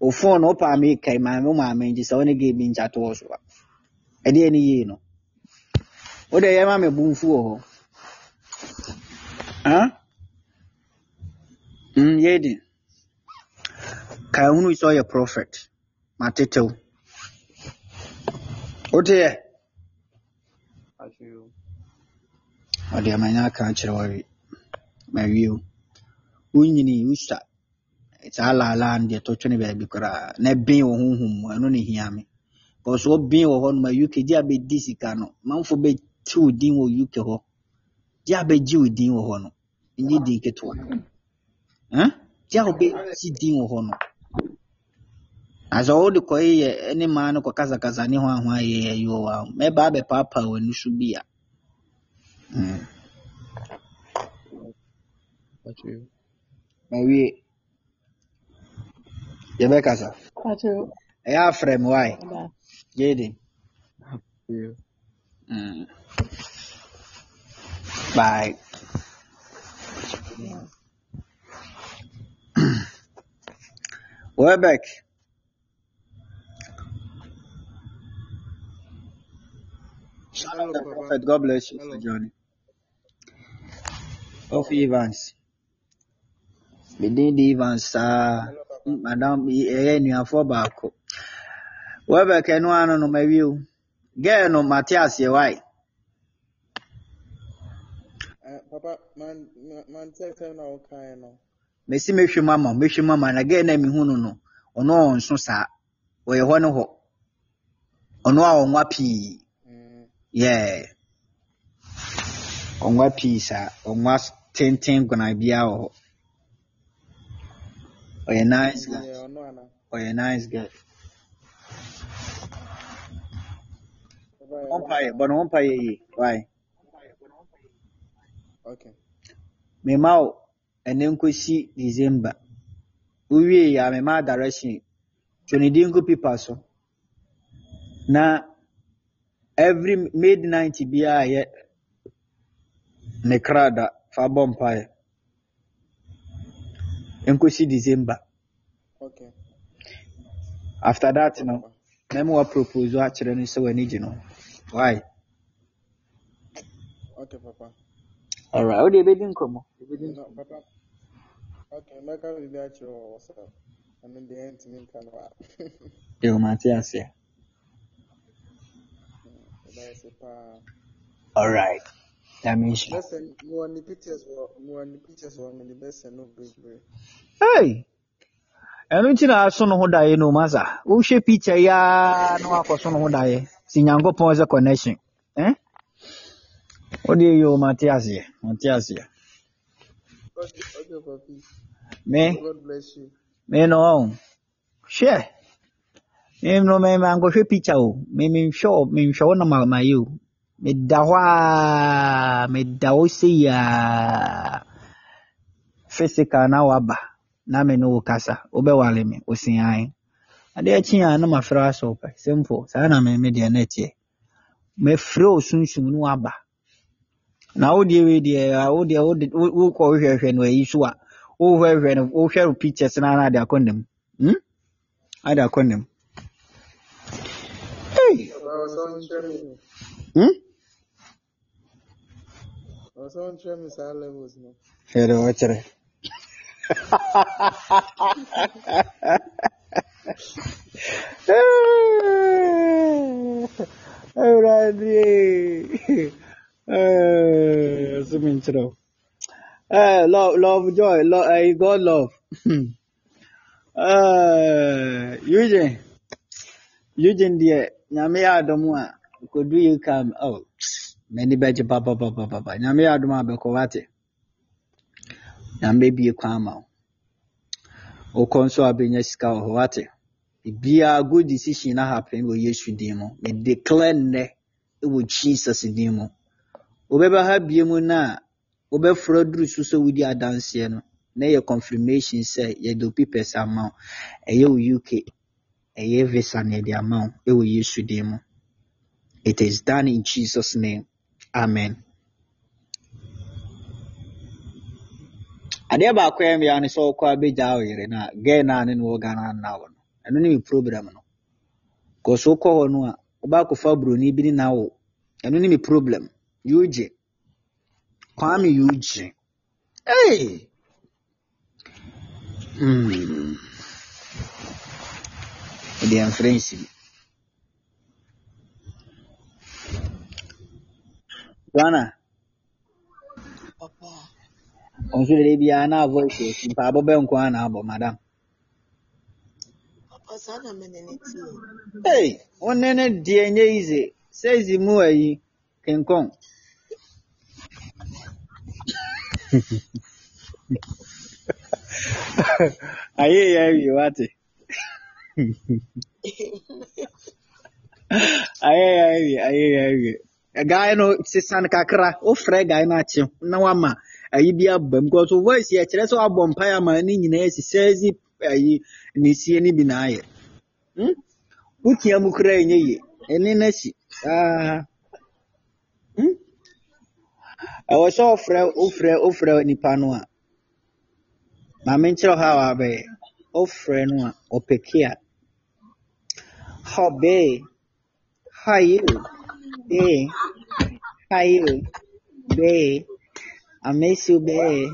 O phone no wopɛ ame kae maame wo maame ngye sɛ wo ne gay bi nkyate wɔ so a. Ɛdeɛ ne yie no. Wode yɛma me bomfu wɔ hɔ. Huh? Mm, yɛdi. Kae hunu sɛ ɔyɛ prophet. Matetew woteɛ ɔde amanya aka akyerɛ wawe mawie o. Wonyini wosua saa laalaa no deɛ tɔtwene baabi koraa na ben wɔ honhom mu. Ɛno ne hia me bcause wɔben wɔ hɔ no ma uk gye a bɛdi sika no manfo bɛte wo din wɔ uk hɔ gye a bɛgye wo din wɔ hɔ no ɛnyɛ din ketewa gye a wobɛgye din wɔ hɔ no na sɛ wode kɔyɛ ne maa no kɔkasakasa ne ho aho ayɛ ayi wɔ hɔ a mɛbaa bɛpaapaa w'ani so bi a Mm. Pacho. mawie yɛbɛkasa Pacho. ɛyɛ afrɛ me wae Ada. gyedi Pacho. Mm. bye Welbeck Hello, the prophet God bless you for joining Kofi Evans medin de Evans saa madam ɛyɛ nnuafoɔ baako Welbeck ɛno ano no mawie o gɛɛ no mate aseɛ wae Papa, man, man, man, okay, no. mesi mehwɛ mu ama mehwɛ mu ama wo. na gɛɛ na mehu no no ɔno ɔnso saa. Ɔyɛ hɔ ne hɔ. Ɔno a ɔnwa pii. Yeah. Ɔnwa pii saa ɔnwa tenten gona biara wɔ hɔ ɔyɛ nice guy. Yeah, no, no. ɔyɛ nice guy. Papa, yeah, ɔmpaeɛ bɔ ne ho mpaeɛ yie wae okay. mema wo ɛne nkɔsi december wowie a mema direction twa ne din gu pipa so. Na every midnight biara yɛ ne krada fa bɔ mpaeɛ nkɔsi december Okay. after that Okay, no Papa. mɛma wa propose akyerɛ no sɛ w'ani gye no why Okay, Papa. alright wode ɛbɛdi nkɔmmɔ ɛbɛdi No, nkɔmmɔ Papa. Okay, make a video at your WhatsApp. And then the end to me can yɛwɔ mate aseɛ That's it, pa. alright nyame nhyira Listen, more on the pictures, more on the pictures, one in the best and no big way. Hey! ɛno nti na aso no ho daeɛ no masa wohwɛ picture yi a na wakɔso no ho daeɛ si nyankopɔn sɛ connection eh? wode yi o mate aseɛ mate aseɛ Okay, okay, Papi. me God bless you. me no ɔho hwɛ no mankɔhwɛ picture o me menhwɛ wo menhwɛ wo na ma- mayɛ o meda hɔ a meda hɔ sei a physical na waba na me ne wo kasa wobɛwale me wosia adeɛ kyi a na mafrɛ wo asɛ wopɛ simple saa na me me deɛ na ɛteɛ mɛfrɛ wo sunsum no waba na wo deɛ wei deɛ wo deɛ wode- wo- wokɔ wohwɛhwɛ no ayi so a wohwɛhwɛ no wohwɛ wo pictures no a na ade akɔ nam hmm? ade akɔ nam Hwɛ dɛ wɔkyerɛ Awurade so menkyerɛ wo Eh, love, love, joy, love, uh, God love. uh, Eugene, Eugene deɛ, nyame yɛ adom a, kodu yi kam, oh, m'ani bɛgye papapapapa. Nyame yɛ adom a bɛkɔ wate. nyame bɛbie kwan ama wo. Wokɔ nso a wobɛnya sika wɔ hɔ wate. Biribiara good decision na happen wɔ yesu din mu. Me declare nnɛ wɔ jesus din mu. Wobɛba bie mu no a wobɛfrɛ duru so sɛ wodi adanseɛ no na yɛ confirmation sɛ yɛde obi pɛ sɛ ama wo. Ɛyɛ wo uk ɛyɛ visa na yɛde ama wo ɛwɔ yesu din mu. It is done in jesus name. Amen. Adeɛ baako yɛ mmea no sɛ wokɔ abɛgyaa wo no a gɛɛ a ne ne wɔ nna wo no ɛno ne me problem no. Because wokɔ hɔ no a wobɛakɔfa buroni bi ne na wo ɛno ne me problem. Yogye kwame yogye hey! hmm. Ɛdeɛ mfrɛ nsi bi ghana nso de biara na voice esi mpaabɔ bɛ nko a na abɔ madam? Hey wone ne deɛ nyɛ yize sɛisi mu ayi kenkɔn ayɛ yɛ awie wate ayɛ yɛ awie ayɛ yɛ awie guy no sesan kakra. Wofrɛ guy no akye na wama. Ayi bi aba mu. Because voice yɛ kyerɛ sɛ wabɔ mpae ama ne nyinaa si sɛɛsi ayi ne sie ne bi na ayɛ. Hmm? wotia mu koraa ɛnyɛ yie. Ɛne no si. Saa hmm? ɛwɔ sɛ wofrɛ wofrɛ wofrɛ nipa no a maame nkyerɛ hɔ a wabɛyɛ. Wofrɛ no a ɔpɛke a bae I miss you bae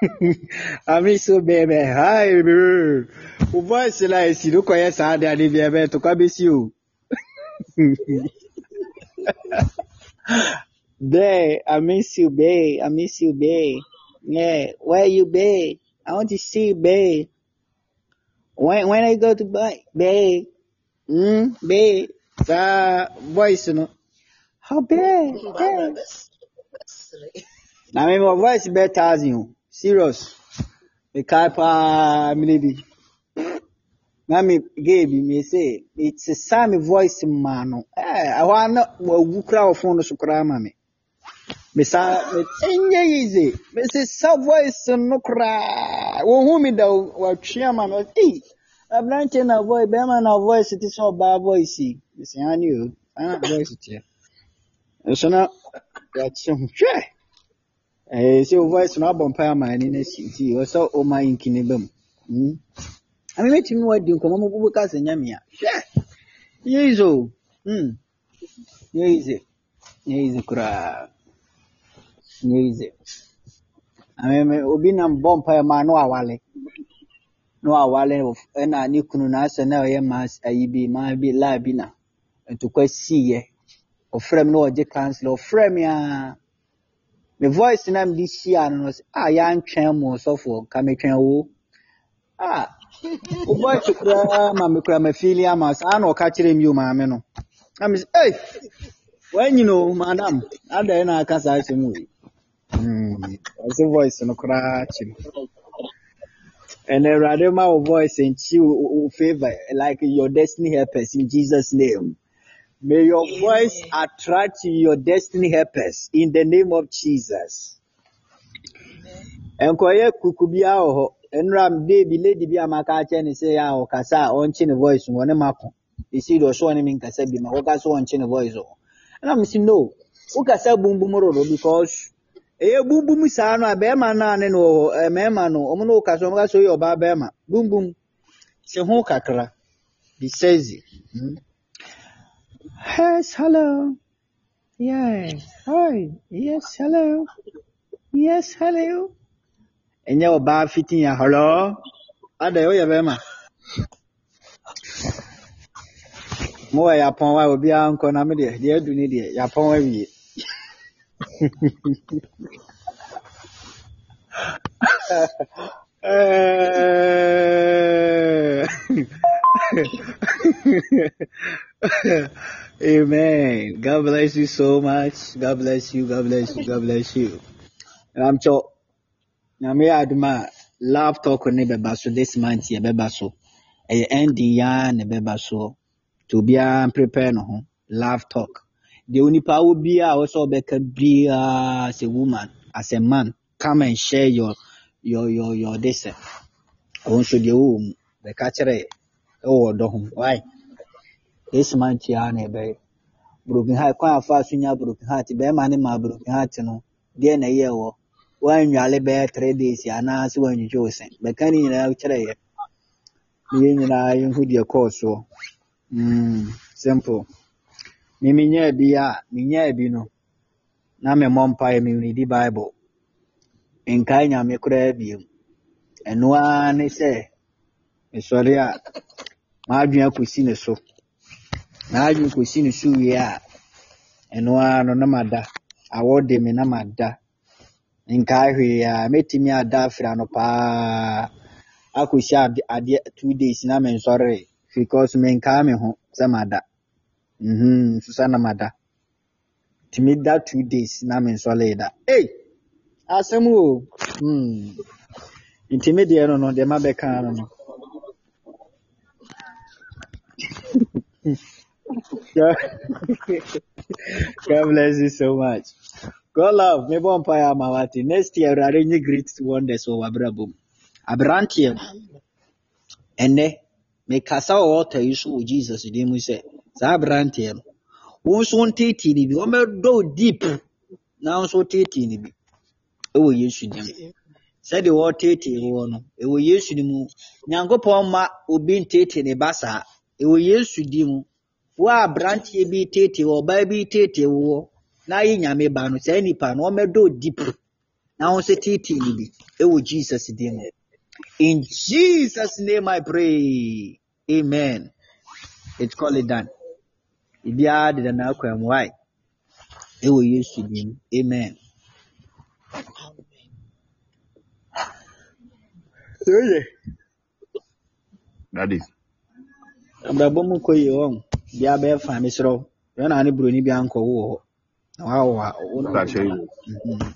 I miss you baby. Hi baby. Wo voice la esi no kɔyɛ saa de ade bi ɛbɛ to kwa besi o bae I miss you bae I miss you bae yeah. Where you bae I want to see you bae when when I go to buy bae mm bae saa voice no how bae bae. Na me my voice bɛ thousand o serious. Mekae paa mene bi. Na me gay bi me se metesa me voice maa no Eh, ɛhɔ a na wawu koraa wɔ phone no so koraa ma me mesa ɛnyɛ yize mesesa voice no koraa wɔhu me da o, watwe ama me ɔse ei aberanteɛ na voice bɛrima na voice te sɛ ɔbaa voice. Yi mese ane o. Saa na voice teɛ. Nso na yɛakye ho. Hwɛ! Eh, sɛ wo voice no abɔ mpae ama ani no asi nti ɛwɔ sɛ woma inki ne ba mu. Mm. ame mɛtumi wadi nkɔmmɔ mu bobo ka sɛ nyame a. Hwɛ! Nyɛ yize o. Mm. nyɛ yize nyɛ yize koraa. Nyɛ yize ame me obi nam bɔ mpae ma na wawale na wawale ɛna ne kunu no asɛ na ɔyɛ mas ayi bi maa bi laa bi na. Ntokwa siiɛ ɔfrɛ me na ɔgye counsel ɔfrɛ me a me voice na mede hyia no no sɛ a yɛantwɛn mo ɔsɔfoɔ ka metwɛn wo. A wo voice koraa ma me koraa mafeeli ama saa na ɔka kyerɛ me o maame no. Na me sɛ ei wanyini o madam. Adɛn na aka saa asɛm wei ɔse voice no koraa kye me awurade ma wo voice wo wo- wo favor like your destiny helpers in jesus name May your voice attract your destiny helpers in the name of Jesus. Nkɔyɛ kuku biara wɔ hɔ. Bi lady bi a maka akyerɛ ne sɛ a ɔkasa a ɔnkye ne voice ɔne mako. Esi de nkasa bi ma ɔnkye ne voice wɔ. Ɛna si no, wokasa bumbum because ɛyɛ bumbum saa no a bɛrima no a ne no wɔ hɔ, ɛɛ mɛrima no ɔmo sɛ ɔyɛ ɔbaa bɛrima. Bumbum. Si ho kakra. Be sazy. Mm. Yes, hello. Yes. Hi. Yes, hello. Yes, hello. Ɛnyɛ ɔbaa fitin a hello. Ada woyɛ bɛrima. Mowɔ yapɔn a obiara nkɔ na me deɛ deɛ adu ne deɛ yapɔn awie. Eh. Amen. God bless you so much. God bless you. God bless you. God bless you. And I'm sure nyame yɛ adom a love talk ne bɛba so this month yɛ bɛba so ɛyɛ ending yaa ne bɛba so nti obiara prepare ne ho love talk deɛ onipa wɔ biara a wɔsɛ ɔbɛka biara as a woman as a man. Come and share your your your your this wɔn nso deɛ wɔwɔ mu bɛka kyerɛ ɛwɔ ɔdɔ ho why? This month yaa na ɛbɛyɛ broken heart kwan afa so nya broken heart. Bɛrima ne ma broken heart no. Deɛ na ɛyɛ wɔ wɔannwale bɛyɛ three days anaasɛ wɔannwitwa wo sɛn bɛka ne nyinaa kyerɛ yɛ na yɛn nyinaa yɛhu deɛ kɔɔ soɔ mm, simple me menyaa bi a menyaa bi no. Na memmɔ mpaeɛ meredi bible. Nkae nyame koraa biom ɛno ara ne sɛ mesɔre a m'adwene akɔsi ne so. M'adwene kɔsi ne so wie a ɛno ara no na mada. Awɔ de me na mada. Nkae hwee a mɛtumi ada afiri ano paa. Ade adeɛ two days na mensɔree because menkaa me ho sɛ mada. Mhm susa na mada. Tumi da two days na mensɔree da. Ei asɛm o. Hmm. Nti me deɛ no no deɛ mabɛka no no. God God bless you so much. God love, me bɔ mpaeɛ ama wate. Next year, Awurade nye great wonders wɔ w'abrabɔ mu. Aberanteɛ no, ɛnnɛ, mekasa wɔ altar yi so wɔ Jesus din mu sɛ, saa aberanteɛ no, wo nso nteetee ne bi, wo deep, na wo nso woteetee ne bi, ɛwɔ Yesu mu. Sɛdeɛ wɔteetee woɔ no, ɛwɔ Yesu mu. Nyankopɔn ma obi nteetee ne ba saa, ɛwɔ Yesu din mu. Wo a aberanteɛ bi teetee wo, ɔbaa bi teetee wo, na ayi nyame ba no, saa nipa no, wo deep, na wo nso teetee ne bi, ɛwɔ Jesus din mu. In Jesus' name I pray. Amen. It's called it done. Ibiara deda n'akwan mu. Why? Ɛwɔ Yesu din mu. Amen. Oye. Daddy. Abrabɔ mu kɔ yie wɔn. Bia bɛyɛ fa me serɛ wo. Yɛn na ne buroni bi ankɔ wo wɔ hɔ. Na wawo a wo na That's it. Mhm.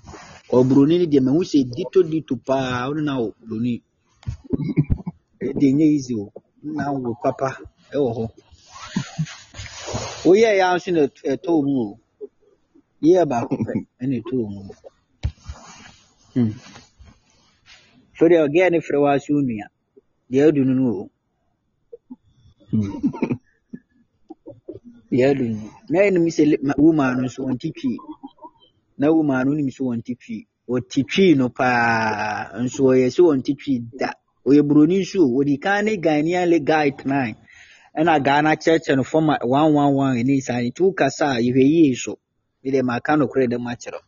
Ɔburoni no deɛ mahu sɛ dito dito paa wo ne na wo buroni. Ɛdeɛ nyɛ easy o. Wo na wo papa ɛwɔ hɔ. Woyɛɛ yɛ nso na ɛt- ɛtɔɔ mu o. Yɛɛ baako pɛ ɛna ɛtɔɔ mu. So deɛ ɔgɛɛ ne frɛ wo ase wo nua. Deɛ adu no no o. Deɛ adu no. Na ɛnim sɛ woman no nso ɔnte twii. Na woman no nim sɛ ɔnte twii. Ɔte twii no paa nso ɔyɛ sɛ ɔnte twii da. Ɔyɛ buroni nso o. Ɔdi kan ne Ghanaian guy tenae. Ɛna Ghana kyerɛkyerɛ no fam a one one one ɛne saa nti wokasa a yɛhwɛ yie so. Mede maka nokorɛ dɛm akyerɛ.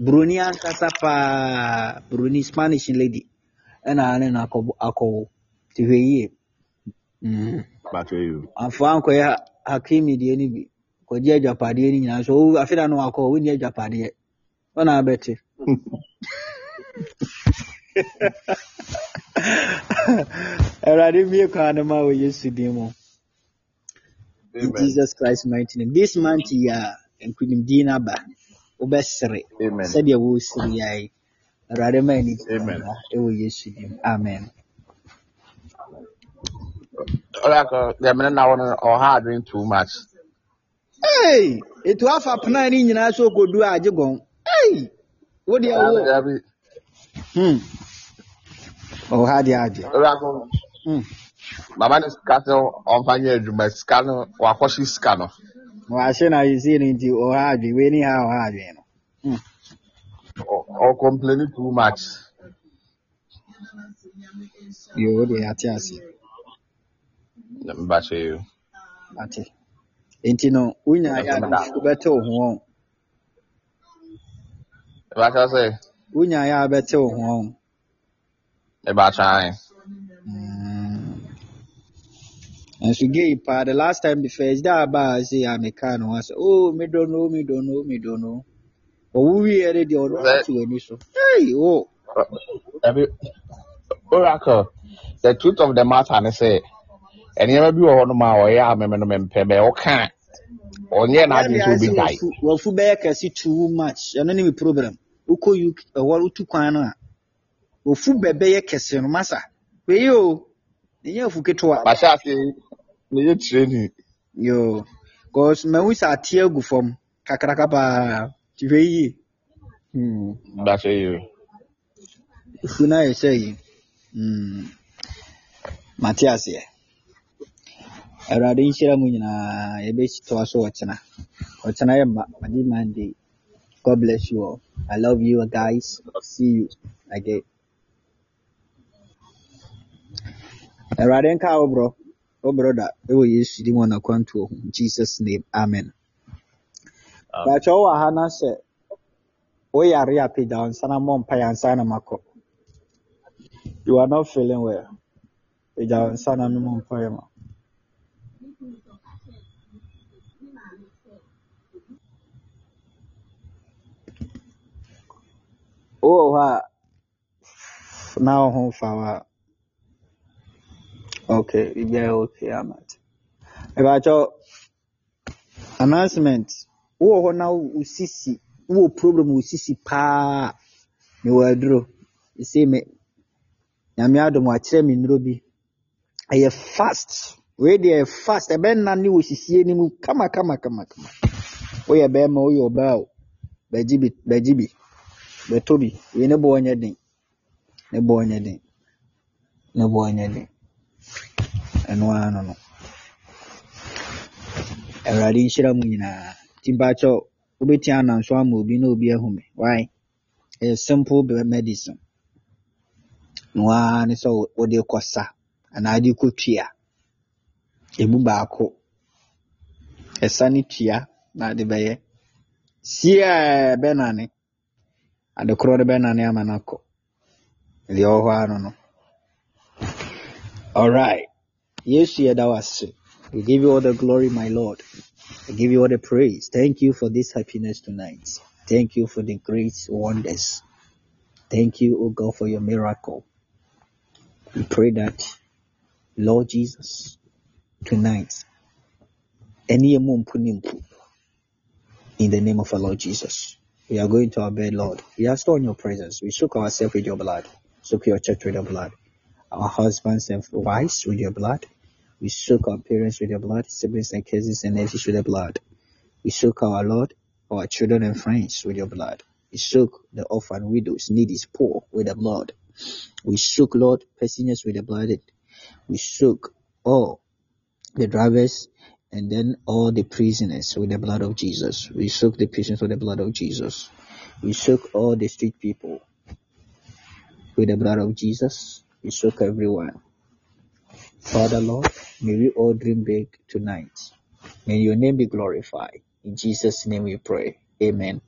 Buroni ankasa paa. Buroni Spanish lady. Ɛna ne no akɔbɔ akɔwo. Nti hwɛ yie. Ankɔyɛ ha- hakimi deɛ no bi. Kɔgye agyapadeɛ no nyinaa so afei na no wakɔ wonni agyapadeɛ. Ɔna abɛte. Awurade mmue kwan no ma wɔ Yesu din mu. In Jesus Christ mighty name. This month yi a nkonimdie no aba, wobɛsere Amen. sɛdeɛ wɔresere yɛ yi. Awurade ma ani Amen. ɛwɔ Yesu din mu. Amen. Oracle, the minute now or hard doing too much. Hey! Etu afa pena ne nyinaa so okodu a agye gɔn. Hey! Wo deɛ wo. Oracle, Hmm. Ɔha deɛ agye. Oracle, Hmm. Mama ne sika sɛ ɔmfa nyɛ adwuma sika no wakɔhye sika no Wahyɛ na ayɛsie no nti ɔha adwe. Wei ne ha ɔha adwe no. Ɔ- ɔcomplain too much Yo, wo deɛ ate ase. mbakyɛ yi Ate. Nti no, wonya ayɛ a wobɛte wo ho ɛbakyɛ sɛ Wonya ayɛ a wobɛte wo ho ɛbakyɛ Nso gay paa, the last time the first day aba a sɛ a meka no wa sɛ, oh, me don't know, me don't know, me don't know. Ɔwo wieɛ no deɛ ɔno ate w'ani so. Hey, ɛbi oracle the truth of the matter ne sɛ nneɛma bi wɔ hɔ nom a ɔyɛ a mɛmɛ no mɛmpɛ bɛ ɔka ɔnyɛ n'adwene sɛ obi gyae wafu bɛyɛ kɛse too much. Ɛno ne me problem. Wokɔ uk ɛwɔ wotu kwan no? A ofu bɛbɛyɛ kɛse no masa wei o ɛnyɛ afu ketewa mahyɛ ase meyɛ training. Yo cause mahu sɛ ate agu fam kakraka paa nti hwɛ yie Hmm. bahyɛ yie efu no ayɛ sɛ yi. Mm, mate aseɛ awurade nhyira mu nyinaa yɛbɛtoa so ɔkyena ɔkyena yɛ ma made monday god bless you all. I love you guys. See you again awurade nka wo borɔ wo borɔ da ɛwɔ yesu di mu ɔnakwantuo ho. In jesus name amen. Baakyɛ wowɔ ha na sɛ woyare a pagya wo nsa na mmɔ mpaeɛ ansa na makɔ. You are not feeling well. Pagya wo nsa na memmɔ mpaeɛ ma. Wowɔ hɔ a na wo ho fa wo a okay biribiara okay amat ɛbaakyɛ announcement wowɔ hɔ na wo sisi wowɔ problem wo sisi paa mewɔ aduro ɛsei me nyame adom wakyerɛ me nnuro bi ɛyɛ fast wei deɛ ɛyɛ fast ɛbɛnane wɔ sisie no mu kama kama kama kama woyɛ bɛrima woyɛ ɔbaa o. Bɛgye bi bɛgye bi bɛtɔ bi wei ne boɔ nyɛ den ne boɔ nyɛ den ne boɔ nyɛ den ɛno ara no no awurade nhyira mu nyinaa nti wobɛtumi ananso ama obi na obi ahu me why? Ɛyɛ simple medicine. No ara ne sɛ wo- wode kɔ sa anaa wode kɔ tua ɛmu baako. Ɛsa ne tua na ade bɛyɛ. Sie a ɛbɛnane ade korɔ no bɛnane ama no akɔ. Deɛ ɛwɔ hɔ no. Alright. Yesu yɛda wo we give you all the glory my lord I give you all the praise. Thank you for this happiness tonight. Thank you for the great wonders. Thank you, O God, for your miracle. We pray that, Lord Jesus, tonight, in the name of our Lord Jesus, we are going to our bed, Lord. We are still in your presence. We soak ourselves with your blood. Soak your church with your blood. Our husbands and wives with your blood. We soak our parents with your blood, siblings and cousins and nephews with your blood. We soak our Lord, our children and friends with your blood. We soak the orphan, widows, needy, poor with the blood. We soak, Lord, prisoners with the blood. We soak all the drivers and then all the prisoners with the blood of Jesus. We soak the patients with the blood of Jesus. We soak all the street people with the blood of Jesus. We soak everyone. Father, Lord, may we all dream big tonight. May your name be glorified. In Jesus' name we pray. Amen.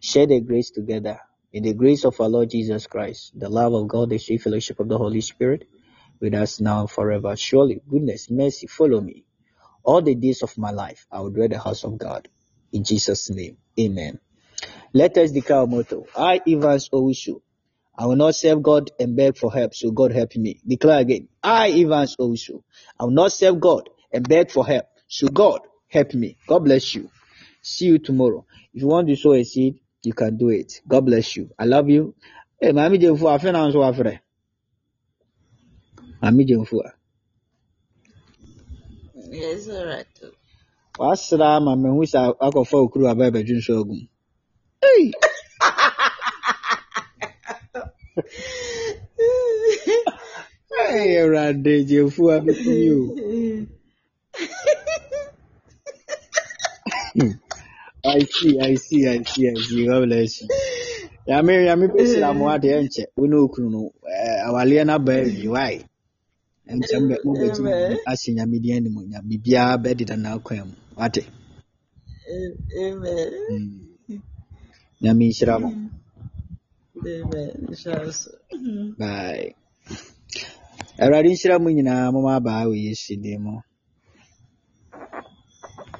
Share the grace together. In the grace of our Lord Jesus Christ, the love of God, the sweet fellowship of the Holy Spirit, with us now forever. Surely, goodness, mercy, follow me. All the days of my life, I will dwell the house of God. In Jesus' name, Amen. Let us declare our motto. I, Evans Owusu, I will not serve God and beg for help, so God help me. Declare again. I, Evans Owusu, I will not serve God and beg for help, so God help me. God bless you. See you tomorrow. If you want to sow a seed, you can do it. God bless you. I love you. Hey, Mami Jemfu, I feel I'm so afraid. Mami Jemfu, Yes, all right. wasra ma mehu sɛ akɔfa okuru aba abɛdwe nso agu mu. Hey! Hey, Awurade Jemfu abɛtumi o. I see, I see, I see, I see. God bless you. Yame, yame bɛhyira mo adeɛ nkyɛ. Wo ne okunu no, eh, awaleɛ no aba awie. Why? Nkyɛ mbɛ- mobɛtumi Amen. ahyɛ Nyame din animuonyam. Biribiara bɛdeda n'akwan mu. Wate? Amen. Mm. Nyame nhyira mo. Amen. Charles. Bye. Awurade nhyira mo nyinaa moma abaa wɔ Yesu din mu.